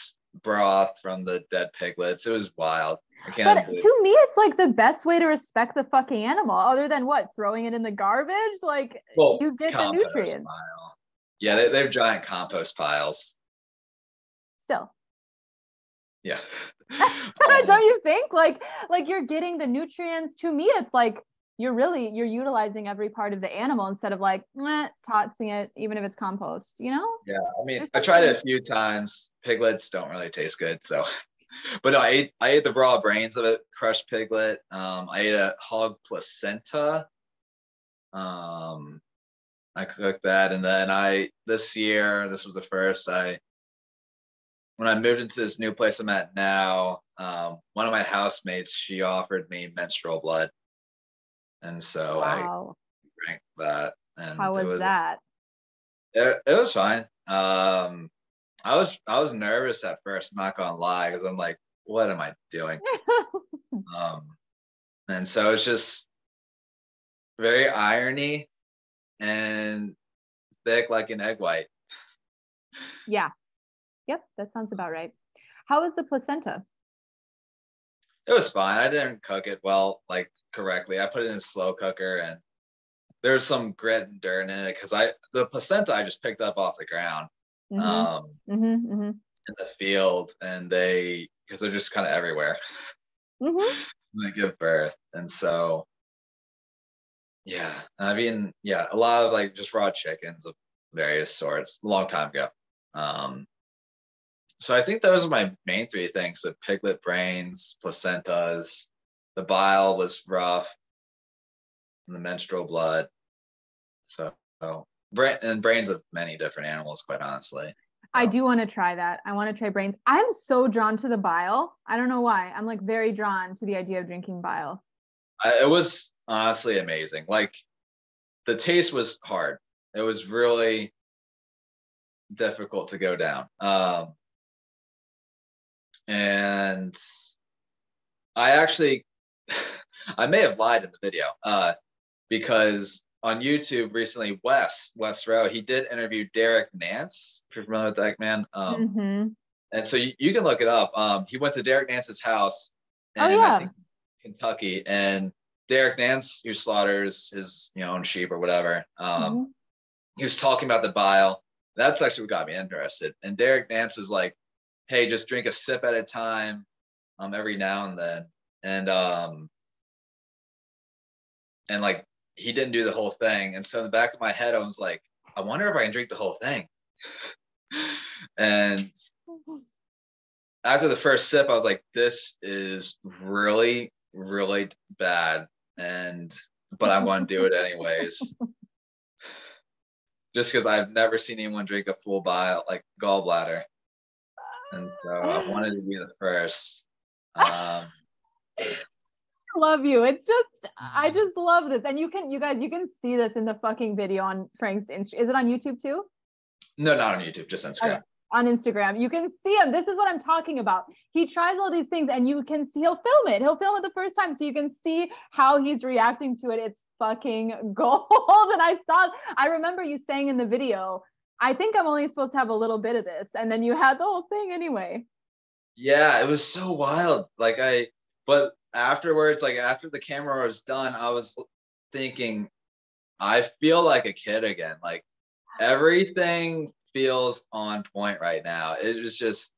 broth from the dead piglets it was wild i But can't believe to me, it's like the best way to respect the fucking animal, other than what throwing it in the garbage. Like well, you get the nutrients. pile. yeah they, they have giant compost piles still. yeah Don't Um, you think? Like like you're getting the nutrients. To me, it's like you're really you're utilizing every part of the animal instead of like meh, tossing it, even if it's compost. You know? Yeah, I mean, There's I tried it a few times. Piglets don't really taste good, so. But no, I ate I ate the raw brains of a crushed piglet. Um, I ate a hog placenta. Um, I cooked that, and then I this year, this was the first I. When I moved into this new place I'm at now, um, one of my housemates she offered me menstrual blood, and so I drank that. And How it was that? it, it was fine. Um, I was I was nervous at first. Not gonna lie, because I'm like, what am I doing? Um, and so it's just very irony and thick like an egg white. yeah. Yep, that sounds about right. How is the placenta? It was fine. I didn't cook it well, like correctly. I put it in a slow cooker, and there's some grit and dirt in it because I the placenta I just picked up off the ground Mhm, um, mhm, mhm, in the field, and they because they're just kind of everywhere. when they give birth. And so, yeah, I mean, yeah, a lot of like just raw chickens of various sorts a long time ago. Um, so I think those are my main three things: the piglet brains, placentas, the bile was rough, and the menstrual blood. So, brain and brains of many different animals, quite honestly. I do want to try that. I want to try brains. I'm so drawn to the bile. I don't know why. I'm like very drawn to the idea of drinking bile. I, it was honestly amazing. Like the taste was hard. It was really difficult to go down. Um, and I actually, I may have lied in the video uh, because on YouTube recently, Wes Wes Rowe he did interview Derek Nance. If you're familiar with that man, um, Mhm. and so you, you can look it up. Um, he went to Derek Nance's house Oh, in yeah. I think Kentucky, and Derek Nance, who slaughters his you know own sheep or whatever, um, Mhm. he was talking about the bile. That's actually what got me interested. And Derek Nance was like, "Hey, just drink a sip at a time, um, every now and then." And um, and like he didn't do the whole thing. And so in the back of my head, I was like, "I wonder if I can drink the whole thing." and after the first sip, I was like, "This is really, really bad," and but I'm going to do it anyways, just because I've never seen anyone drink a full bile like gallbladder. And so I wanted to be the first. Um, love you. It's just I just love this. And you can you guys you can see this in the fucking video on Frank's Insta. Is it on YouTube too? no, not on YouTube, just Instagram. Okay. On Instagram. You can see him. This is what I'm talking about. He tries all these things and you can see he'll film it. He'll film it the first time so you can see how he's reacting to it. It's fucking gold. and I saw I remember you saying in the video, I think I'm only supposed to have a little bit of this. And then you had the whole thing anyway. Yeah, it was so wild. Like I, but afterwards, like after the camera was done, I was thinking, I feel like a kid again. Like everything feels on point right now. It was just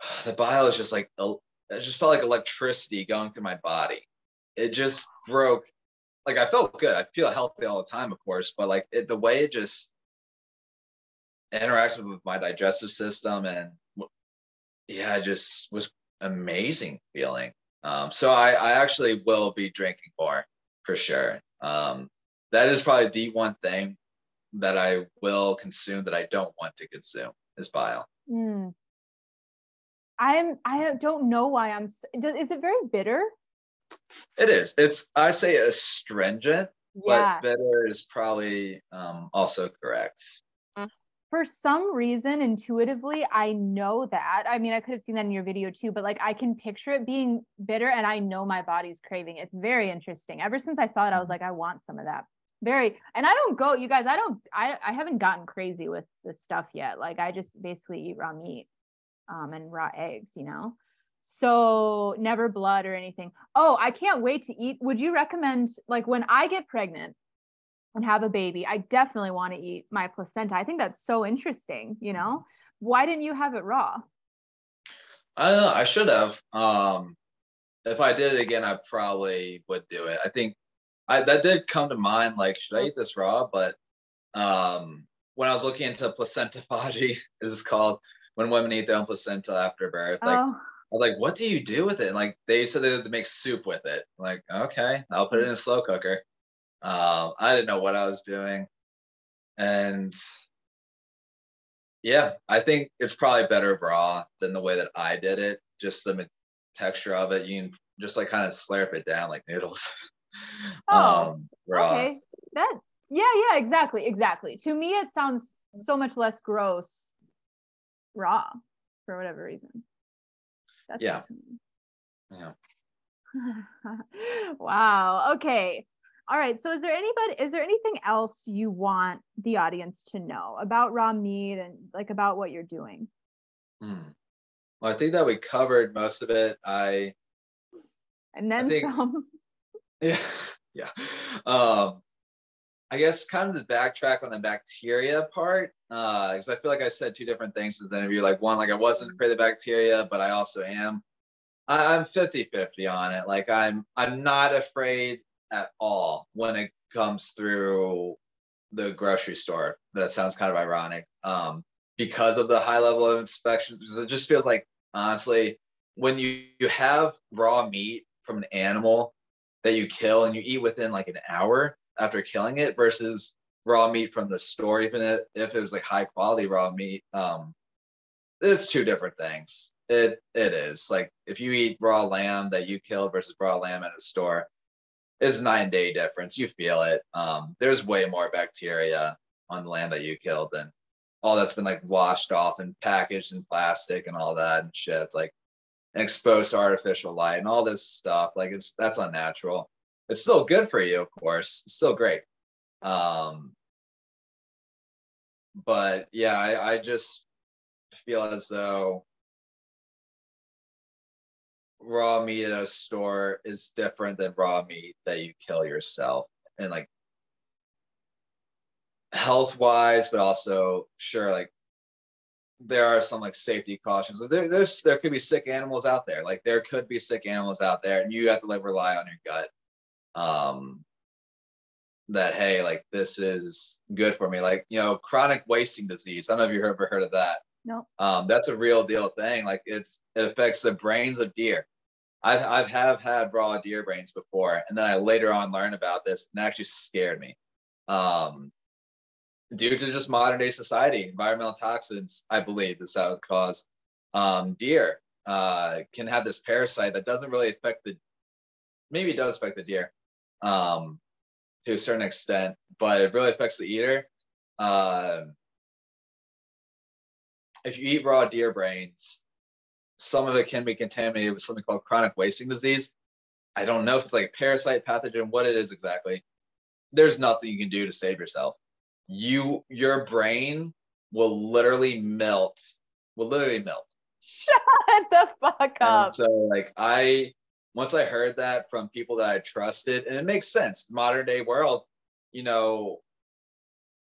the bile is just like it just felt like electricity going through my body. It just broke. Like I felt good. I feel healthy all the time, of course, but like it, the way it just interacted with my digestive system and yeah, it just was amazing feeling. Um, so I, I actually will be drinking more for sure. Um, that is probably the one thing that I will consume that I don't want to consume is bile. Mm. I'm I don't know why I'm is it very bitter? It is. It's I say astringent, Yeah. but bitter is probably um, also correct. For some reason, intuitively, I know that. I mean, I could have seen that in your video too, but like I can picture it being bitter and I know my body's craving. It's very interesting. Ever since I saw it, I was like, I want some of that. Very, and I don't go, you guys, I don't, I, I haven't gotten crazy with this stuff yet. Like I just basically eat raw meat um, and raw eggs, you know? So never blood or anything. Oh, I can't wait to eat. Would you recommend, like when I get pregnant and have a baby, I definitely want to eat my placenta. I think that's so interesting, you know? Why didn't you have it raw? I don't know. I should have. Um, if I did it again, I probably would do it. I think I that did come to mind. Like, should I eat this raw? But um, when I was looking into placentophagy, this is called when women eat their own placenta after birth? Like, oh, I was like, what do you do with it? And like they said they had to make soup with it. I'm like, okay, I'll put it in a slow cooker. Um, I didn't know what I was doing. And yeah, I think it's probably better raw than the way that I did it. Just the texture of it, you can just like kind of slurp it down like noodles. Oh, um, raw. okay. That, yeah, yeah, exactly, exactly. To me, it sounds so much less gross raw for whatever reason. That's Yeah. what to me. Yeah. wow. Okay. All right. So is there anybody is there anything else you want the audience to know about raw meat and like about what you're doing? Hmm. Well, I think that we covered most of it. I And then think- some. Yeah, yeah. Um, I guess kind of the backtrack on the bacteria part, because I feel like I said two different things in the interview. Like one, like I wasn't afraid of bacteria, but I also am. I, I'm 50-50 on it. Like I'm I'm not afraid at all when it comes through the grocery store. That sounds kind of ironic. Um, because of the high level of inspection, it just feels like honestly, when you, you have raw meat from an animal that you kill and you eat within like an hour after killing it versus raw meat from the store, even if it was like high quality raw meat. Um, it's two different things. It it is like if you eat raw lamb that you killed versus raw lamb at a store, it's nine day difference. You feel it. Um, there's way more bacteria on the lamb that you killed than all that's been like washed off and packaged in plastic and all that and shit. Like exposed to artificial light and all this stuff. Like it's that's unnatural. It's still good for you, of course. It's still great. Um, but yeah, I, I just feel as though raw meat at a store is different than raw meat that you kill yourself. And like health wise, but also sure, like there are some like safety cautions. There, there's there could be sick animals out there. Like there could be sick animals out there, and you have to like rely on your gut. Um, that hey, like this is good for me. Like you know, chronic wasting disease. I don't know if you've ever heard of that. No. Um, that's a real deal thing. Like it's it affects the brains of deer. I've I've have had raw deer brains before, and then I later on learned about this, and actually scared me. Um, due to just modern day society, environmental toxins, I believe, is how it cause um, deer uh, can have this parasite that doesn't really affect the, maybe it does affect the deer um, to a certain extent, but it really affects the eater. Uh, if you eat raw deer brains, some of it can be contaminated with something called chronic wasting disease. I don't know if it's like a parasite pathogen, what it is exactly. There's nothing you can do to save yourself. You, your brain will literally melt, will literally melt. Shut the fuck up. And so, like, I, once I heard that from people that I trusted, and it makes sense, modern day world, you know,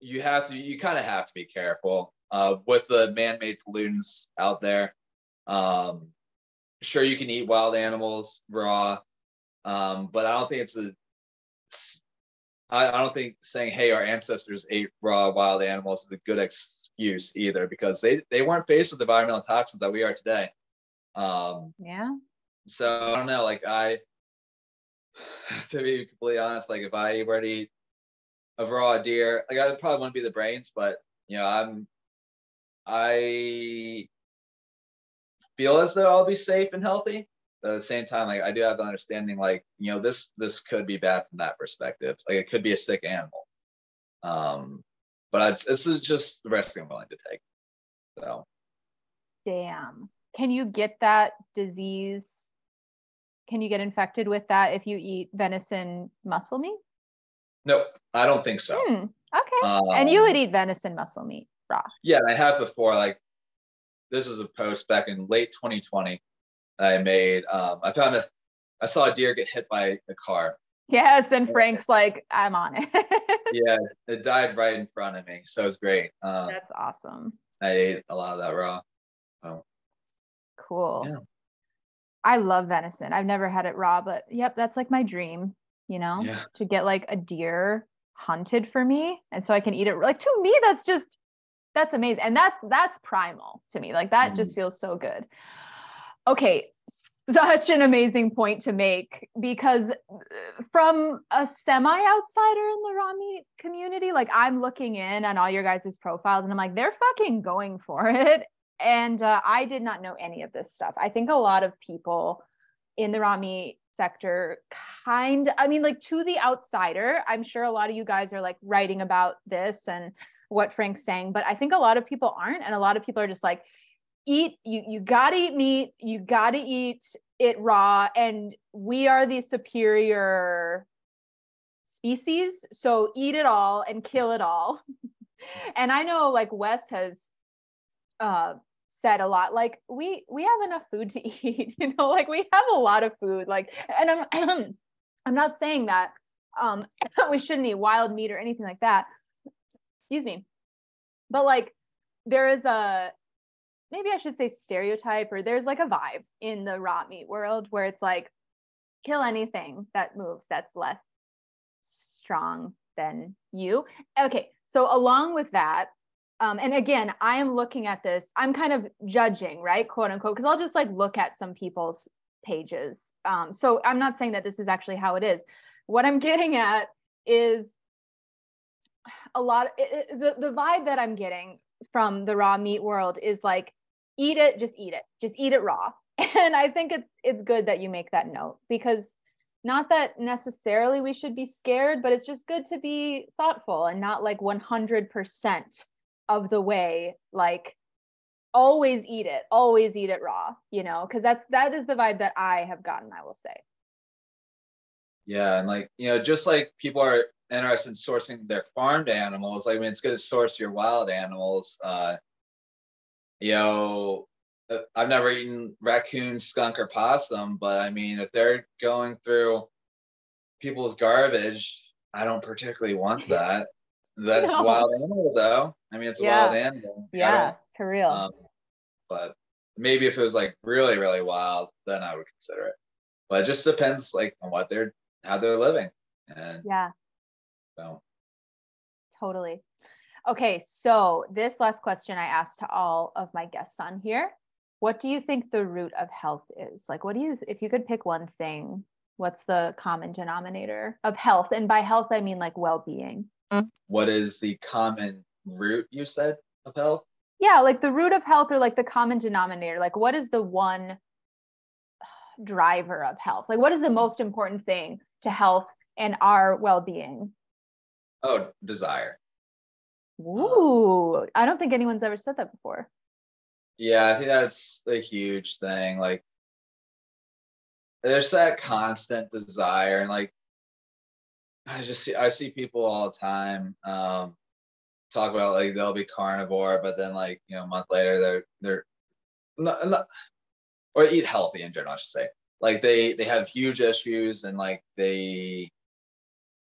you have to, you kind of have to be careful uh, with the man-made pollutants out there. Um, sure, you can eat wild animals raw, um, but I don't think it's a. I, I don't think saying "Hey, our ancestors ate raw wild animals" is a good excuse either, because they they weren't faced with the environmental toxins that we are today. Um, yeah. So I don't know. Like I, to be completely honest, like if I were to eat a raw deer, like I probably wouldn't be the brains, but you know, I'm I feel as though I'll be safe and healthy. But at the same time, like I do have the understanding, like you know, this this could be bad from that perspective. Like it could be a sick animal. Um, but it's this is just the risk I'm willing to take. So. Damn. Can you get that disease? Can you get infected with that if you eat venison muscle meat? No, I don't think so. Hmm, okay. Um, and you would eat venison muscle meat raw. Yeah, I have before. Like this is a post back in late 2020 I made. Um, I found a, I saw a deer get hit by a car. Yes, and Frank's like, I'm on it. yeah, it died right in front of me, so it was great. Um, That's awesome. I ate a lot of that raw. Cool. Yeah. I love venison. I've never had it raw, but yep, that's like my dream, you know, yeah. to get like a deer hunted for me and so I can eat it. Like to me, that's just that's amazing and that's that's primal to me like that mm-hmm. just feels so good okay such an amazing point to make because uh, from a semi outsider in the raw meat community like i'm looking in on all your guys' profiles and i'm like they're fucking going for it and uh, i did not know any of this stuff i think a lot of people in the raw meat sector kind i mean like to the outsider i'm sure a lot of you guys are like writing about this and what Frank's saying, but I think a lot of people aren't. And a lot of people are just like, eat, you, you gotta eat meat, you gotta eat it raw. And we are the superior species. So eat it all and kill it all. and I know like Wes has uh, said a lot like we we have enough food to eat you know like we have a lot of food like and i'm i'm not saying that um we shouldn't eat wild meat or anything like that. Excuse me. But like there is a maybe i should say stereotype or there's like a vibe in the raw meat world where it's like kill anything that moves that's less strong than you. Okay so along with that um, and again i am looking at this i'm kind of judging right quote unquote because i'll just like look at some people's pages. Um, so i'm not saying that this is actually how it is. What i'm getting at is a lot it, it, the, the vibe that i'm getting from the raw meat world is like eat it just eat it just eat it raw. And i think it's it's good that you make that note because not that necessarily we should be scared but it's just good to be thoughtful and not like 100% of the way like always eat it always eat it raw you know because that's that is the vibe that i have gotten i will say yeah and like you know just like people are interested in sourcing their farmed animals, like I mean, it's good to source your wild animals. Uh, you know, uh, I've never eaten raccoon, skunk, or possum, but I mean, if they're going through people's garbage, I don't particularly want that. That's no. wild animal, though. I mean, it's a yeah. wild animal. Yeah, for real. Um, but maybe if it was like really, really wild, then I would consider it. But it just depends, like, on what they're how they're living. And yeah, so totally. Okay, so this last question I asked to all of my guests on here. What do you think the root of health is? Like, what do you, if you could pick one thing, what's the common denominator of health? And by health, I mean like well being. What is the common root you said of health? Yeah, like the root of health or like the common denominator. Like what is the one driver of health? Like what is the most important thing to health and our well-being? Oh, desire. Ooh, I don't think anyone's ever said that before. Yeah, I think that's a huge thing. Like there's that constant desire and like I just see I see people all the time um talk about like they'll be carnivore, but then like you know a month later they're they're not, not or eat healthy in general, I should say. Like they they have huge issues and like they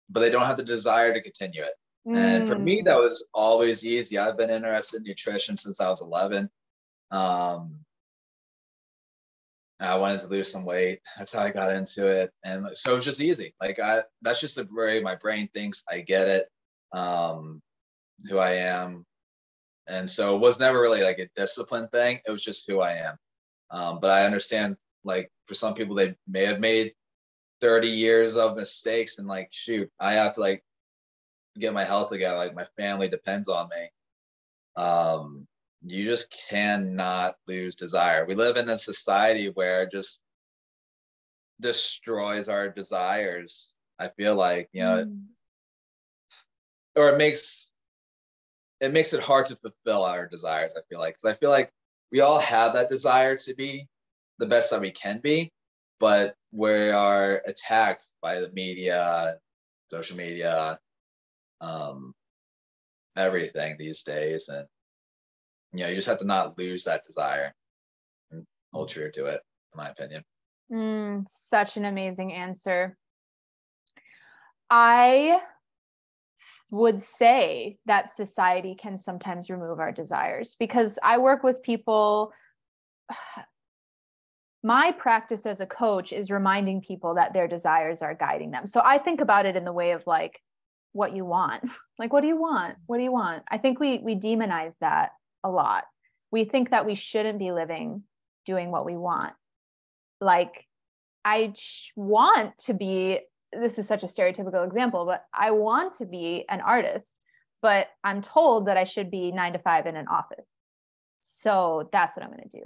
but they don't have the desire to continue it. Mm. And for me, that mm. was always easy. I've been interested in nutrition since I was 11. Um, I wanted to lose some weight. That's how I got into it, and so it's just easy. Like I, that's just the way my brain thinks. I get it, um, who I am, and so it was never really like a discipline thing. It was just who I am. Um, but I understand, like for some people, they may have made 30 years of mistakes, and like shoot, I have to like get my health together. Like my family depends on me. Um, you just cannot lose desire. We live in a society where just destroys our desires. I feel like, you know, mm. or it makes it makes it hard to fulfill our desires, I feel like. Cuz I feel like we all have that desire to be the best that we can be, but we are attacked by the media, social media, um, everything these days and you know, you just have to not lose that desire and hold true to it, in my opinion. Mm, such an amazing answer. I would say that society can sometimes remove our desires because I work with people. My practice as a coach is reminding people that their desires are guiding them. So I think about it in the way of like what you want. Like what do you want? What do you want? I think we we demonize that a lot. We think that we shouldn't be living doing what we want. Like, I want to be, this is such a stereotypical example, but I want to be an artist, but I'm told that I should be nine to five in an office. So that's what I'm going to do.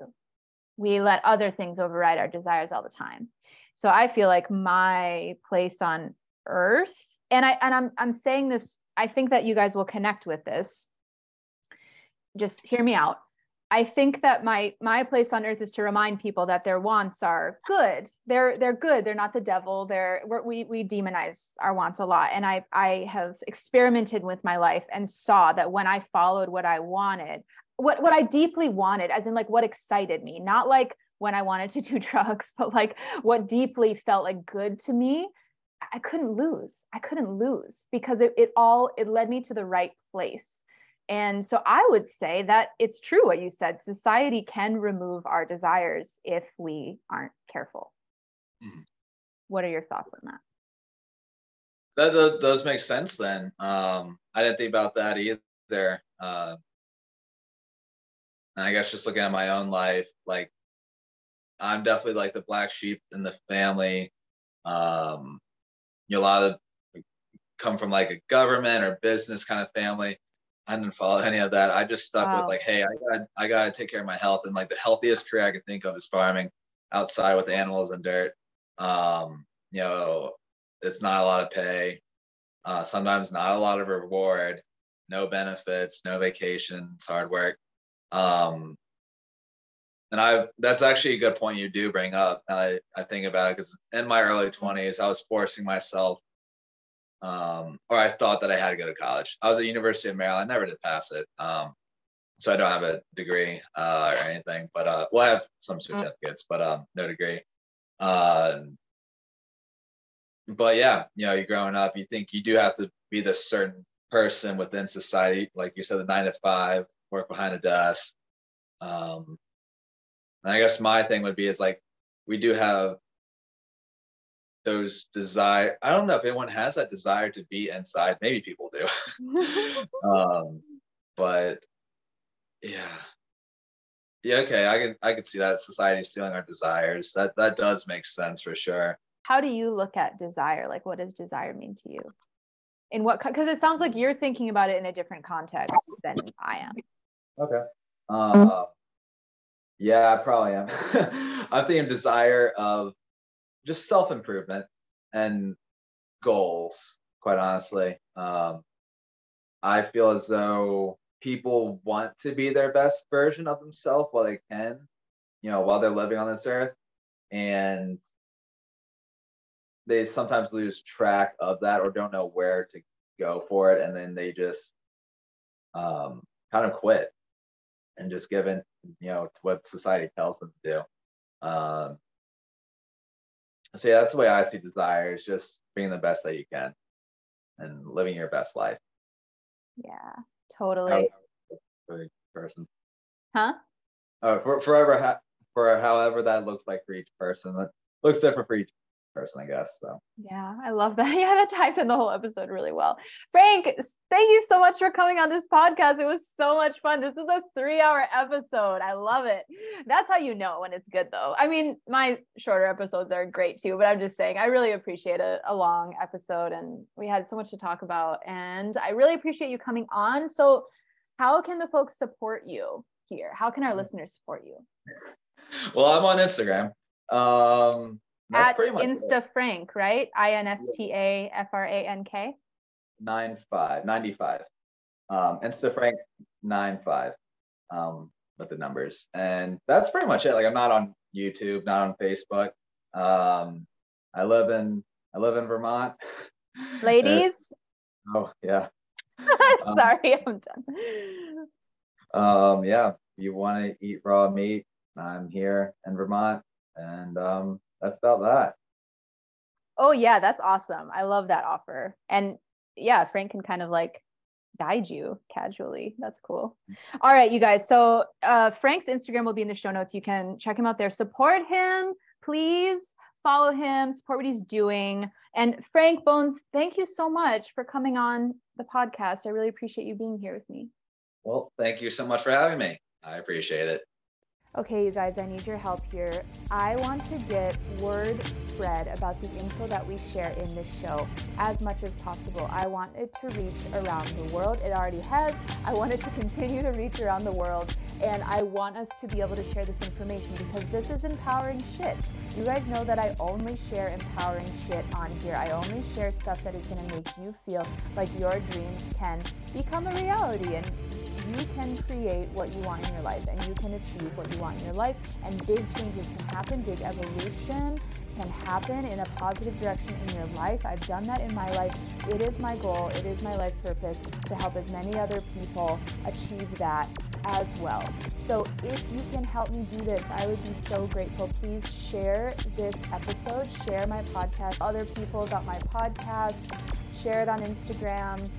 We let other things override our desires all the time. So I feel like my place on earth, and I and I'm I'm saying this, I think that you guys will connect with this just hear me out. I think that my my place on earth is to remind people that their wants are good. They're they're good. They're not the devil. They're we we demonize our wants a lot, and I I have experimented with my life and saw that when I followed what I wanted, what what I deeply wanted, as in like what excited me, not like when I wanted to do drugs, but like what deeply felt like good to me. I couldn't lose. I couldn't lose because it it all it led me to the right place and so I would say that it's true what you said. Society can remove our desires if we aren't careful. Mm-hmm. What are your thoughts on that? That, that does make sense then. Um, I didn't think about that either. Uh, and I guess just looking at my own life, like I'm definitely like the black sheep in the family. Um, you know, a lot of come from like a government or business kind of family. I didn't follow any of that. I just stuck wow. with like, hey, I got I got to take care of my health, and like the healthiest career I could think of is farming, outside with animals and dirt. Um, you know, it's not a lot of pay, uh, sometimes not a lot of reward, no benefits, no vacations, hard work. Um, and I that's actually a good point you do bring up. And I, I think about it because in my early 20s, I was forcing myself um, or I thought that I had to go to college. I was at University of Maryland. I never did pass it. Um, so I don't have a degree uh, or anything, but uh, well, I have some certificates, but um, no degree. Uh, but yeah, you know, you're growing up, you think you do have to be this certain person within society, like you said, the nine to five, work behind a desk. Um, and I guess my thing would be is like we do have those desire i don't know if anyone has that desire to be inside maybe people do um but yeah yeah okay i can i can see that society stealing our desires that that does make sense for sure how do you look at desire like what does desire mean to you in what because it sounds like you're thinking about it in a different context than I am. Okay. Uh, yeah, I probably am. I'm thinking desire of just self improvement and goals. Quite honestly, um, I feel as though people want to be their best version of themselves while they can, you know, while they're living on this earth, and they sometimes lose track of that or don't know where to go for it, and then they just um, kind of quit and just give in, you know, to what society tells them to do. Um, so yeah, that's the way I see desire is just being the best that you can and living your best life. Yeah, totally. For each person. Huh? Oh, for forever, ha- for however that looks like for each person. That looks different for each person, I guess. So yeah, I love that. Yeah, that ties in the whole episode really well. Frank, thank you so much for coming on this podcast. It was so much fun. This is a three-hour episode. I love it. That's how you know when it's good, though. I mean, my shorter episodes are great too, but I'm just saying I really appreciate a, a long episode, and we had so much to talk about. And I really appreciate you coming on. So, how can the folks support you here? How can our listeners support you? Well, I'm on Instagram. Um, that's at Insta. Frank, right? I N S T A F R A N K. nine five, 95. Um, Insta Frank nine five um, with the numbers, and that's pretty much it. Like I'm not on YouTube, not on Facebook. Um, I live in I live in Vermont. Ladies, And- oh yeah. Um, sorry, I'm done. Um, yeah. You want to eat raw meat, I'm here in Vermont, and um, that's about that. Oh yeah, that's awesome. I love that offer. And yeah, Frank can kind of like guide you casually. That's cool. All right, you guys. So uh, Frank's Instagram will be in the show notes. You can check him out there. Support him, please. Follow him. Support what he's doing. And Frank Bones, thank you so much for coming on the podcast. I really appreciate you being here with me. Well, thank you so much for having me. I appreciate it. Okay, you guys, I need your help here. I want to get word spread about the info that we share in this show as much as possible. I want it to reach around the world. It already has. I want it to continue to reach around the world. And I want us to be able to share this information because this is empowering shit. You guys know that I only share empowering shit on here. I only share stuff that is going to make you feel like your dreams can become a reality and you can create what you want in your life and you can achieve what you want in your life and big changes can happen big evolution can happen in a positive direction in your life. I've done that in my life. It is my goal it is my life purpose to help as many other people achieve that as well. So if you can help me do this i would be so grateful. Please share this episode share my podcast other people about my podcast share it on instagram.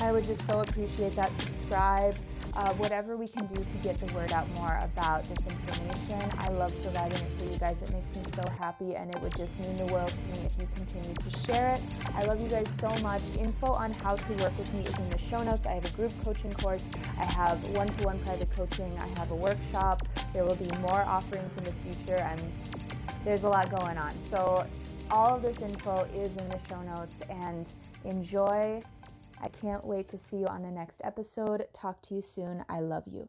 I would just so appreciate that. Subscribe, uh, whatever we can do to get the word out more about this information. I love providing it for you guys. It makes me so happy, and it would just mean the world to me if you continue to share it. I love you guys so much. Info on how to work with me is in the show notes. I have a group coaching course, I have one to one private coaching, I have a workshop. There will be more offerings in the future, and there's a lot going on. So, all of this info is in the show notes, and enjoy. I can't wait to see you on the next episode. Talk to you soon. I love you.